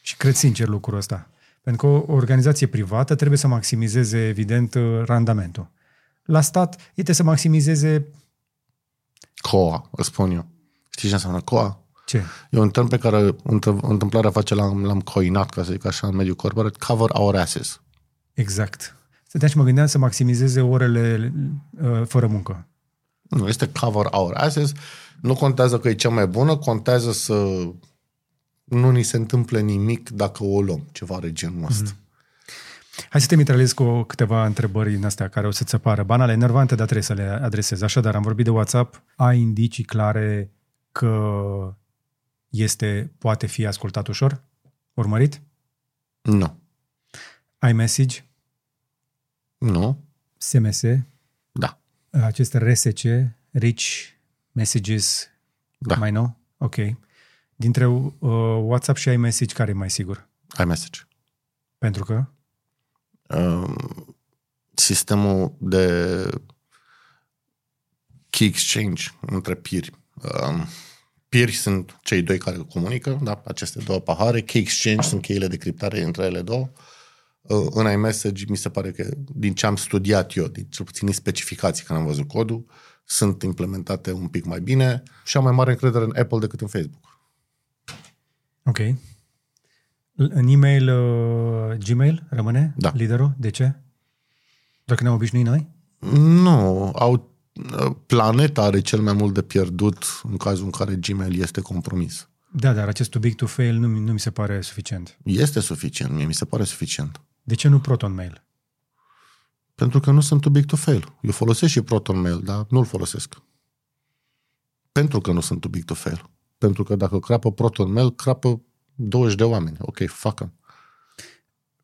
Și cred sincer lucrul ăsta. Pentru că o organizație privată trebuie să maximizeze, evident, randamentul. La stat, ei trebuie să maximizeze COA, îți spun eu. Știi ce înseamnă COA? ce? E un term pe care întâ- întâmplarea face l-am, l-am coinat, ca să zic așa, în mediul corporate, cover our asses. Exact. Stăteam și mă gândeam să maximizeze orele uh, fără muncă. Nu, este cover our asses. Nu contează că e cea mai bună, contează să nu ni se întâmple nimic dacă o luăm, ceva de genul ăsta. Hai să te mitralez cu câteva întrebări din astea care o să-ți apară. Banale, enervante, dar trebuie să le adresez. Așadar, am vorbit de WhatsApp. Ai indicii clare că este, poate fi ascultat ușor? Urmărit? Nu. iMessage, Nu? SMS, Da. acest RSC, Rich Messages, Da. mai nou? Ok. Dintre uh, WhatsApp și iMessage, care e mai sigur? iMessage. Pentru că? Um, sistemul de key exchange între peeri. Um, peeri sunt cei doi care comunică, da, aceste două pahare. Key exchange sunt cheile de criptare între ele două. Uh, în iMessage, mi se pare că, din ce am studiat eu, din cel puțin din specificații când am văzut codul, sunt implementate un pic mai bine și am mai mare încredere în Apple decât în Facebook. Ok. L- În e-mail, uh, Gmail rămâne Da. liderul? De ce? Doar că ne-am obișnuit noi? Nu, au, planeta are cel mai mult de pierdut în cazul în care Gmail este compromis. Da, dar acest too big to fail nu, mi- nu mi se pare suficient. Este suficient, mie mi se pare suficient. De ce nu Proton Mail? Pentru că nu sunt too big to fail. Eu folosesc și Proton Mail, dar nu-l folosesc. Pentru că nu sunt too big to fail. Pentru că dacă crapă Proton Mail, crapă 20 de oameni. Ok, facă.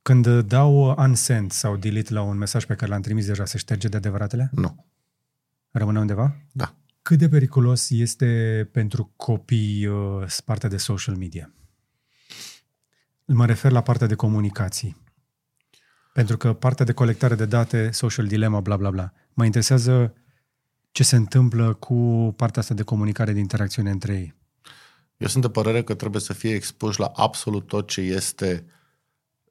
Când uh, dau unsend sau delete la un mesaj pe care l-am trimis deja, se șterge de adevăratele? Nu. Rămâne undeva? Da. Cât de periculos este pentru copii uh, partea de social media? Mă refer la partea de comunicații. Pentru că partea de colectare de date, social dilemma, bla bla bla, mă interesează ce se întâmplă cu partea asta de comunicare, de interacțiune între ei. Eu sunt de părere că trebuie să fie expuși la absolut tot ce este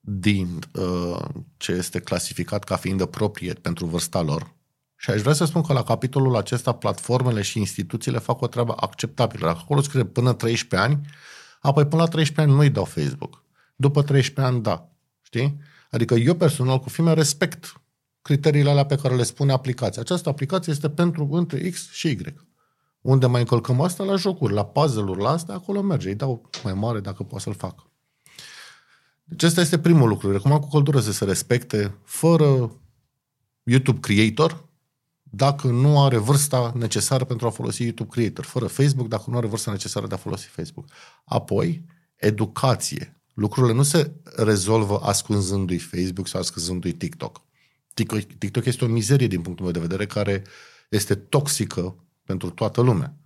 din uh, ce este clasificat ca fiind appropriate pentru vârsta lor. Și aș vrea să spun că la capitolul acesta platformele și instituțiile fac o treabă acceptabilă. Dacă acolo scrie până 13 ani, apoi până la 13 ani nu-i dau Facebook. După 13 ani, da. Știi? Adică eu personal cu filme respect criteriile alea pe care le spune aplicația. Această aplicație este pentru între X și Y. Unde mai încălcăm asta la jocuri, la puzzle-uri, la astea, acolo merge. Îi dau mai mare dacă poate să-l fac. Deci ăsta este primul lucru. Recomand cu căldură să se respecte fără YouTube Creator dacă nu are vârsta necesară pentru a folosi YouTube Creator. Fără Facebook dacă nu are vârsta necesară de a folosi Facebook. Apoi, educație. Lucrurile nu se rezolvă ascunzându-i Facebook sau ascunzându-i TikTok. TikTok TikTok este o mizerie din punctul meu de vedere care este toxică pentru toată lumea.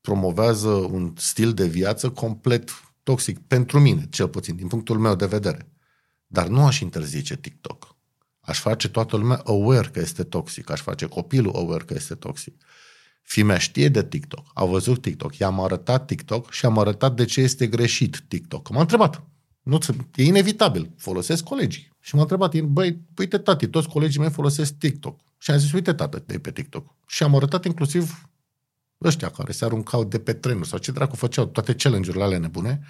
Promovează un stil de viață complet toxic pentru mine, cel puțin, din punctul meu de vedere. Dar nu aș interzice TikTok. Aș face toată lumea aware că este toxic. Aș face copilul aware că este toxic. Fimea știe de TikTok, a văzut TikTok, i-am arătat TikTok și am arătat de ce este greșit TikTok. M-a întrebat. Nu, e inevitabil. Folosesc colegii. Și m-a întrebat, băi, uite tati, toți colegii mei folosesc TikTok. Și am zis, uite tată, de pe TikTok. Și am arătat inclusiv ăștia care se aruncau de pe trenuri sau ce dracu făceau toate challenge-urile alea nebune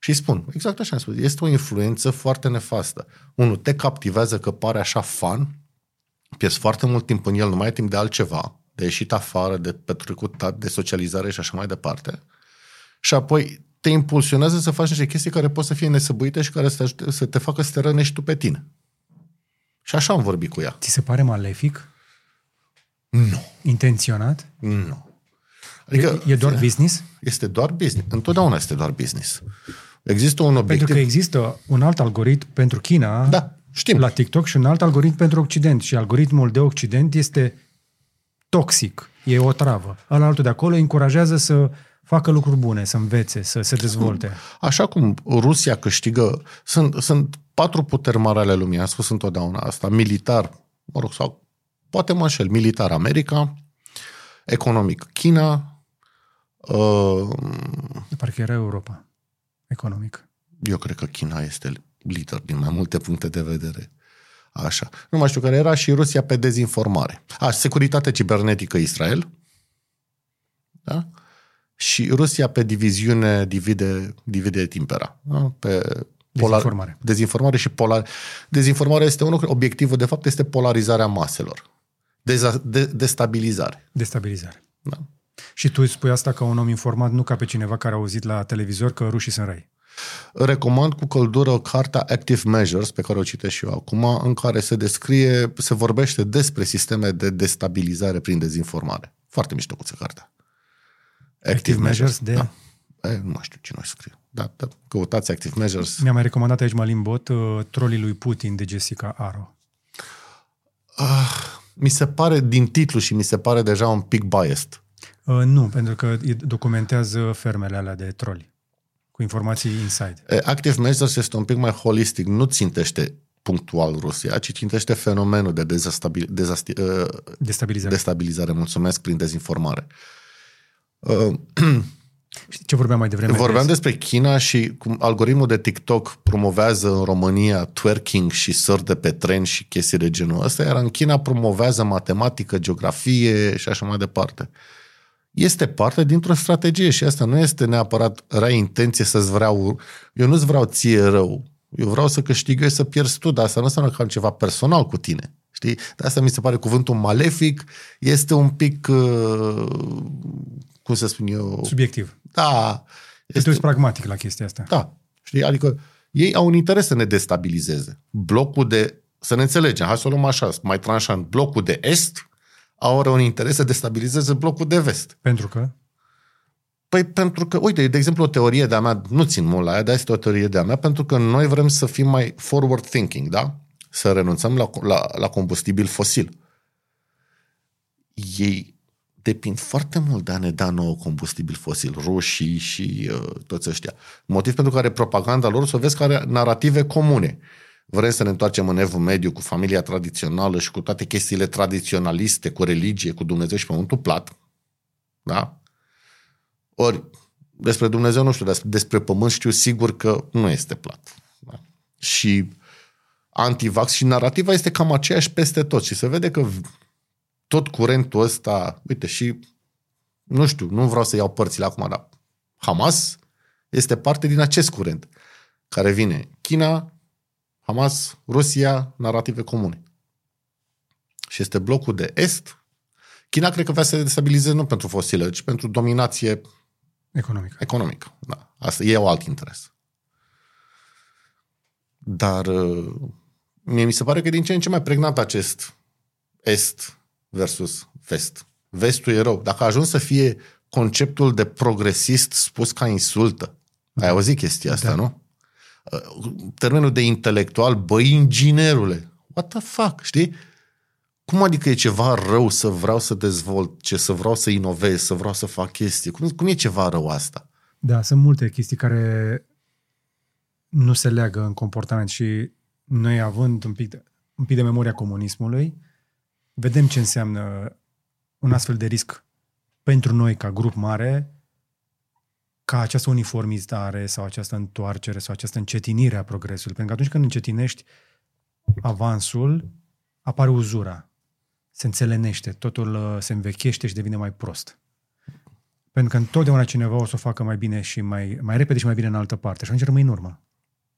și îi spun, exact așa am spus, este o influență foarte nefastă. Unul, te captivează că pare așa fan, pierzi foarte mult timp în el, nu mai ai timp de altceva, de ieșit afară, de petrecut, de socializare și așa mai departe. Și apoi te impulsionează să faci niște chestii care pot să fie nesăbuite și care să te, ajute, să te facă să te rănești tu pe tine. Și așa am vorbit cu ea. Ți se pare malefic? Nu. Intenționat? Nu. Adică, e, e doar business? Este doar business. Întotdeauna este doar business. Există un obiectiv... Pentru că există un alt algoritm pentru China da, știm. la TikTok și un alt algoritm pentru Occident. Și algoritmul de Occident este toxic, e o travă. Al altul de acolo încurajează să facă lucruri bune, să învețe, să se dezvolte. Așa cum Rusia câștigă, sunt, sunt patru puteri mari ale lumii, am spus întotdeauna asta, militar, mă rog, sau poate mă înșel, militar America, economic China, uh, Parcă era Europa, economic. Eu cred că China este lider din mai multe puncte de vedere. Așa. Nu mai știu care era și Rusia pe dezinformare. A, securitate cibernetică Israel. Da? Și Rusia pe diviziune divide, divide timpera. Da? Pe dezinformare. Dezinformare și polar. Dezinformarea este unul, obiectivul de fapt este polarizarea maselor. Deza, de, destabilizare. Destabilizare. Da. Și tu spui asta ca un om informat, nu ca pe cineva care a auzit la televizor că rușii sunt răi. Recomand cu căldură cartea Active Measures, pe care o citesc și eu acum, în care se descrie, se vorbește despre sisteme de destabilizare prin dezinformare. Foarte mișto cu cartea. Active, Active Measures de... Da. E, nu mai știu cine o scrie. Da, da, căutați Active Measures. Mi-a mai recomandat aici Malin Bot uh, trolii lui Putin de Jessica Aro. Ah, mi se pare din titlu și mi se pare deja un pic biased. Uh, nu, pentru că documentează fermele alea de troli cu informații inside. Active Measures este un pic mai holistic, nu țintește punctual Rusia, ci țintește fenomenul de dezastabil, dezasti, uh, destabilizare. destabilizare, mulțumesc, prin dezinformare. Uh, <clears throat> Știi ce vorbeam mai devreme? Vorbeam despre China și cum algoritmul de TikTok promovează în România twerking și sări de pe tren și chestii de genul ăsta, iar în China promovează matematică, geografie și așa mai departe. Este parte dintr-o strategie și asta nu este neapărat rea intenție să-ți vreau... Eu nu-ți vreau ție rău. Eu vreau să câștig eu să pierzi tu, dar asta nu înseamnă că am ceva personal cu tine. Știi? De asta mi se pare cuvântul malefic este un pic, uh, cum să spun eu... Subiectiv. Da. Este este pragmatic la chestia asta. Da. Știi? Adică ei au un interes să ne destabilizeze. Blocul de, să ne înțelegem, hai să o luăm așa, mai tranșant, blocul de est au un interes să destabilizeze blocul de vest. Pentru că? Păi pentru că, uite, de exemplu, o teorie de-a mea, nu țin mult la ea, dar este o teorie de-a mea, pentru că noi vrem să fim mai forward thinking, da? Să renunțăm la, la, la combustibil fosil. Ei depind foarte mult de a ne da nouă combustibil fosil, rușii și uh, toți ăștia. Motiv pentru care propaganda lor să vezi că are narrative comune. Vrem să ne întoarcem în evul mediu cu familia tradițională și cu toate chestiile tradiționaliste, cu religie, cu Dumnezeu și pământul plat. Da? Ori, despre Dumnezeu nu știu, dar despre pământ știu sigur că nu este plat. Da? Și antivax și narrativa este cam aceeași peste tot și se vede că tot curentul ăsta, uite, și nu știu, nu vreau să iau părțile acum, dar Hamas este parte din acest curent care vine China, Hamas, Rusia, narrative comune. Și este blocul de est. China cred că vrea să se destabilizeze nu pentru fosile, ci pentru dominație economică. economică. Da. Asta e o alt interes. Dar uh, mie mi se pare că din ce în ce mai pregnant acest est versus vest. Vestul e rău. Dacă a ajuns să fie conceptul de progresist spus ca insultă, ai auzit chestia asta, da. nu? Uh, termenul de intelectual, băi, inginerule, what the fuck, știi? Cum adică e ceva rău să vreau să dezvolt, ce, să vreau să inovez, să vreau să fac chestii? Cum, cum e ceva rău asta? Da, sunt multe chestii care nu se leagă în comportament și noi având un pic de, un pic de memoria comunismului, vedem ce înseamnă un astfel de risc pentru noi ca grup mare, ca această uniformizare sau această întoarcere sau această încetinire a progresului. Pentru că atunci când încetinești avansul, apare uzura, se înțelenește, totul uh, se învechește și devine mai prost. Pentru că întotdeauna cineva o să o facă mai bine și mai, mai repede și mai bine în altă parte și atunci rămâi în urmă.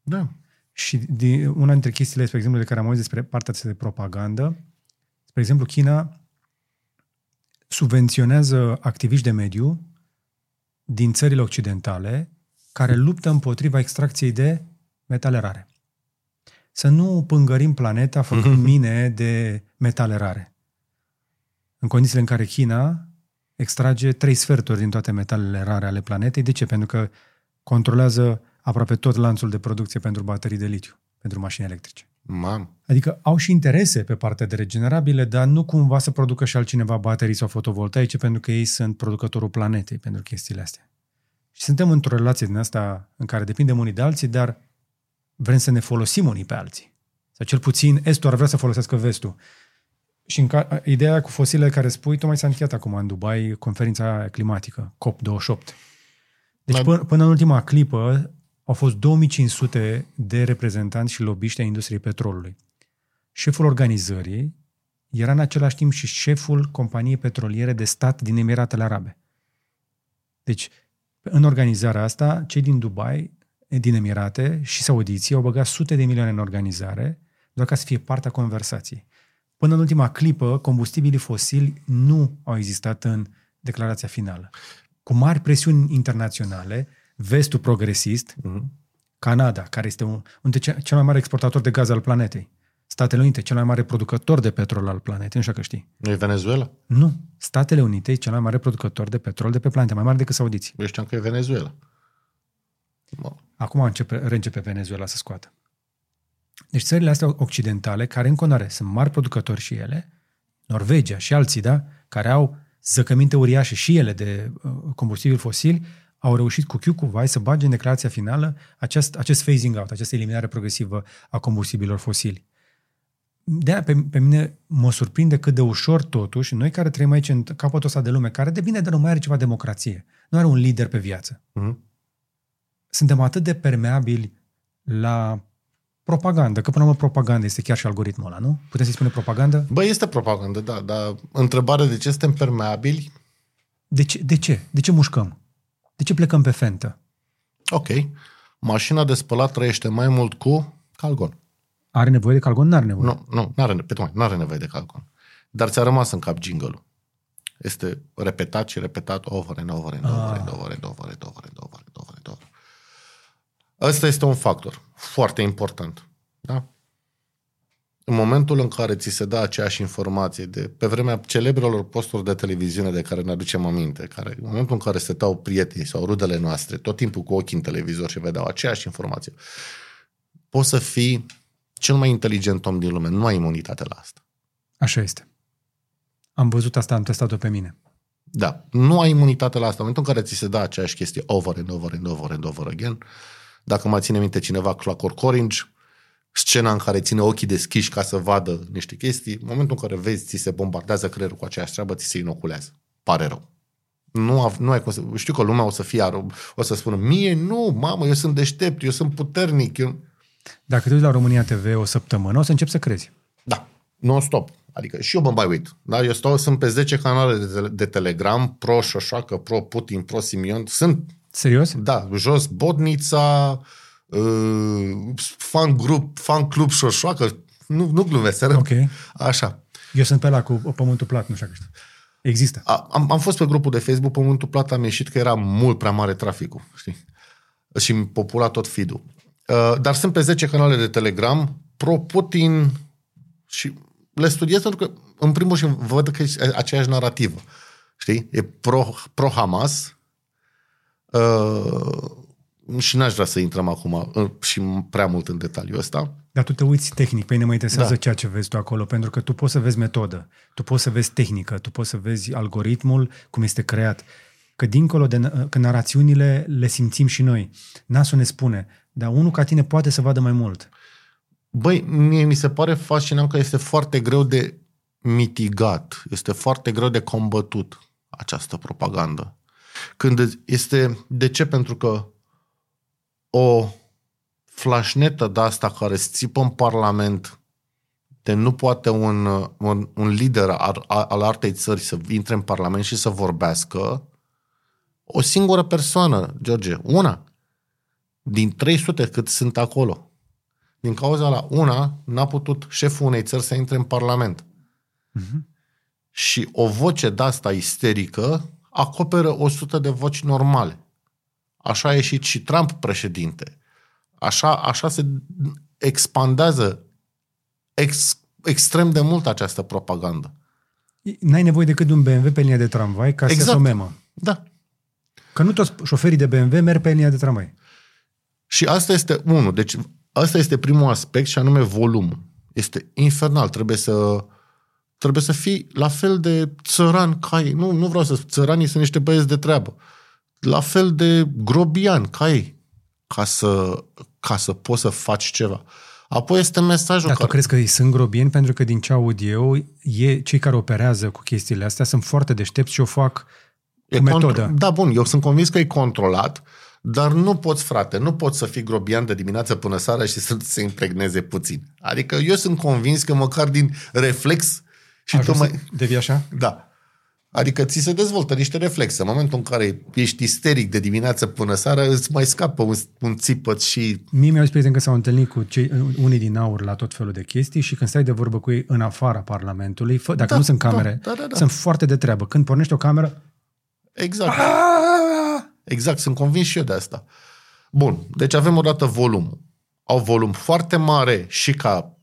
Da. Și de, una dintre chestiile, spre exemplu, de care am auzit despre partea de propagandă, spre exemplu, China subvenționează activiști de mediu din țările occidentale care luptă împotriva extracției de metale rare. Să nu pângărim planeta făcând mine de metale rare. În condițiile în care China extrage trei sferturi din toate metalele rare ale planetei. De ce? Pentru că controlează aproape tot lanțul de producție pentru baterii de litiu, pentru mașini electrice. Mam. Adică au și interese pe partea de regenerabile, dar nu cumva să producă și altcineva baterii sau fotovoltaice, pentru că ei sunt producătorul planetei pentru chestiile astea. Și suntem într-o relație din asta în care depindem unii de alții, dar vrem să ne folosim unii pe alții. Sau cel puțin estul ar vrea să folosească vestul. Și în ca, ideea cu fosilele care spui, tocmai s-a încheiat acum în Dubai conferința climatică, COP28. Deci până, până în ultima clipă au fost 2500 de reprezentanți și lobiști ai industriei petrolului. Șeful organizării era în același timp și șeful companiei petroliere de stat din Emiratele Arabe. Deci, în organizarea asta, cei din Dubai, din Emirate și Saudiții au băgat sute de milioane în organizare, doar ca să fie partea conversației. Până în ultima clipă, combustibilii fosili nu au existat în declarația finală. Cu mari presiuni internaționale, vestul progresist, mm-hmm. Canada, care este un, unde cel mai mare exportator de gaz al planetei, Statele Unite, cel mai mare producător de petrol al planetei, nu știu că știi. Nu e Venezuela? Nu. Statele Unite e cel mai mare producător de petrol de pe planetă, mai mare decât saudiții. Eu știam că e Venezuela. Bă. Acum începe, reîncepe Venezuela să scoată. Deci țările astea occidentale, care în continuare sunt mari producători și ele, Norvegia și alții, da, care au zăcăminte uriașe și ele de uh, combustibili fosili, au reușit cu Q cu Vai să bage în declarația finală acest, acest phasing out, această eliminare progresivă a combustibilor fosili. de pe, pe mine mă surprinde cât de ușor totuși, noi care trăim aici în capătul ăsta de lume, care de bine de nu mai are ceva democrație, nu are un lider pe viață, Mhm. suntem atât de permeabili la propagandă, că până la urmă propaganda este chiar și algoritmul ăla, nu? Putem să-i spune propagandă? Bă, este propagandă, da, dar întrebarea de ce suntem permeabili, De ce? De ce? De ce mușcăm? De ce plecăm pe fentă? ok, mașina de spălat trăiește mai mult cu calgon. Are nevoie de calgon? N-are nevoie. Nu, nu, n-are, pe tocmai, n-are nevoie de calgon. Dar ți-a rămas în cap jingle Este repetat și repetat over and over and over and over and over and over and over and over and over. Ăsta este un factor foarte important. Da? În momentul în care ți se dă aceeași informație de pe vremea celebrelor posturi de televiziune de care ne aducem aminte, care în momentul în care stăteau prietenii sau rudele noastre, tot timpul cu ochii în televizor și vedeau aceeași informație, poți să fii cel mai inteligent om din lume. Nu ai imunitate la asta. Așa este. Am văzut asta, am testat-o pe mine. Da, nu ai imunitate la asta. În momentul în care ți se dă aceeași chestie over and over and over and over again, dacă mai ține minte cineva Clockwork Orange, scena în care ține ochii deschiși ca să vadă niște chestii, în momentul în care vezi, ți se bombardează creierul cu aceeași treabă, ți se inoculează. Pare rău. Nu, av- nu ai cum să, știu că lumea o să fie, aro- o să spună, mie nu, mamă, eu sunt deștept, eu sunt puternic, eu... Dacă te uiți la România TV o săptămână, o să încep să crezi. Da, non-stop. Adică și eu mă bai uit. Da? Eu stau, sunt pe 10 canale de, tele- de Telegram, pro Șoșoacă, pro Putin, pro Simion. Sunt, Serios? da, jos Bodnița, uh, fan grup, fan club Șoșoacă. Nu, nu glumesc, serios. Ok. Așa. Eu sunt pe la cu pământul plat, nu știu dacă știu. Există. A, am, am fost pe grupul de Facebook, Pământul Plat, am ieșit că era mult prea mare traficul, știi? Și îmi popula tot feed-ul. Uh, dar sunt pe 10 canale de Telegram, pro-Putin și le studiez pentru că, în primul și văd că e aceeași narrativă. Știi? E pro, pro-Hamas uh, și n-aș vrea să intrăm acum uh, și prea mult în detaliul ăsta. Dar tu te uiți tehnic, pe mine mă interesează Da. ceea ce vezi tu acolo, pentru că tu poți să vezi metodă, tu poți să vezi tehnică, tu poți să vezi algoritmul, cum este creat. Că dincolo de că narațiunile le simțim și noi. Nasul ne spune, dar unul ca tine poate să vadă mai mult. Băi, mie mi se pare fascinant că este foarte greu de mitigat, este foarte greu de combătut această propagandă. Când îți- este, de ce? Pentru că o flașnetă de asta care îți țipă în Parlament de nu poate un, un, un lider al, al altei țări să intre în Parlament și să vorbească, o singură persoană, George, una, din 300 cât sunt acolo, din cauza la una n-a putut șeful unei țări să intre în Parlament. Și o voce de asta isterică acoperă 100 de voci normale. Așa a ieșit și Trump președinte. Așa, așa se expandează ex, extrem de mult această propagandă. N-ai nevoie decât de un BMW pe linia de tramvai ca să Exact. iasă o memă. Da. Că nu toți șoferii de BMW merg pe linia de tramvai. Și asta este unul. Deci asta este primul aspect și anume volumul. Este infernal. Trebuie să trebuie să fii la fel de țăran ca ei. Nu, nu vreau să spun, țăranii sunt niște băieți de treabă. La fel de grobian ca ei. Ca să, ca să poți să faci ceva. Apoi este mesajul Dar tu care... crezi că ei sunt grobieni? Pentru că din ce aud eu, e, cei care operează cu chestiile astea sunt foarte deștepți și o fac E cu metodă. Contro- da, bun, eu sunt convins că e controlat, dar nu poți, frate, nu poți să fii grobian de dimineață până seara și să se impregneze puțin. Adică eu sunt convins că măcar din reflex și Ajuns tu mai... să devii așa? Da. Adică ți se dezvoltă niște reflexe. În momentul în care ești isteric de dimineață până seara, îți mai scapă un, un țipăt și... Mie mi-au zis prieteni că s-au întâlnit cu cei, unii din aur la tot felul de chestii și când stai de vorbă cu ei în afara Parlamentului, fă, dacă Da, nu sunt da, camere, da, da, da. sunt foarte de treabă. Când pornești o cameră, Exact. Exact, sunt convins și eu de asta. Bun, deci avem odată volumul. Au volum foarte mare și ca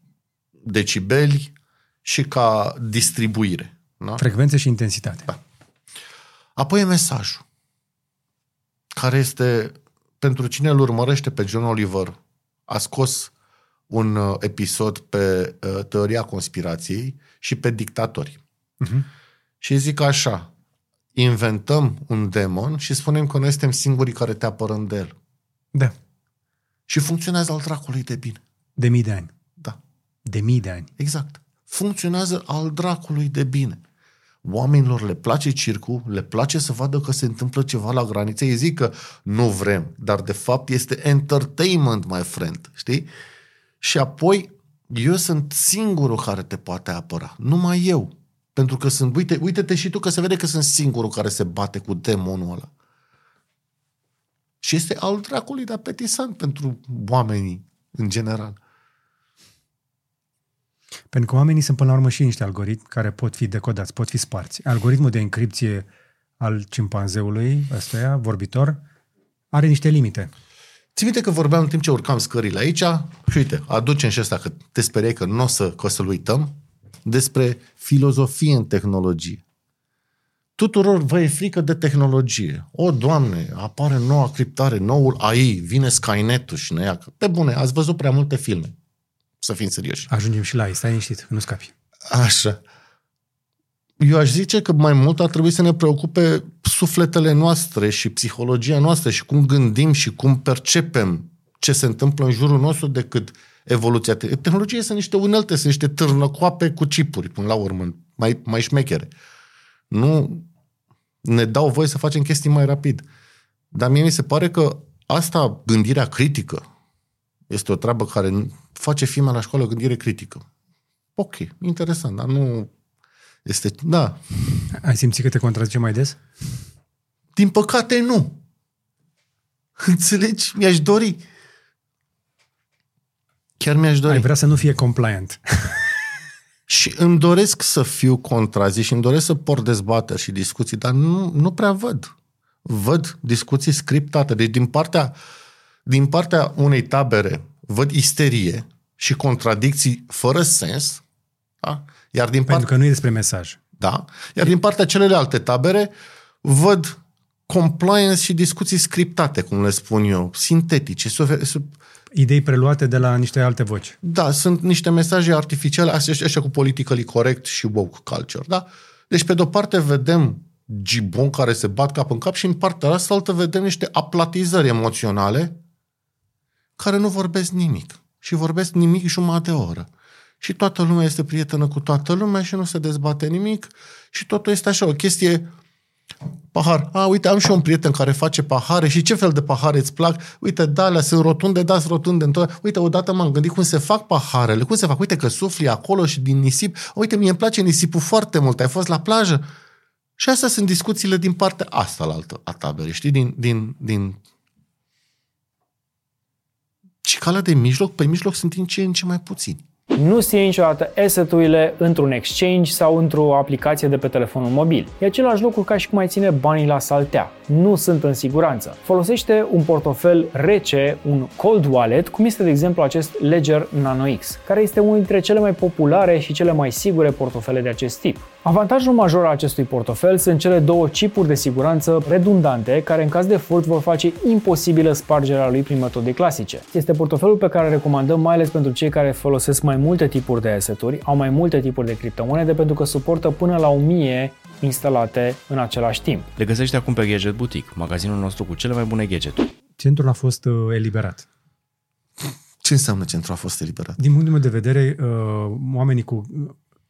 decibeli și ca distribuire. Da? frecvențe și intensitate. Apoi e mesajul, care este pentru cine îl urmărește pe John Oliver, a scos un uh, episod pe uh, teoria conspirației și pe dictatori. Uh-huh. Și zic așa, inventăm un demon și spunem că noi suntem singurii care te apărăm de el. Da. Și funcționează al dracului de bine. De mii de ani. Da. De mii de ani. Exact. Funcționează al dracului de bine. Oamenilor le place circul, le place să vadă că se întâmplă ceva la graniță. Ei zic că nu vrem, dar de fapt este entertainment, my friend. Știi? Și apoi, eu sunt singurul care te poate apăra. Numai eu. Pentru că sunt, uite, uite-te și tu că se vede că sunt singurul care se bate cu demonul ăla. Și este al dracului de apetisant pentru oamenii în general. Pentru că oamenii sunt până la urmă și niște algoritmi care pot fi decodați, pot fi sparți. Algoritmul de încripție al cimpanzeului, ăsta vorbitor, are niște limite. Ți minte că vorbeam în timp ce urcam scările aici și uite, aducem și asta că te speriai că nu o să, că o să-l uităm, despre filozofie în tehnologie. Tuturor vă e frică de tehnologie. O, Doamne, apare noua criptare, noul AI, vine Skynet-ul și ne ia. Pe bune, ați văzut prea multe filme. Să fim serioși. Ajungem și la ei, stai liniștit, nu scapi. Așa. Eu aș zice că mai mult ar trebui să ne preocupe sufletele noastre și psihologia noastră și cum gândim și cum percepem ce se întâmplă în jurul nostru decât evoluția. Tehnologia sunt niște unelte, sunt niște târnăcoape cu chipuri, până la urmă, mai, mai șmechere. Nu ne dau voie să facem chestii mai rapid. Dar mie mi se pare că asta, gândirea critică, este o treabă care face firma la școală gândire critică. Ok, interesant, dar nu este... Da. Ai simțit că te contrazice mai des? Din păcate, nu. <laughs> Înțelegi? Mi-aș dori. Chiar mi-aș dori. Ai vrea să nu fie compliant. <laughs> și îmi doresc să fiu contrazis și îmi doresc să port dezbateri și discuții, dar nu, nu prea văd. Văd discuții scriptate. Deci din partea, din partea unei tabere văd isterie și contradicții fără sens, da? Iar din Pentru part... că nu e despre mesaj. Da. Iar din partea celelalte tabere văd compliance și discuții scriptate, cum le spun eu, sintetice. Idei preluate de la niște alte voci. Da, sunt niște mesaje artificiale, așa cu politically correct și woke culture. Da? Deci, pe de-o parte, vedem gibon care se bat cap în cap și în partea asta altă vedem niște aplatizări emoționale care nu vorbesc nimic. Și vorbesc nimic jumătate de oră și toată lumea este prietenă cu toată lumea și nu se dezbate nimic și totul este așa, o chestie pahar. A, uite, am și un prieten care face pahare și ce fel de pahare îți plac? Uite, da, alea sunt rotunde, da, sunt rotunde. Întotdeauna. Uite, odată m-am gândit cum se fac paharele, cum se fac. Uite că sufli acolo și din nisip. Uite, mie îmi place nisipul foarte mult. Ai fost la plajă? Și astea sunt discuțiile din partea asta la altă a taberei, știi? Din, din, din... Și calea de mijloc, pe mijloc sunt din ce în ce mai puțini. Nu se iei niciodată asset-urile într-un exchange sau într-o aplicație de pe telefonul mobil. E același lucru ca și cum ai ține banii la saltea. Nu sunt în siguranță. Folosește un portofel rece, un cold wallet, cum este de exemplu acest Ledger Nano X, care este unul dintre cele mai populare și cele mai sigure portofele de acest tip. Avantajul major al acestui portofel sunt cele două chipuri de siguranță redundante care în caz de furt vor face imposibilă spargerea lui prin metode clasice. Este portofelul pe care recomandăm mai ales pentru cei care folosesc mai multe tipuri de asset-uri, au mai multe tipuri de criptomonede pentru că suportă până la 1000 instalate în același timp. Le găsești acum pe Gadget Boutique, magazinul nostru cu cele mai bune gadgeturi. Centrul a fost uh, eliberat. Ce înseamnă centrul a fost eliberat? Din punctul meu de vedere, uh, oamenii cu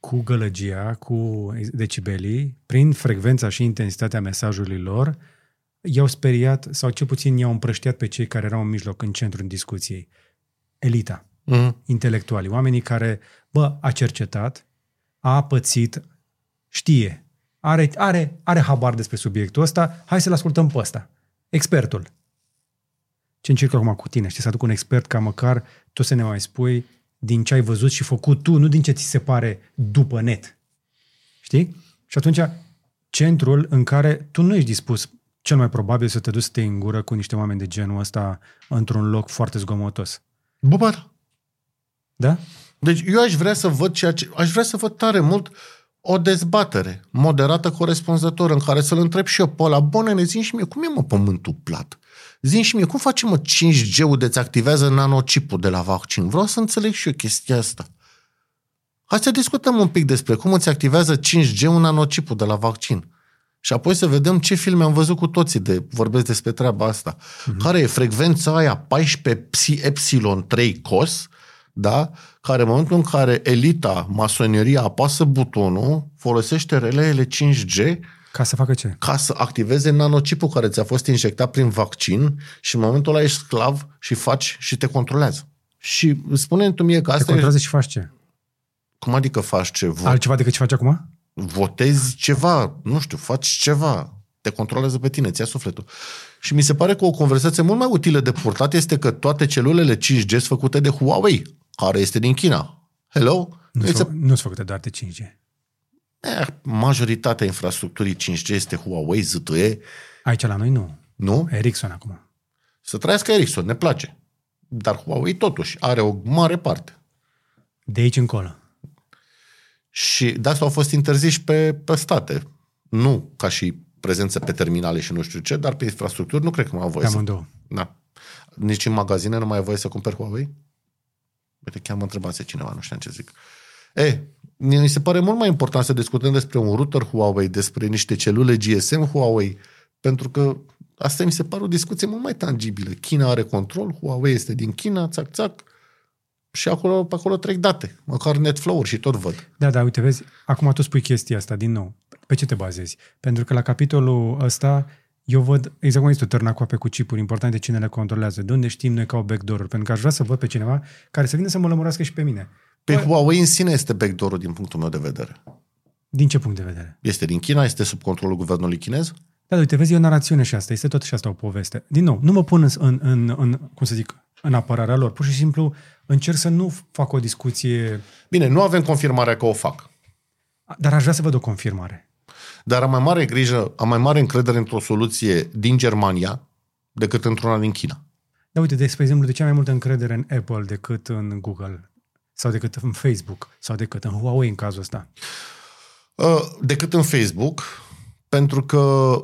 cu gălăgia, cu decibelii, prin frecvența și intensitatea mesajului lor, i-au speriat sau cel puțin i-au împrăștiat pe cei care erau în mijloc, în centru, în discuției. Elita, mm. intelectuali, oamenii care, bă, a cercetat, a pățit, știe, are, are, are habar despre subiectul ăsta, hai să-l ascultăm pe ăsta. Expertul. Ce încerc acum cu tine? Știi, să aduc un expert ca măcar tu să ne mai spui din ce ai văzut și făcut tu, nu din ce ți se pare după net. Știi? Și atunci, centrul în care tu nu ești dispus cel mai probabil să te duci să te îngură cu niște oameni de genul ăsta într-un loc foarte zgomotos. Bubar. Da? Deci eu aș vrea să văd ceea ce... Aș vrea să văd tare mult o dezbatere moderată corespunzător în care să-l întreb și eu pe ăla, bă, ne zi și mie, cum e mă pământul plat? Zi și mie, cum facem mă 5G-ul de activează nanocipul de la vaccin? Vreau să înțeleg și eu chestia asta. Hai să discutăm un pic despre cum îți activează 5G un nanocipul de la vaccin. Și apoi să vedem ce filme am văzut cu toții de vorbesc despre treaba asta. Uh-huh. Care e frecvența aia 14 psi epsilon 3 cos, da? care în momentul în care elita, masoneria apasă butonul, folosește releele 5G Ca să facă ce? ca să activeze nanocipul care ți-a fost injectat prin vaccin și în momentul ăla ești sclav și faci și te controlează. Și spune tu mie că Te asta e... controlează și faci ce? Cum adică faci ce? Vo- Altceva decât ce faci acum? votezi ceva, nu știu, faci ceva, te controlează pe tine, ți-ia sufletul. Și mi se pare că o conversație mult mai utilă de purtat este că toate celulele 5G sunt făcute de Huawei, care este din China. Hello? Nu Mi se- sunt nu făcute doar de 5G. Eh, majoritatea infrastructurii 5G este Huawei, ZTE, Aici la noi nu. nu? Ericsson acum. Să trăiască Ericsson, ne place. Dar Huawei totuși are o mare parte. De aici încolo. Și de asta au fost interziși pe, pe state. Nu ca și prezență pe terminale și nu știu ce, dar pe infrastructuri nu cred că mai au voie Pe să... amândouă. Da. Nici în magazine nu mai ai voie să cumperi Huawei? Uite, chiar mă întrebase cineva, nu știam ce zic. E, mi se pare mult mai important să discutăm despre un router Huawei, despre niște celule GSM Huawei, pentru că asta mi se pare o discuție mult mai tangibilă. China are control, Huawei este din China, țac, țac, și acolo, pe acolo trec date, măcar netflow-uri și tot văd. Da, da, uite, vezi, acum tu spui chestia asta din nou. Pe ce te bazezi? Pentru că la capitolul ăsta eu văd, exact cum este târna cu ape cu chipuri, important de cine le controlează, de unde știm noi că au backdoor pentru că aș vrea să văd pe cineva care să vină să mă lămurească și pe mine. Pe Bă- Huawei în sine este backdoor din punctul meu de vedere. Din ce punct de vedere? Este din China, este sub controlul guvernului chinez. Da, uite, vezi, e o narațiune și asta, este tot și asta o poveste. Din nou, nu mă pun în, în, în, în cum să zic, în apărarea lor, pur și simplu încerc să nu fac o discuție, Bine, nu avem confirmarea că o fac. dar aș vrea să văd o confirmare. Dar am mai mare grijă, am mai mare încredere într-o soluție din Germania decât într-una din China. Da, uite, de, spre exemplu, de ce am mai multă încredere în Apple decât în Google? Sau decât în Facebook? Sau decât în Huawei în cazul ăsta? Uh, Decât în Facebook, pentru că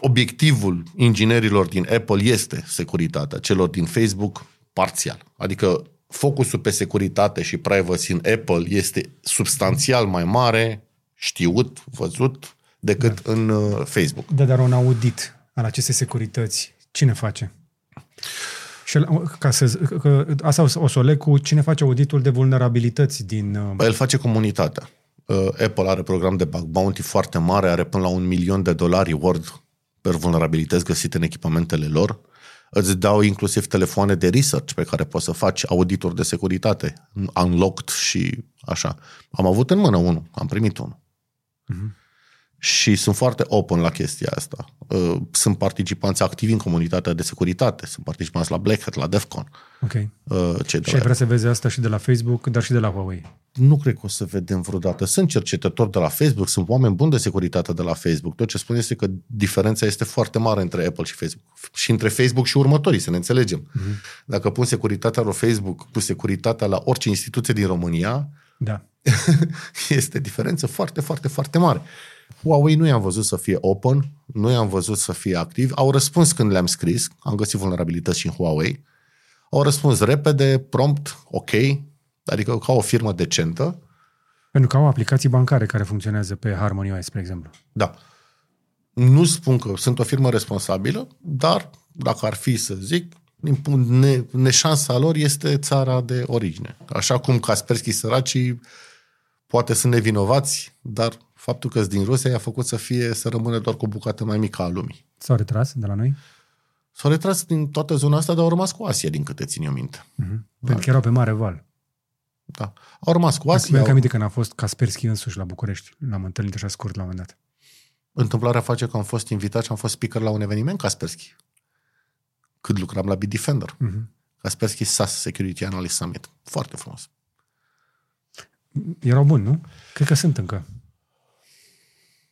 obiectivul inginerilor din Apple este securitatea, celor din Facebook parțial. Adică focusul pe securitate și privacy în Apple este substanțial mai mare, știut, văzut, decât da. în uh, Facebook. Da, dar un audit al acestei securități, cine face? Și el- ca să, că, asta o să- o să o leg cu cine face auditul de vulnerabilități din... uh, Păi El face comunitatea. Uh, Apple are program de bug bounty foarte mare, are până la un milion de dolari word per vulnerabilități găsite în echipamentele lor. Îți dau inclusiv telefoane de research pe care poți să faci audituri de securitate, unlocked și așa. Am avut în mână unul, am primit unul. Și sunt foarte open la chestia asta. Uh, Sunt participanți activi în comunitatea de securitate, sunt participanți la Black Hat, la DEFCON. Ok. uh, Cei de Și la ai vrea să vezi asta și de la Facebook, dar și de la Huawei. nu cred că o să vedem vreodată. Sunt cercetători de la Facebook, sunt oameni buni de securitate de la Facebook. Tot ce spun este că diferența este foarte mare între Apple și Facebook. Și între Facebook și următorii, să ne înțelegem. Uh-huh. Dacă pun securitatea la Facebook cu securitatea la orice instituție din România, Da. <laughs> este diferență foarte, foarte, foarte mare. Huawei nu i-am văzut să fie open, nu i-am văzut să fie activ. Au răspuns când le-am scris, am găsit vulnerabilități și în Huawei. Au răspuns repede, prompt, ok, adică ca o firmă decentă. Pentru că au aplicații bancare care funcționează pe Harmony OS, spre exemplu. Da. Nu spun că sunt o firmă responsabilă, dar dacă ar fi să zic, din punct- ne, neșansa lor este țara de origine. Așa cum Kaspersky săracii poate sunt nevinovați, dar faptul că sunt din Rusia i-a făcut să fie să rămână doar cu o bucată mai mică a lumii. S-au retras de la noi? S-au retras din toată zona asta, dar au rămas cu Asia, din câte țin eu minte. Uh-huh. Pentru că erau pe mare val. Da. Au rămas cu Asia. Mi-am Au... aminte când a fost Kaspersky însuși la București. L-am întâlnit așa scurt la un moment dat. Întâmplarea face că am fost invitat și am fost speaker la un eveniment Kaspersky. Cât lucram la Bitdefender. Uh-huh. Kaspersky SAS Security Analyst Summit. Foarte frumos. Erau buni, nu? Cred că sunt încă.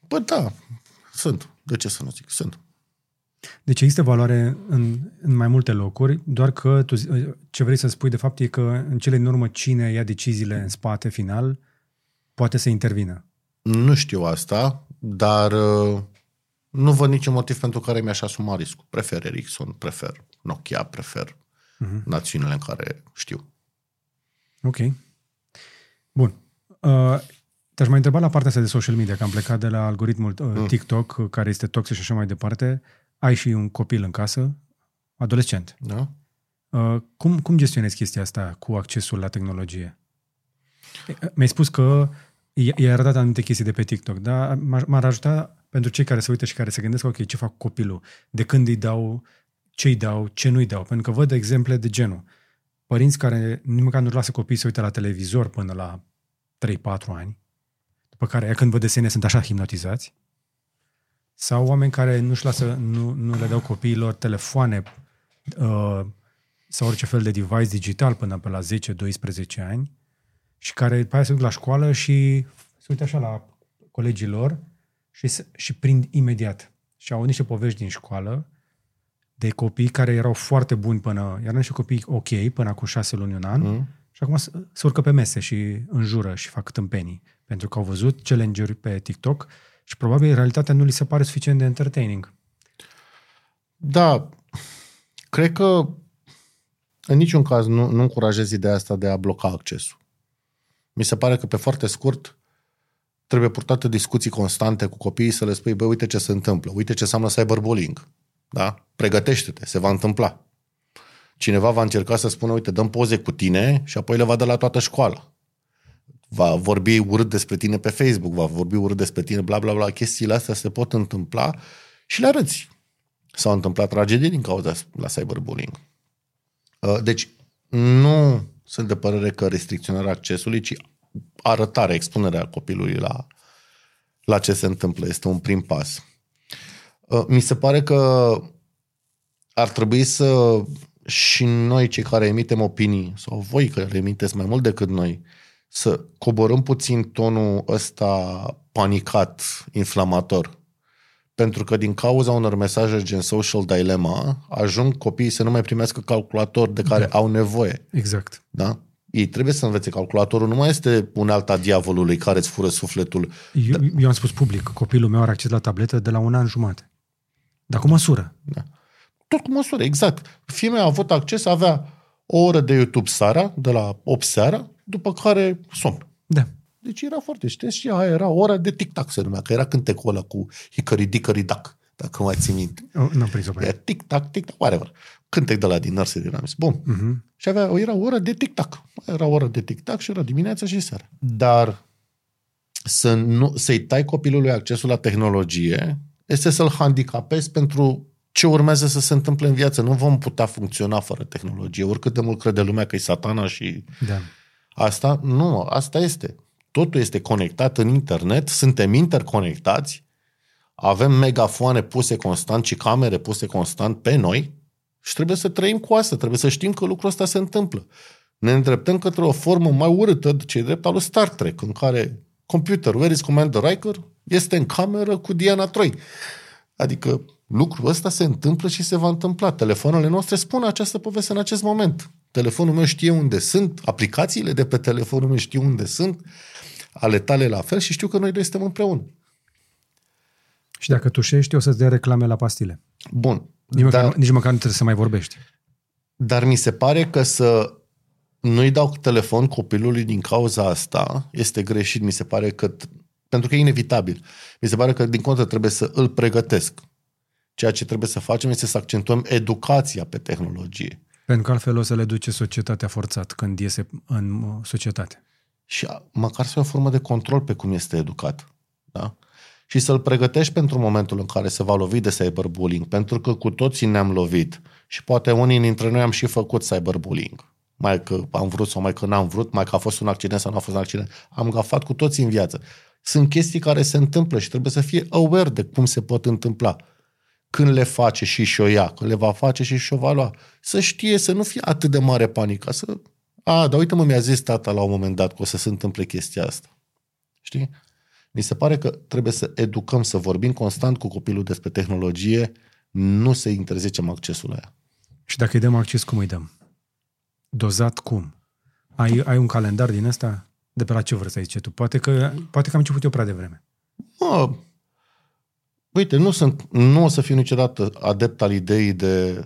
Bă, da, sunt. De ce să nu zic? Sunt. Deci există valoare în, în mai multe locuri, doar că tu, zi- ce vrei să spui de fapt e că în cele din urmă cine ia deciziile în spate final poate să intervină. Nu știu asta, dar uh, nu văd niciun motiv pentru care mi-aș asuma riscul. Prefer Ericsson, prefer Nokia, prefer uh-huh. națiunile în care știu. Ok. Bun. Uh, te-aș mai întreba la partea asta de social media, că am plecat de la algoritmul uh, Mm. TikTok, uh, care este toxic și așa mai departe. Ai și un copil în casă, adolescent. Da? Uh, cum, cum gestionezi chestia asta cu accesul la tehnologie? Uh, Mi-ai spus că i- i-ai arătat anumite chestii de pe TikTok, dar m-ar, m-ar ajuta pentru cei care se uită și care se gândesc, ok, ce fac cu copilul? De când îi dau, ce îi dau, ce nu îi dau? Pentru că văd exemple de genul. Părinți care nici măcar nu lasă copiii să uite la televizor până la 3-4 ani, după care aia când văd desene sunt așa hipnotizați, sau oameni care nu-și lasă, nu, nu le dau copiilor telefoane uh, sau orice fel de device digital până pe la 10-12 ani și care după aia se duc la școală și se uită așa la colegii lor și, se- și prind imediat. Și au niște povești din școală de copii care erau foarte buni până, erau niște copii ok până cu șase luni, un an, Mm? și acum se se urcă pe mese și înjură și fac tâmpenii. Pentru că au văzut challenge-uri pe TikTok și probabil realitatea nu li se pare suficient de entertaining. Da, cred că în niciun caz nu, nu încurajez ideea asta de a bloca accesul. Mi se pare că pe foarte scurt trebuie purtate discuții constante cu copiii să le spui, bă, uite ce se întâmplă, uite ce înseamnă cyberbullying. Da? Pregătește-te, se va întâmpla. Cineva va încerca să spună, uite, dăm poze cu tine și apoi le va da la toată școala. Va vorbi urât despre tine pe Facebook, va vorbi urât despre tine, bla, bla, bla. Chestiile astea se pot întâmpla și le arăți. S-au întâmplat tragedii din cauza la cyberbullying. Uh, Deci, nu sunt de părere că restricționarea accesului, ci arătarea, expunerea copilului la, la ce se întâmplă. Este un prim pas. Uh, Mi se pare că ar trebui să și noi, cei care emitem opinii, sau voi care le emiteți mai mult decât noi, să coborâm puțin tonul ăsta panicat, inflamator. Pentru că din cauza unor mesaje gen social dilemma, ajung copiii să nu mai primească calculator de care da. au nevoie. Exact. Da? Ei trebuie să învețe calculatorul, nu mai este unealta diavolului care îți fură sufletul. Eu, eu am spus public că copilul meu are acces la tabletă de la un an jumate. Dar cu măsură. Tot cu măsură, exact. Fiul meu a avut acces, avea o oră de YouTube seara, de la 8 seara, după care somn. Da. Deci era foarte știți și aia era ora de tic-tac se numea, că era cântecul ăla cu hicări-dicări-dac, dacă mai ții minte. Oh, N-am prins-o pe Era ea. tic-tac, tic-tac, whatever. Cântec de la din Nursery Rhymes. Bun. Mhm. Și avea, era o oră de tic-tac. Era o oră de tic-tac și era dimineața și seara. Dar să nu, să-i tai copilului accesul la tehnologie este să-l handicapezi pentru ce urmează să se întâmple în viață. Nu vom putea funcționa fără tehnologie. Oricât de mult crede lumea că e satana și Da. Asta, nu, asta este. Totul este conectat în internet, suntem interconectați, avem megafoane puse constant și camere puse constant pe noi și trebuie să trăim cu asta, trebuie să știm că lucrul ăsta se întâmplă. Ne îndreptăm către o formă mai urâtă de ce drept al lui Star Trek, în care computer, where is Commander Riker, este în cameră cu Diana Troi. Adică lucrul ăsta se întâmplă și se va întâmpla. Telefoanele noastre spun această poveste în acest moment. Telefonul meu știe unde sunt, aplicațiile de pe telefonul meu știu unde sunt, ale tale la fel și știu că noi doi suntem împreună. Și dacă tușești, o să-ți dea reclame la pastile. Bun. Nici măcar, Dar, nu- nici măcar nu trebuie să mai vorbești. dar mi se pare că să nu-i dau telefon copilului din cauza asta este greșit. Mi se pare că, pentru că e inevitabil, mi se pare că din contră trebuie să îl pregătesc. Ceea ce trebuie să facem este să accentuăm educația pe tehnologie. Pentru că altfel o să le duce societatea forțat când iese în uh, societate. și a- măcar să ai o formă de control pe cum este educat. Da? Și să-l pregătești pentru momentul în care se va lovi de cyberbullying, pentru că cu toții ne-am lovit și poate unii dintre noi am și făcut cyberbullying. Mai că am vrut sau mai că n-am vrut, mai că a fost un accident sau nu a fost un accident. Am gafat cu toții în viață. Sunt chestii care se întâmplă și trebuie să fie aware de cum se pot întâmpla. Când le face și și-o ia, când le va face și și-o va lua. Să știe, să nu fie atât de mare panică, să a, dar uite mă, mi-a zis tata la un moment dat că o să se întâmple chestia asta. Știi? Mi se pare că trebuie să educăm, să vorbim constant cu copilul despre tehnologie, nu să interzicem accesul la ea. Și dacă îi dăm acces, cum îi dăm? Dozat cum? Ai, ai un calendar din ăsta? De pe la ce vârstă zice tu? Poate că, poate că am început eu prea devreme. Mă, uite, nu, sunt, nu o să fiu niciodată adept al ideii de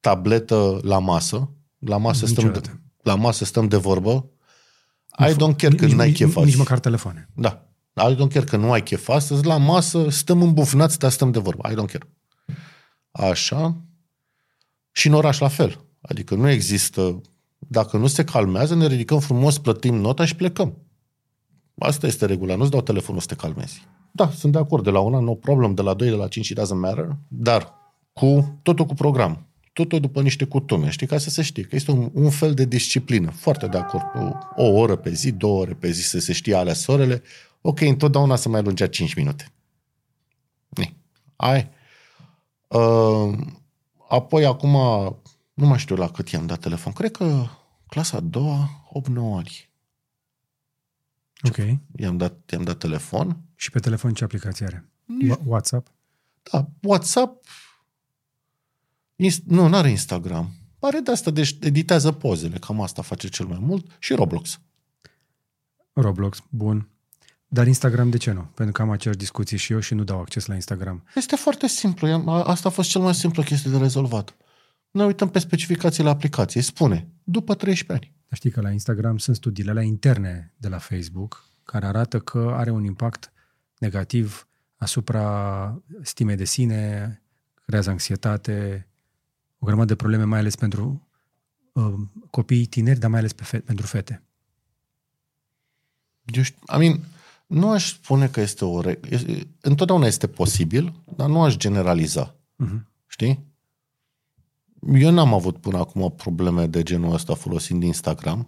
tabletă la masă. La masă, stăm de, Niciodată. la masă stăm de vorbă. I don't care că nici, n-ai nici, chef nici azi. măcar telefoane. Da. I don't care că nu ai chef astăzi. La masă stăm îmbufnați, dar stăm de vorbă. I don't care. Așa. Și în oraș la fel. Adică nu există... Dacă nu se calmează, ne ridicăm frumos, plătim nota și plecăm. Asta este regula. Nu-ți dau telefonul să te calmezi. Da, sunt de acord. De la una, no problem. De la doi, de la cinci, it doesn't matter. Dar cu totul cu program. Totul după niște cutume. Știi? Ca să se știe că este un, un fel de disciplină. Foarte de acord. O, o oră pe zi, două ore pe zi să se știe alea sorele. Ok, întotdeauna să mai lungea 5 minute. Ni. Ai. Uh, apoi, acum, nu mai știu la cât i-am dat telefon. Cred că clasa a doua, 8-9 ani. Ok. I-am dat, i-am dat telefon. Și pe telefon ce aplicație are? Wa- WhatsApp? Da, WhatsApp, inst- nu, nu are Instagram. Pare de asta, deci editează pozele, cam asta face cel mai mult. Și Roblox. Roblox, bun. Dar Instagram de ce nu? Pentru că am aceeași discuții și eu și nu dau acces la Instagram. Este foarte simplu. I-am- a- Asta a fost cel mai simplu chestie de rezolvat. Ne uităm pe specificațiile aplicației. Spune, după 13 ani. Dar știi că la Instagram sunt studiile alea interne de la Facebook care arată că are un impact negativ asupra stimei de sine, creează anxietate, o grămadă de probleme, mai ales pentru uh, copiii tineri, dar mai ales pe fe- pentru fete. Eu știu, I mean, nu aș spune că este o... Re- este- întotdeauna este posibil, dar nu aș generaliza. Uh-huh. Știi? Eu n-am avut până acum probleme de genul ăsta folosind Instagram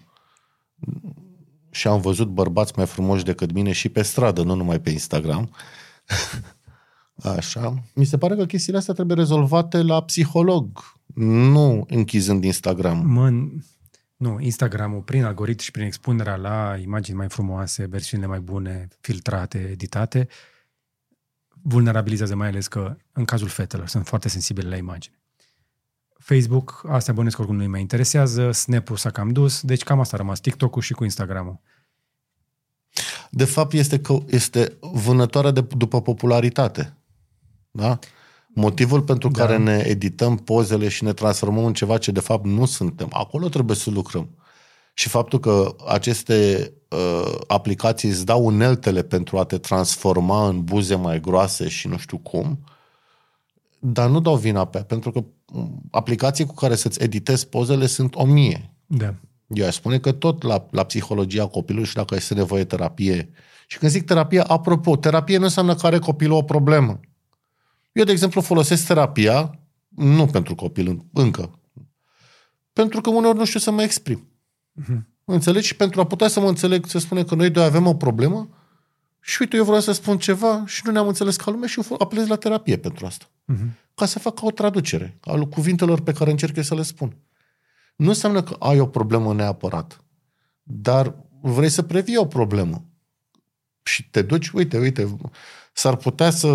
și am văzut bărbați mai frumoși decât mine și pe stradă, nu numai pe Instagram. <laughs> Așa. Mi se pare că chestiile astea trebuie rezolvate la psiholog, nu închizând Instagram. Mă, nu, Instagramul, prin algoritmi și prin expunerea la imagini mai frumoase, versiunile mai bune, filtrate, editate, vulnerabilizează mai ales că, în cazul fetelor, sunt foarte sensibile la imagine. Facebook, astea bănesc oricum nu-i mai interesează, Snap-ul s-a cam dus, deci cam asta a rămas TikTok-ul și cu Instagram-ul. De fapt, este că este vânătoarea de, după popularitate. Da? Motivul pentru Da. care ne edităm pozele și ne transformăm în ceva ce de fapt nu suntem. Acolo trebuie să lucrăm. Și faptul că aceste uh, aplicații îți dau uneltele pentru a te transforma în buze mai groase și nu știu cum, dar nu dau vina pe ea, pentru că m, aplicații cu care să-ți editezi pozele sunt o mie. Da. Eu aș spune că tot la, la psihologia copilului și dacă este nevoie de terapie. Și când zic terapie, apropo, terapie nu înseamnă că are copilul o problemă. Eu, de exemplu, folosesc terapia, nu pentru copil în- încă, pentru că uneori nu știu să mă exprim. Mhm. Înțelegi? Și pentru a putea să mă înțeleg, să spune că noi doi avem o problemă și uite, eu vreau să spun ceva și nu ne-am înțeles ca lume și eu apelez la terapie pentru asta Mhm. ca să facă o traducere a lu- cuvintelor pe care încerc eu să le spun. Nu înseamnă că ai o problemă neapărat, dar vrei să previi o problemă. Și te duci, uite, uite, s-ar putea să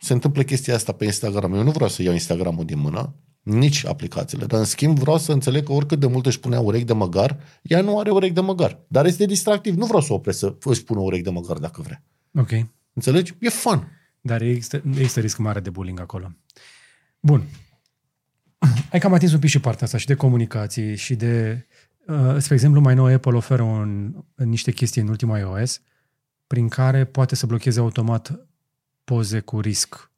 se întâmple chestia asta pe Instagram. Eu nu vreau să iau Instagramul din mână, nici aplicațiile, dar în schimb vreau să înțeleg că oricât de mult își punea urechi de măgar, ea nu are urechi de măgar. Dar este distractiv. Nu vreau să o opresc să își pună urechi de măgar dacă vrea. Ok. Înțelegi? E fun. Dar există, există risc mare de bullying acolo. Bun. Hai că am atins un pic și partea asta și de comunicații și de... Uh, spre exemplu, mai nou Apple oferă un, niște chestii în ultima iOS prin care poate să blocheze automat poze cu risc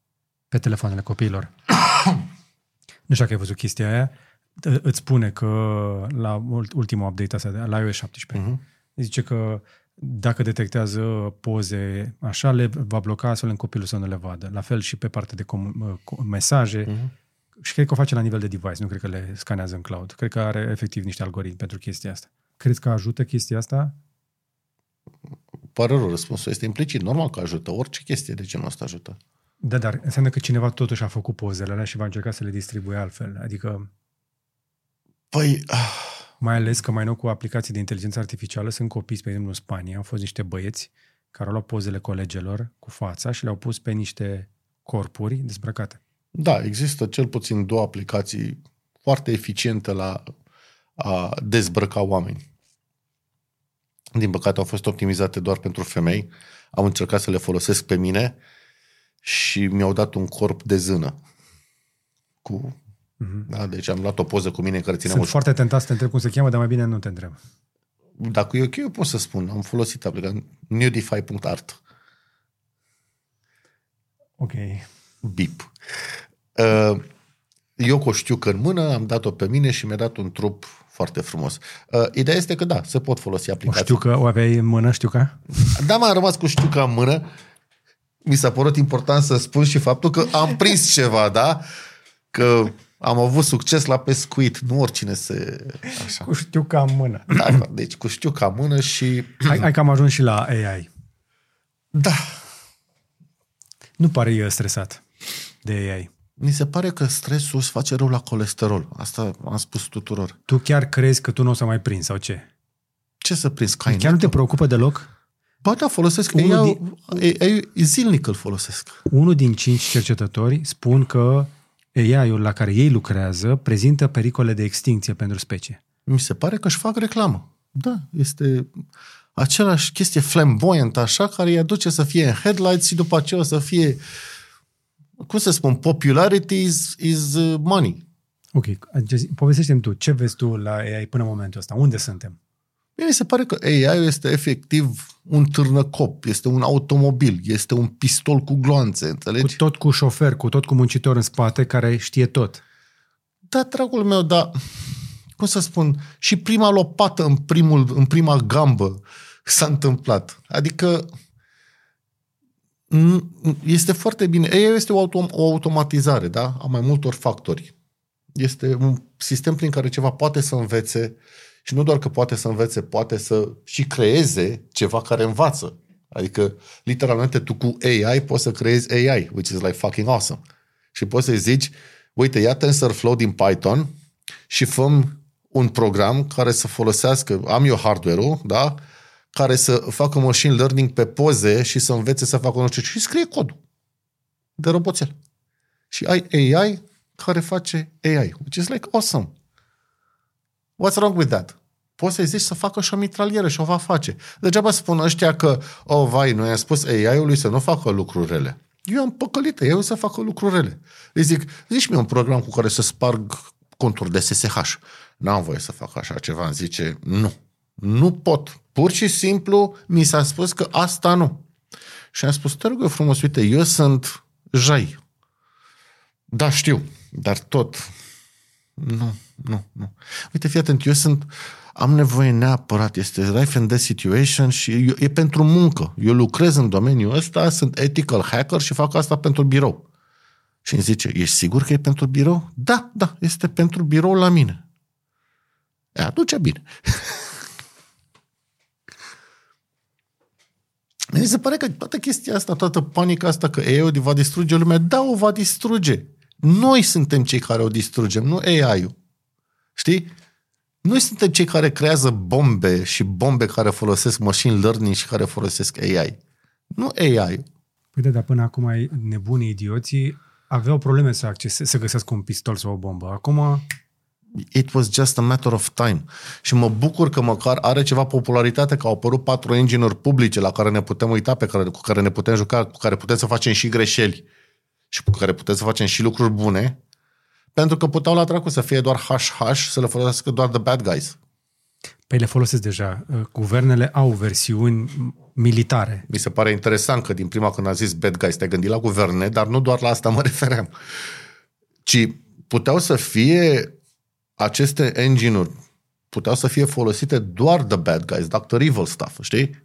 pe telefoanele copiilor. Nu știu dacă ai văzut chestia aia. Ă- Îți spune că la ult- ultimul update asta, de- la iOS 17, Mhm. zice că dacă detectează poze așa, le va bloca astfel în copilul să nu le vadă. La fel și pe partea de com- co- mesaje. Mhm. Și cred că o face la nivel de device, nu cred că le scanează în cloud. Cred că are efectiv niște algoritmi pentru chestia asta. Crezi că ajută chestia asta? Pare rău, răspunsul este implicit. Normal că ajută. Orice chestie de genul ăsta ajută. Da, dar înseamnă că cineva totuși a făcut pozele alea și va încerca să le distribuie altfel. Adică, Păi, ah, mai ales că mai nou cu aplicații de inteligență artificială sunt copiți, spre exemplu, în Spania, au fost niște băieți care au luat pozele colegelor cu fața și le-au pus pe niște corpuri dezbrăcate. da, există cel puțin două aplicații foarte eficiente la a dezbrăca oameni. din păcate au fost optimizate doar pentru femei. Am încercat să le folosesc pe mine și mi-au dat un corp de zână. Cu, da, deci am luat o poză cu mine care țineam Sunt o foarte tentat să te întreb cum se cheamă, dar mai bine nu te întreb. Dacă e ok, eu pot să spun. Am folosit aplicația nudify.art. Ok. Bip. Uh, Eu cu o știucă în mână, am dat-o pe mine și mi-a dat un trup foarte frumos. Uh, Ideea este că da, se pot folosi O aplicații. știu că o aveai în mână, știu că. Da, m-am rămas cu știuca în mână. Mi s-a părut important să spun și faptul că am prins <laughs> ceva, da? Că am avut succes la pescuit. Nu oricine se... Așa. Cu știu că am mână. Da, da, deci cu știuca în mână și... Hai, hai că am ajuns și la AI. Da, Nu pare uh, stresat de AI. mi se pare că stresul îți face rău la colesterol. Asta am spus tuturor. Tu chiar crezi că tu nu o să mai prinzi sau ce? Ce să prinzi? Cai Chiar nu te preocupă deloc? Ba da, folosesc. Unul Unul din... Zilnic îl folosesc. Unul din cinci cercetători spun că AI-ul la care ei lucrează prezintă pericole de extinție pentru specie. Mi se pare că își fac reclamă. Da, este același chestie flamboyant așa, care îi aduce să fie în headlights și după aceea o să fie, cum să spun, popularity is, is uh, money. Ok, deci povestește-mi tu, ce vezi tu la AI până în momentul ăsta? Unde suntem? Mie mi se pare că AI este efectiv un târnăcop, este un automobil, este un pistol cu gloanțe, Cu înțelegi? tot cu șofer, cu tot cu muncitor în spate care știe tot. Da, dragul meu, dar cum să spun, și prima lopată în, primul, în prima gambă s-a întâmplat. Adică n- este foarte bine. AI este o, autom- o automatizare, da? A mai multor factori. Este un sistem prin care ceva poate să învețe și nu doar că poate să învețe, poate să și creeze ceva care învață. Adică, literalmente, tu cu AI poți să creezi AI, which is like fucking awesome. Și poți să-i zici, uite, ia TensorFlow din Python și făm un program care să folosească, am eu hardware-ul, da? care să facă machine learning pe poze și să învețe să facă nu știu ce și scrie codul de roboțel. Și ai AI care face AI, which is like awesome. What's wrong with that? Poți să-i zici să facă și o mitralieră și o va face. Degeaba spun ăștia că, oh, vai, noi am spus AI-ului să nu facă lucruri rele. Eu am păcălit AI-ul să facă lucruri rele. Îi zic, zici mi un program cu care să sparg conturi de SSH. N-am voie să fac așa ceva. Îmi zice, nu. Nu pot. Pur și simplu mi s-a spus că asta nu. Și am spus, te rog eu frumos, uite, eu sunt jai. Da, știu, dar tot. Nu, nu, nu. Uite, fii atent, eu sunt, am nevoie neapărat, este life and death situation și eu, e pentru muncă. Eu lucrez în domeniul ăsta, sunt ethical hacker și fac asta pentru birou. Și îmi zice, ești sigur că e pentru birou? Da, da, este pentru birou la mine. E, atunci e bine. <laughs> Mi se pare că toată chestia asta, toată panica asta că AI-ul va distruge lumea, da, o va distruge. Noi suntem cei care o distrugem, nu AI-ul. Știi? Noi suntem cei care creează bombe și bombe care folosesc machine learning și care folosesc AI. Nu AI-ul. Păi da, dar până acum ai nebunii idioții aveau probleme să, accese, să găsească un pistol sau o bombă. Acum, It was just a matter of time. Și mă bucur că măcar are ceva popularitate, că au apărut patru engine publice la care ne putem uita, pe care, cu care ne putem juca, cu care putem să facem și greșeli și cu care putem să facem și lucruri bune, pentru că puteau la dracu să fie doar hash-hash, să le folosească doar the bad guys. Păi le folosesc deja. Guvernele au versiuni militare. Mi se pare interesant că din prima când a zis bad guys te-ai gândit la guverne, dar nu doar la asta mă <laughs> refeream. Ci puteau să fie aceste engine-uri puteau să fie folosite doar the bad guys, Dr. Evil stuff, știi?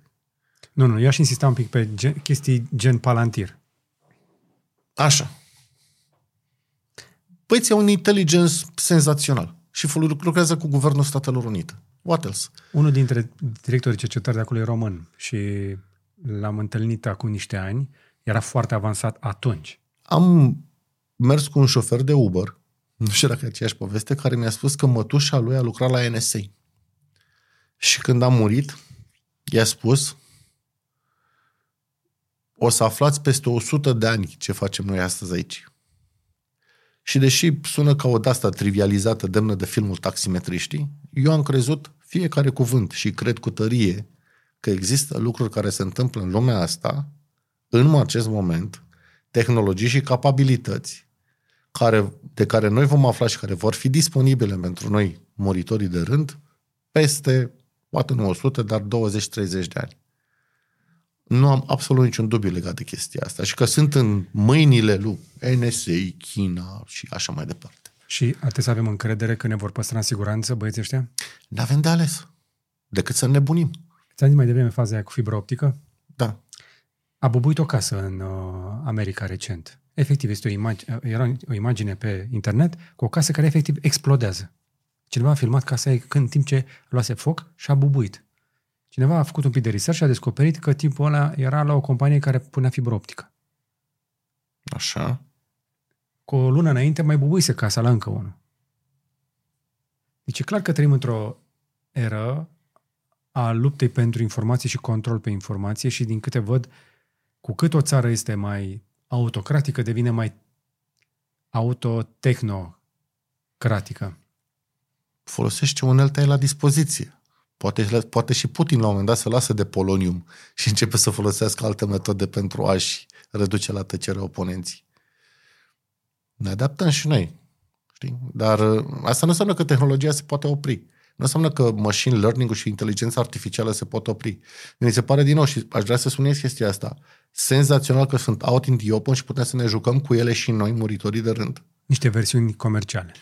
Nu, nu, eu aș insista un pic pe gen, chestii gen Palantir. Așa. Păi ți un intelligence senzațional și fol- lucrează cu Guvernul Statelor Unite. What else? Unul dintre directorii cercetări de acolo e român și l-am întâlnit acum niște ani. Era foarte avansat atunci. Am mers cu un șofer de Uber, nu știu dacă e aceeași poveste, care mi-a spus că mătușa lui a lucrat la NSA. Și când a murit, i-a spus o să aflați peste 100 de ani ce facem noi astăzi aici. Și deși sună ca o de-asta trivializată, demnă de filmul Taximetriștii, eu am crezut fiecare cuvânt și cred cu tărie că există lucruri care se întâmplă în lumea asta, în acest moment, tehnologii și capabilități care, de care noi vom afla și care vor fi disponibile pentru noi, moritorii de rând, peste, poate nu 100, dar 20-30 de ani. Nu am absolut niciun dubiu legat de chestia asta și că sunt în mâinile lui NSA, China și așa mai departe. Și trebuie să avem încredere că ne vor păstra în siguranță băieții ăștia? Nu avem de ales decât să nebunim. Ți-am zis mai devreme faza aia cu fibra optică? Da. A bubuit o casă în uh, America recent. Efectiv, este o imagine, era o imagine pe internet cu o casă care efectiv explodează. Cineva a filmat casa ei când, în timp ce luase foc și a bubuit. Cineva a făcut un pic de research și a descoperit că tipul ăla era la o companie care punea fibră optică. Așa. Cu o lună înainte mai bubuise casa la încă unul. Deci e clar că trăim într-o eră a luptei pentru informație și control pe informație și din câte văd, cu cât o țară este mai autocratică, devine mai autotecnocratică. Folosește unelte la dispoziție. Poate, poate și Putin la un moment dat să lasă de polonium și începe să folosească alte metode pentru a-și reduce la tăcere oponenții. Ne adaptăm și noi. Știi? Dar uh, asta nu înseamnă că tehnologia se poate opri. Nu înseamnă că machine learning-ul și inteligența artificială se pot opri. Mi se pare din nou și aș vrea să spuneți chestia asta. Senzațional că sunt out in the open și putem să ne jucăm cu ele și noi, muritorii de rând. Niște versiuni comerciale.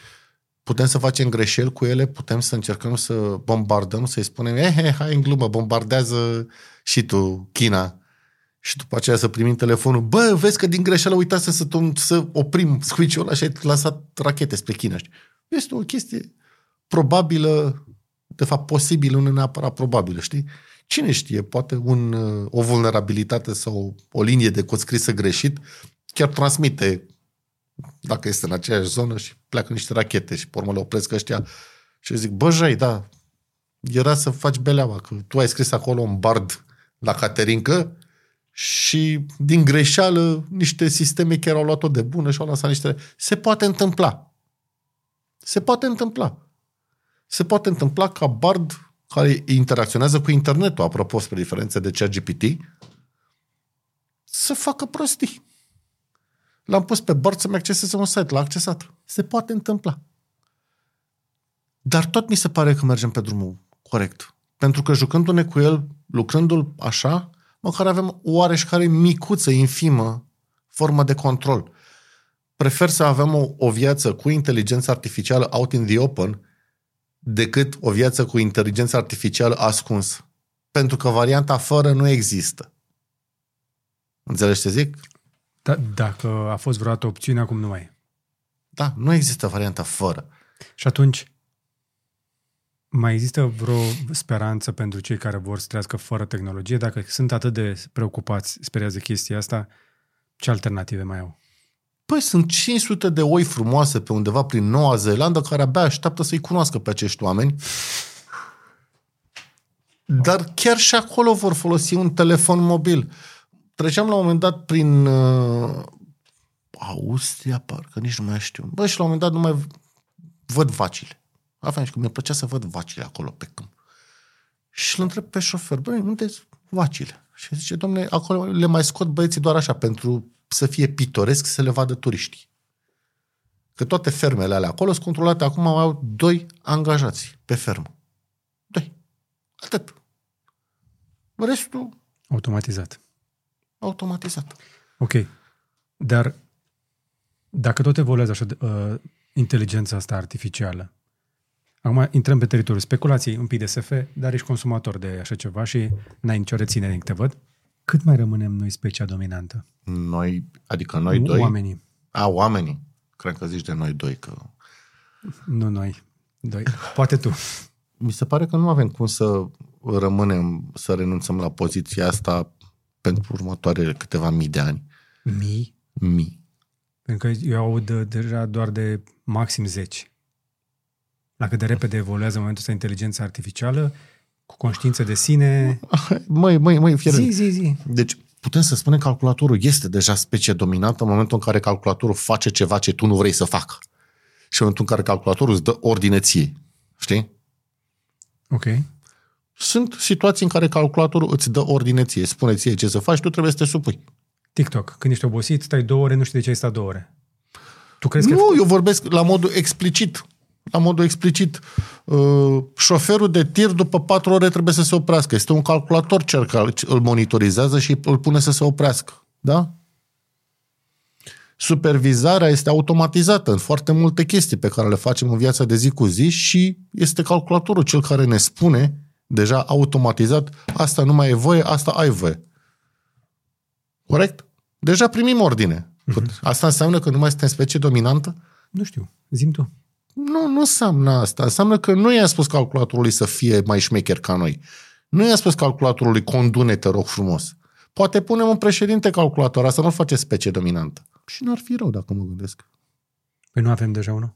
Putem să facem greșeli cu ele, putem să încercăm să bombardăm, să-i spunem, eh, eh hai în glumă, bombardează și tu China. Și după aceea să primim telefonul, bă, vezi că din greșeală uitați să, să oprim switch-ul ăla și ai lăsat rachete spre China. Este o chestie probabilă, de fapt posibilă, nu neapărat probabilă, știi? Cine știe, poate un, o vulnerabilitate sau o linie de cod scrisă greșit chiar transmite dacă este în aceeași zonă și pleacă niște rachete și pe urmă le opresc ăștia și zic, bă, jai, da, era să faci beleaua, că tu ai scris acolo un bard la Caterincă și din greșeală niște sisteme chiar au luat-o de bună și au lăsat niște... Se poate întâmpla. Se poate întâmpla. Se poate întâmpla ca Bard care interacționează cu internetul, apropo spre diferențe de ChatGPT, să facă prostii. L-am pus pe Bard să-mi acceseze un site, l-a accesat. Se poate întâmpla. Dar tot mi se pare că mergem pe drumul corect. Pentru că jucându-ne cu el, lucrându-l așa, măcar avem oareșcare micuță, infimă, formă de control. Prefer să avem o, o viață cu inteligență artificială out in the open decât o viață cu inteligență artificială ascunsă. Pentru că varianta fără nu există. Înțelegi ce zic? Da, dacă a fost vreodată opțiune, acum nu mai e. Da, nu există varianta fără. Și atunci, mai există vreo speranță pentru cei care vor să trăiască fără tehnologie? Dacă sunt atât de preocupați, speriați de chestia asta, ce alternative mai au? Păi sunt 500 de oi frumoase pe undeva prin Noua Zeelandă care abia așteaptă să-i cunoască pe acești oameni. Dar chiar și acolo vor folosi un telefon mobil. Treceam la un moment dat prin uh, Austria, parcă, nici nu mai știu. Bă, și la un moment dat nu mai văd vacile. Aveam și că mi-a plăcea să văd vacile acolo pe câmp. Și îl întreb pe șofer, băi, unde vacile? Și zice, domnule, acolo le mai scot băieții doar așa, pentru să fie pitoresc, să le vadă turiștii. Că toate fermele alea acolo sunt controlate. Acum au doi angajați pe fermă. Doi. Atât. Restul... Automatizat. Automatizat. Ok. Dar dacă tot evoluează așa uh, inteligența asta artificială, acum intrăm pe teritoriul speculației, un pic de SF, dar ești consumator de așa ceva și n-ai nicio reținere din câte văd. Cât mai rămânem noi specia dominantă? Noi, adică noi doi? Oamenii. A, oamenii. Cred că zici de noi doi. Că... Nu noi. Doi. Poate tu. Mi se pare că nu avem cum să rămânem, să renunțăm la poziția asta pentru următoarele câteva mii de ani. Mii? Mii. Pentru că eu aud deja doar de maxim 10. La cât de repede evoluează în momentul ăsta inteligența artificială, cu conștiință de sine. <laughs> Măi, măi, măi, fie Zi, zi, zi. Deci, putem să spunem că calculatorul este deja specie dominantă în momentul în care calculatorul face ceva ce tu nu vrei să facă. Și în momentul în care calculatorul îți dă ordine ție. Știi? Ok. Sunt situații în care calculatorul îți dă ordine ție, spune ție ce să faci, tu trebuie să te supui. TikTok. Când ești obosit, stai două ore, nu știi de ce ai stat două ore. Tu crezi că... Nu, eu vorbesc la modul explicit. La modul explicit. Uh, șoferul de tir după patru ore trebuie să se oprească. Este un calculator cel care îl monitorizează și îl pune să se oprească. Da? Supervizarea este automatizată în foarte multe chestii pe care le facem în viața de zi cu zi și este calculatorul cel care ne spune deja automatizat, asta nu mai e voie, asta ai voie. Corect? Deja primim ordine. Asta înseamnă că nu mai suntem specie dominantă? Nu știu. Zim tu. Nu, nu înseamnă asta. Înseamnă că nu i-a spus calculatorului să fie mai șmecher ca noi. Nu i-a spus calculatorului condune, te rog frumos. Poate punem un președinte calculator, asta nu face specie dominantă. Și n-ar fi rău dacă mă gândesc. Păi nu avem deja unul?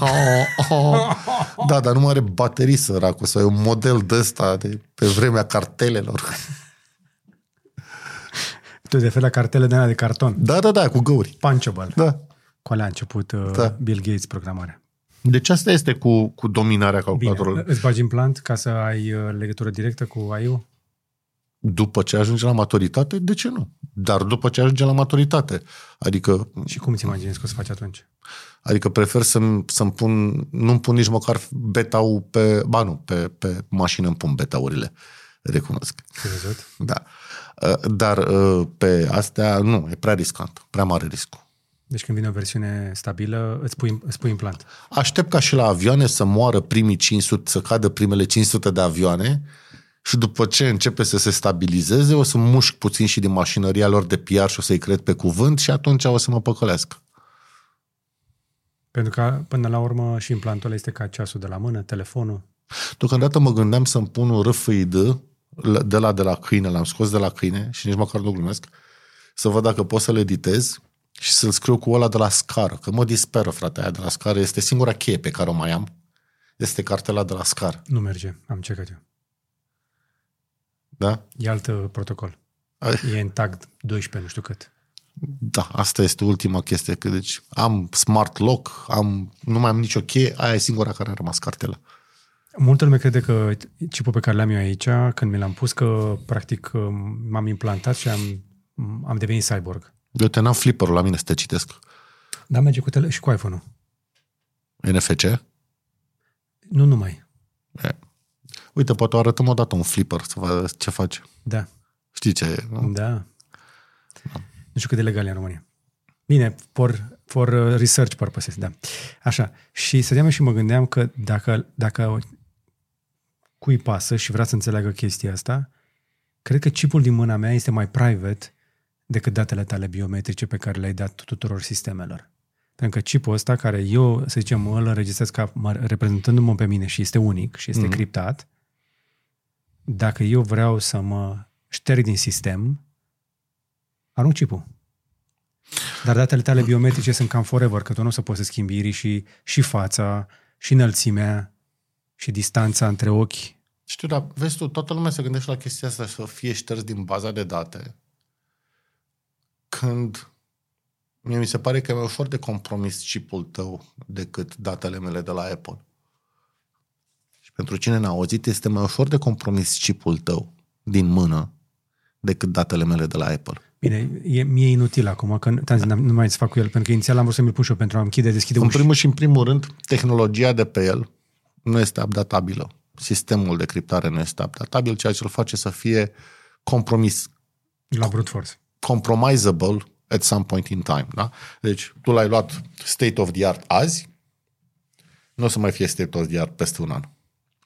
Oh, <laughs> oh. Da, dar nu mai are baterii săracul sau e un model de ăsta de pe vremea cartelelor. Tu de fel la cartele de de carton. Da, da, da, cu găuri. Punchable. Da. Cu alea a început uh, Da. Bill Gates programarea. Deci asta este cu, cu dominarea Bine, calculatorului. îți bagi implant ca să ai uh, legătură directă cu AI-ul? După ce ajunge la maturitate, de ce nu? Dar după ce ajunge la maturitate. Adică, Și cum ți imaginezi că o să faci atunci? adică prefer să-mi, să-mi pun, nu-mi pun nici măcar beta-ul pe, ba nu, pe, pe mașină îmi pun beta-urile. Recunosc. Ai văzut? Da. Uh, Dar uh, pe astea, nu, e prea riscant. Prea mare riscul. Deci când vine o versiune stabilă, îți pui, îți pui implant. Aștept ca și la avioane să moară primii 500, să cadă primele 500 de avioane și după ce începe să se stabilizeze, o să mușc puțin și din mașinăria lor de PR și o să-i cred pe cuvânt și atunci o să mă păcălească. Pentru că, până la urmă, și implantul ăla este ca ceasul de la mână, telefonul. Deocamdată mă gândeam să-mi pun un RFID de la de la câine, l-am scos de la câine și nici măcar nu glumesc, să văd dacă pot să-l editez și să-l scriu cu ăla de la scară, că mă disperă, frate, aia de la scară. Este singura cheie pe care o mai am. Este cartela de la scară. Nu merge, am cecat eu. Da? E alt uh, protocol. E în tag 12, nu știu cât. Da, asta este ultima chestie. Că deci am smart lock, am, nu mai am nicio cheie, aia e singura care a rămas cartela. Multă lume crede că chipul pe care l-am eu aici, când mi l-am pus, că practic m-am implantat și am, am devenit cyborg. Eu te n-am flipperul la mine să te citesc. Dar merge cu tele- și cu iPhone-ul. NFC? Nu numai. E. Uite, poate o arătăm odată un flipper să vadă ce face. Da. Știi ce e? nu? Da. Nu știu cât de legal e în România. Bine, for, for uh, research purposes, da. Așa. Și stăteam și mă gândeam că dacă, dacă cui pasă și vrea să înțeleagă chestia asta, cred că chipul din mâna mea este mai private decât datele tale biometrice pe care le-ai dat tuturor sistemelor. Pentru că chipul ăsta, care eu, să zicem, îl înregistrez ca mă- reprezentându-mă pe mine și este unic și este Mhm. mm-hmm. criptat, dacă eu vreau să mă șterg din sistem, arunc chipul. Dar datele tale biometrice sunt cam forever, că tu nu o să poți să schimbi irii și, și fața, și înălțimea, și distanța între ochi. Știu, dar vezi tu, toată lumea se gândește la chestia asta să fie șters din baza de date. Când mie mi se pare că e mai ușor de compromis chipul tău decât datele mele de la Apple. Și pentru cine n-a auzit, este mai ușor de compromis chipul tău din mână decât datele mele de la Apple. Bine, e, mie e inutil acum, că nu, nu nu mai să fac cu el, pentru că inițial am vrut să mi-l pun și eu pentru a închide, deschide În uși. primul și în primul rând, tehnologia de pe el nu este updatabilă. Sistemul de criptare nu este updatabil, ceea ce îl face să fie compromis, La brute force. compromisable at some point in time. Da? Deci, tu l-ai luat state of the art azi, nu o să mai fie state of the art peste un an.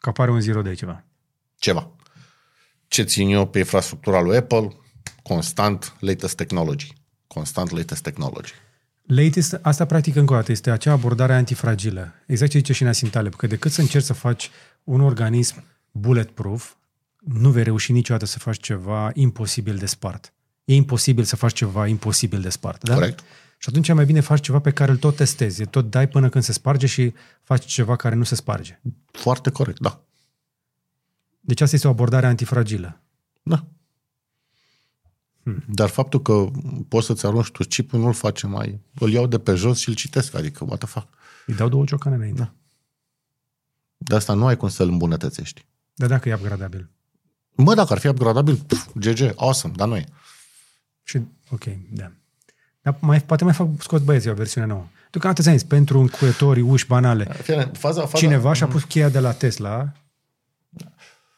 Că apare un zero de ceva. Ceva. Ce țin eu pe infrastructura lui Apple? Constant latest technology. Constant latest technology. Latest, asta practic încă o dată este acea abordare antifragilă. Exact ce zice și Nassim Taleb, că decât să încerci să faci un organism bulletproof, nu vei reuși niciodată să faci ceva imposibil de spart. E imposibil să faci ceva imposibil de spart. Da? Corect. Și atunci mai bine faci ceva pe care îl tot testezi. Tot dai până când se sparge și faci ceva care nu se sparge. Foarte corect, da. Deci asta este o abordare antifragilă. Da. Dar faptul că poți să-ți arunci tu chipul nu-l face mai... Îl iau de pe jos și îl citesc, adică, what the fuck. Îi dau două ciocane înainte. Da. De asta nu ai cum să-l îmbunătățești. Dar dacă e upgradabil. Mă, dacă ar fi upgradabil, pf, GG, awesome, dar nu e. Și, ok, da. Dar mai, poate mai fac scot băieții o versiune nouă. Deocamdată ți-am zis, pentru încuietorii uși banale, Fie, faza, faza, cineva și-a pus cheia de la Tesla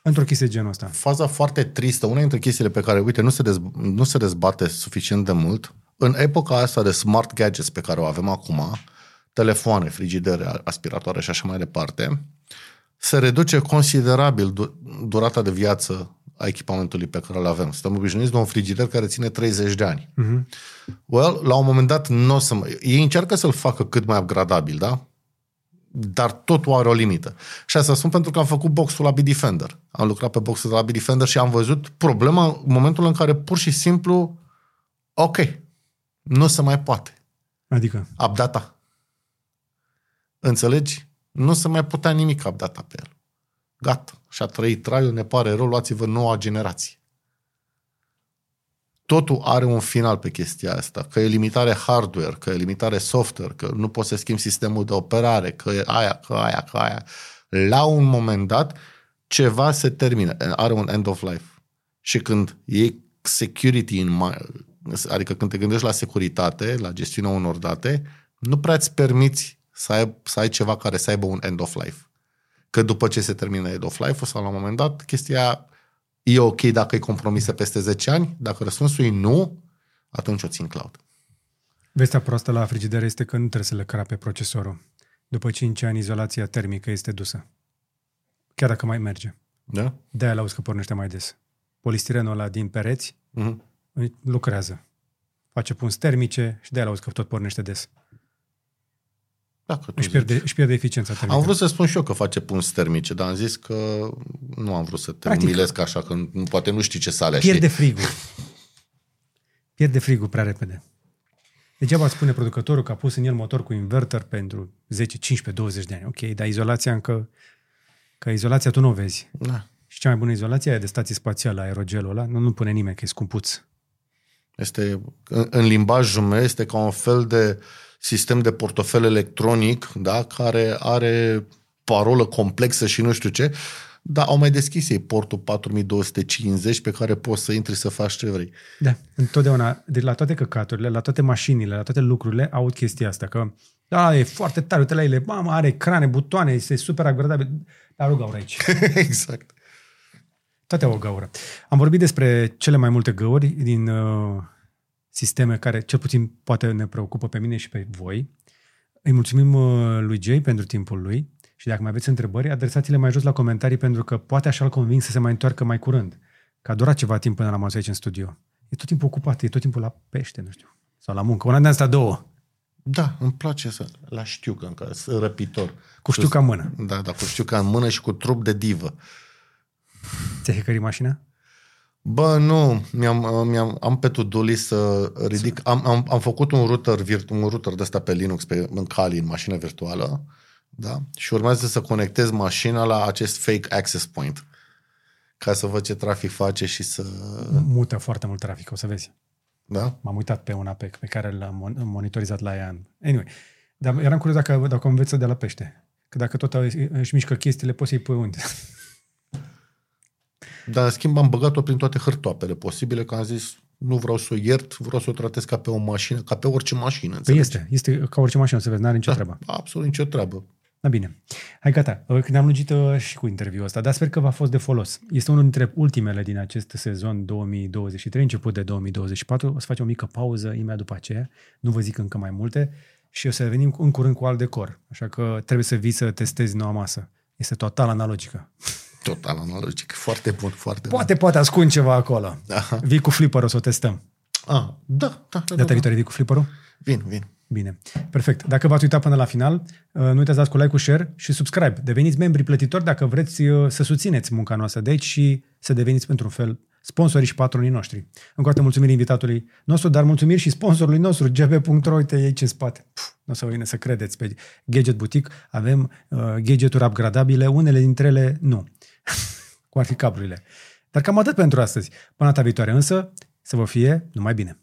într-o chestie de genul ăsta. faza foarte tristă, una dintre chestiile pe care, uite, nu se, dez, nu se dezbate suficient de mult, în epoca asta de smart gadgets pe care o avem acum, telefoane, frigidere, aspiratoare și așa mai departe, se reduce considerabil du- durata de viață a echipamentului pe care îl avem. Suntem obișnuiți de un frigider care ține 30 de ani. Mhm. Well, la un moment dat, nu o să mă... ei încearcă să-l facă cât mai upgradabil, da? Dar totul are o limită. Și asta spun pentru că am făcut boxul la Bitdefender. Am lucrat pe boxul de la Bitdefender și am văzut problema în momentul în care pur și simplu, ok, nu se mai poate. Adică, Updata. Înțelegi? Nu se mai putea nimic updata pe el. Gata. Și-a trăit traiul, ne pare rău, luați-vă noua generație. Totul are un final pe chestia asta. Că e limitare hardware, că e limitare software, că nu poți să schimbi sistemul de operare, că e aia, că aia, că aia. La un moment dat, ceva se termină. Are un end of life. Și când e security în mai, adică când te gândești la securitate, la gestiunea unor date, nu prea îți permiți să ai, să ai ceva care să aibă un end of life. Că după ce se termină end of life sau la un moment dat, chestia e ok dacă e compromisă peste 10 ani, dacă răspunsul e nu, atunci o țin cloud. vestea proastă la frigidere este că nu trebuie să le crape procesorul. După 5 ani, izolația termică este dusă. Chiar dacă mai merge. Da? De-aia l-auzi că pornește mai des. Polistirenul ăla din pereți Mm-hmm. lucrează. Face punți termice și de-aia l-auzi că tot pornește des. Dacă tu Își zici. pierde, își pierde eficiența termică. Am vrut să spun și eu că face punți termice, dar am zis că nu am vrut să te Practic- umilesc așa, că nu- poate nu știi ce sale Pierde știi. frigul. Pierde frigul prea repede. Degeaba spune producătorul că a pus în el motor cu inverter pentru 10, 15, 20 de ani. Ok, dar izolația încă... Că izolația tu nu o vezi. Da. Și cea mai bună izolație e de stație spațială, aerogelul ăla. Nu, nu pune nimeni că e scumpuț. Este, în, în limbajul meu, este ca un fel de sistem de portofel electronic, da, care are parolă complexă și nu știu ce, dar au mai deschis ei portul 4250 pe care poți să intri să faci ce vrei. Da, întotdeauna, deci la toate căcaturile, la toate mașinile, la toate lucrurile, aud chestia asta, că da, e foarte tare, uite la ele, mamă, are ecrane, butoane, este super agradabil, dar o gaură aici. <laughs> exact. Toate au o gaură. Am vorbit despre cele mai multe găuri din uh, sisteme care cel puțin poate ne preocupă pe mine și pe voi. Îi mulțumim uh, lui Jay pentru timpul lui și dacă mai aveți întrebări, adresați-le mai jos la comentarii pentru că poate așa-l conving să se mai întoarcă mai curând. Că a durat ceva timp până l-am auzit aici în studio. E tot timpul ocupat, e tot timpul la pește, nu știu. Sau la muncă. Una de asta două. Da, îmi place să... La știu că încă sunt răpitor. Cu știu ca mână. Da, da, cu știu ca în mână și cu trup de divă. Ți-ai hăcărit mașina? Bă, nu, mi-am, mi-am, am pe to-do list să ridic, am, am, am făcut un router, virt, un router de ăsta pe Linux, pe, în Kali, în mașină virtuală, da? Și urmează să conectez mașina la acest fake access point, ca să văd ce trafic face și să, Mută foarte mult trafic, o să vezi. da? M-am uitat pe un APEC pe care l-am mon- monitorizat la ea. Anyway, dar eram curios dacă, dacă o înveță de la pește. Că dacă tot își mișcă chestiile, poți să-i pui unde. Dar, în schimb, am băgat-o prin toate hârtoapele posibile, că am zis, nu vreau să o iert, vreau să o tratez ca pe o mașină, ca pe orice mașină, Păi înțelegi? este, este ca orice mașină, o să vezi, n-are nicio Da, treabă. absolut nicio treabă. Da, bine. Hai, gata. Uh, Ne-am lungit uh, și cu interviul ăsta, dar sper că v-a fost de folos. Este unul dintre ultimele din acest sezon 2023, început de 2024. O să facem o mică pauză imediat după aceea. Nu vă zic încă mai multe și o să revenim în curând cu alt decor. Așa că trebuie să vii să testezi noua masă. Este total analogică. <laughs> Total analogic. Foarte bun, foarte Poate, poate ascund ceva acolo. Aha. Vii cu flipperul să o testăm. bun. Ah, da, da, da, da, Data da. viitoare vii cu flipperul? Vin, vin. Bine. Perfect. Dacă v-ați uitat până la final, uh, nu uitați să dați cu like, cu share și subscribe. Deveniți membri plătitori dacă vreți uh, să susțineți munca noastră de aici și să deveniți pentru un fel sponsorii și patronii noștri. Încă o dată mulțumiri invitatului nostru, dar mulțumiri și sponsorului nostru, gb.ro, uite aici în spate. Puf, nu o să vine să credeți pe Gadget Boutique. Avem uh, gadgeturi upgradabile, unele dintre ele nu. Cum ar fi cablurile. Dar cam atât pentru astăzi. Până data viitoare însă, să vă fie numai bine.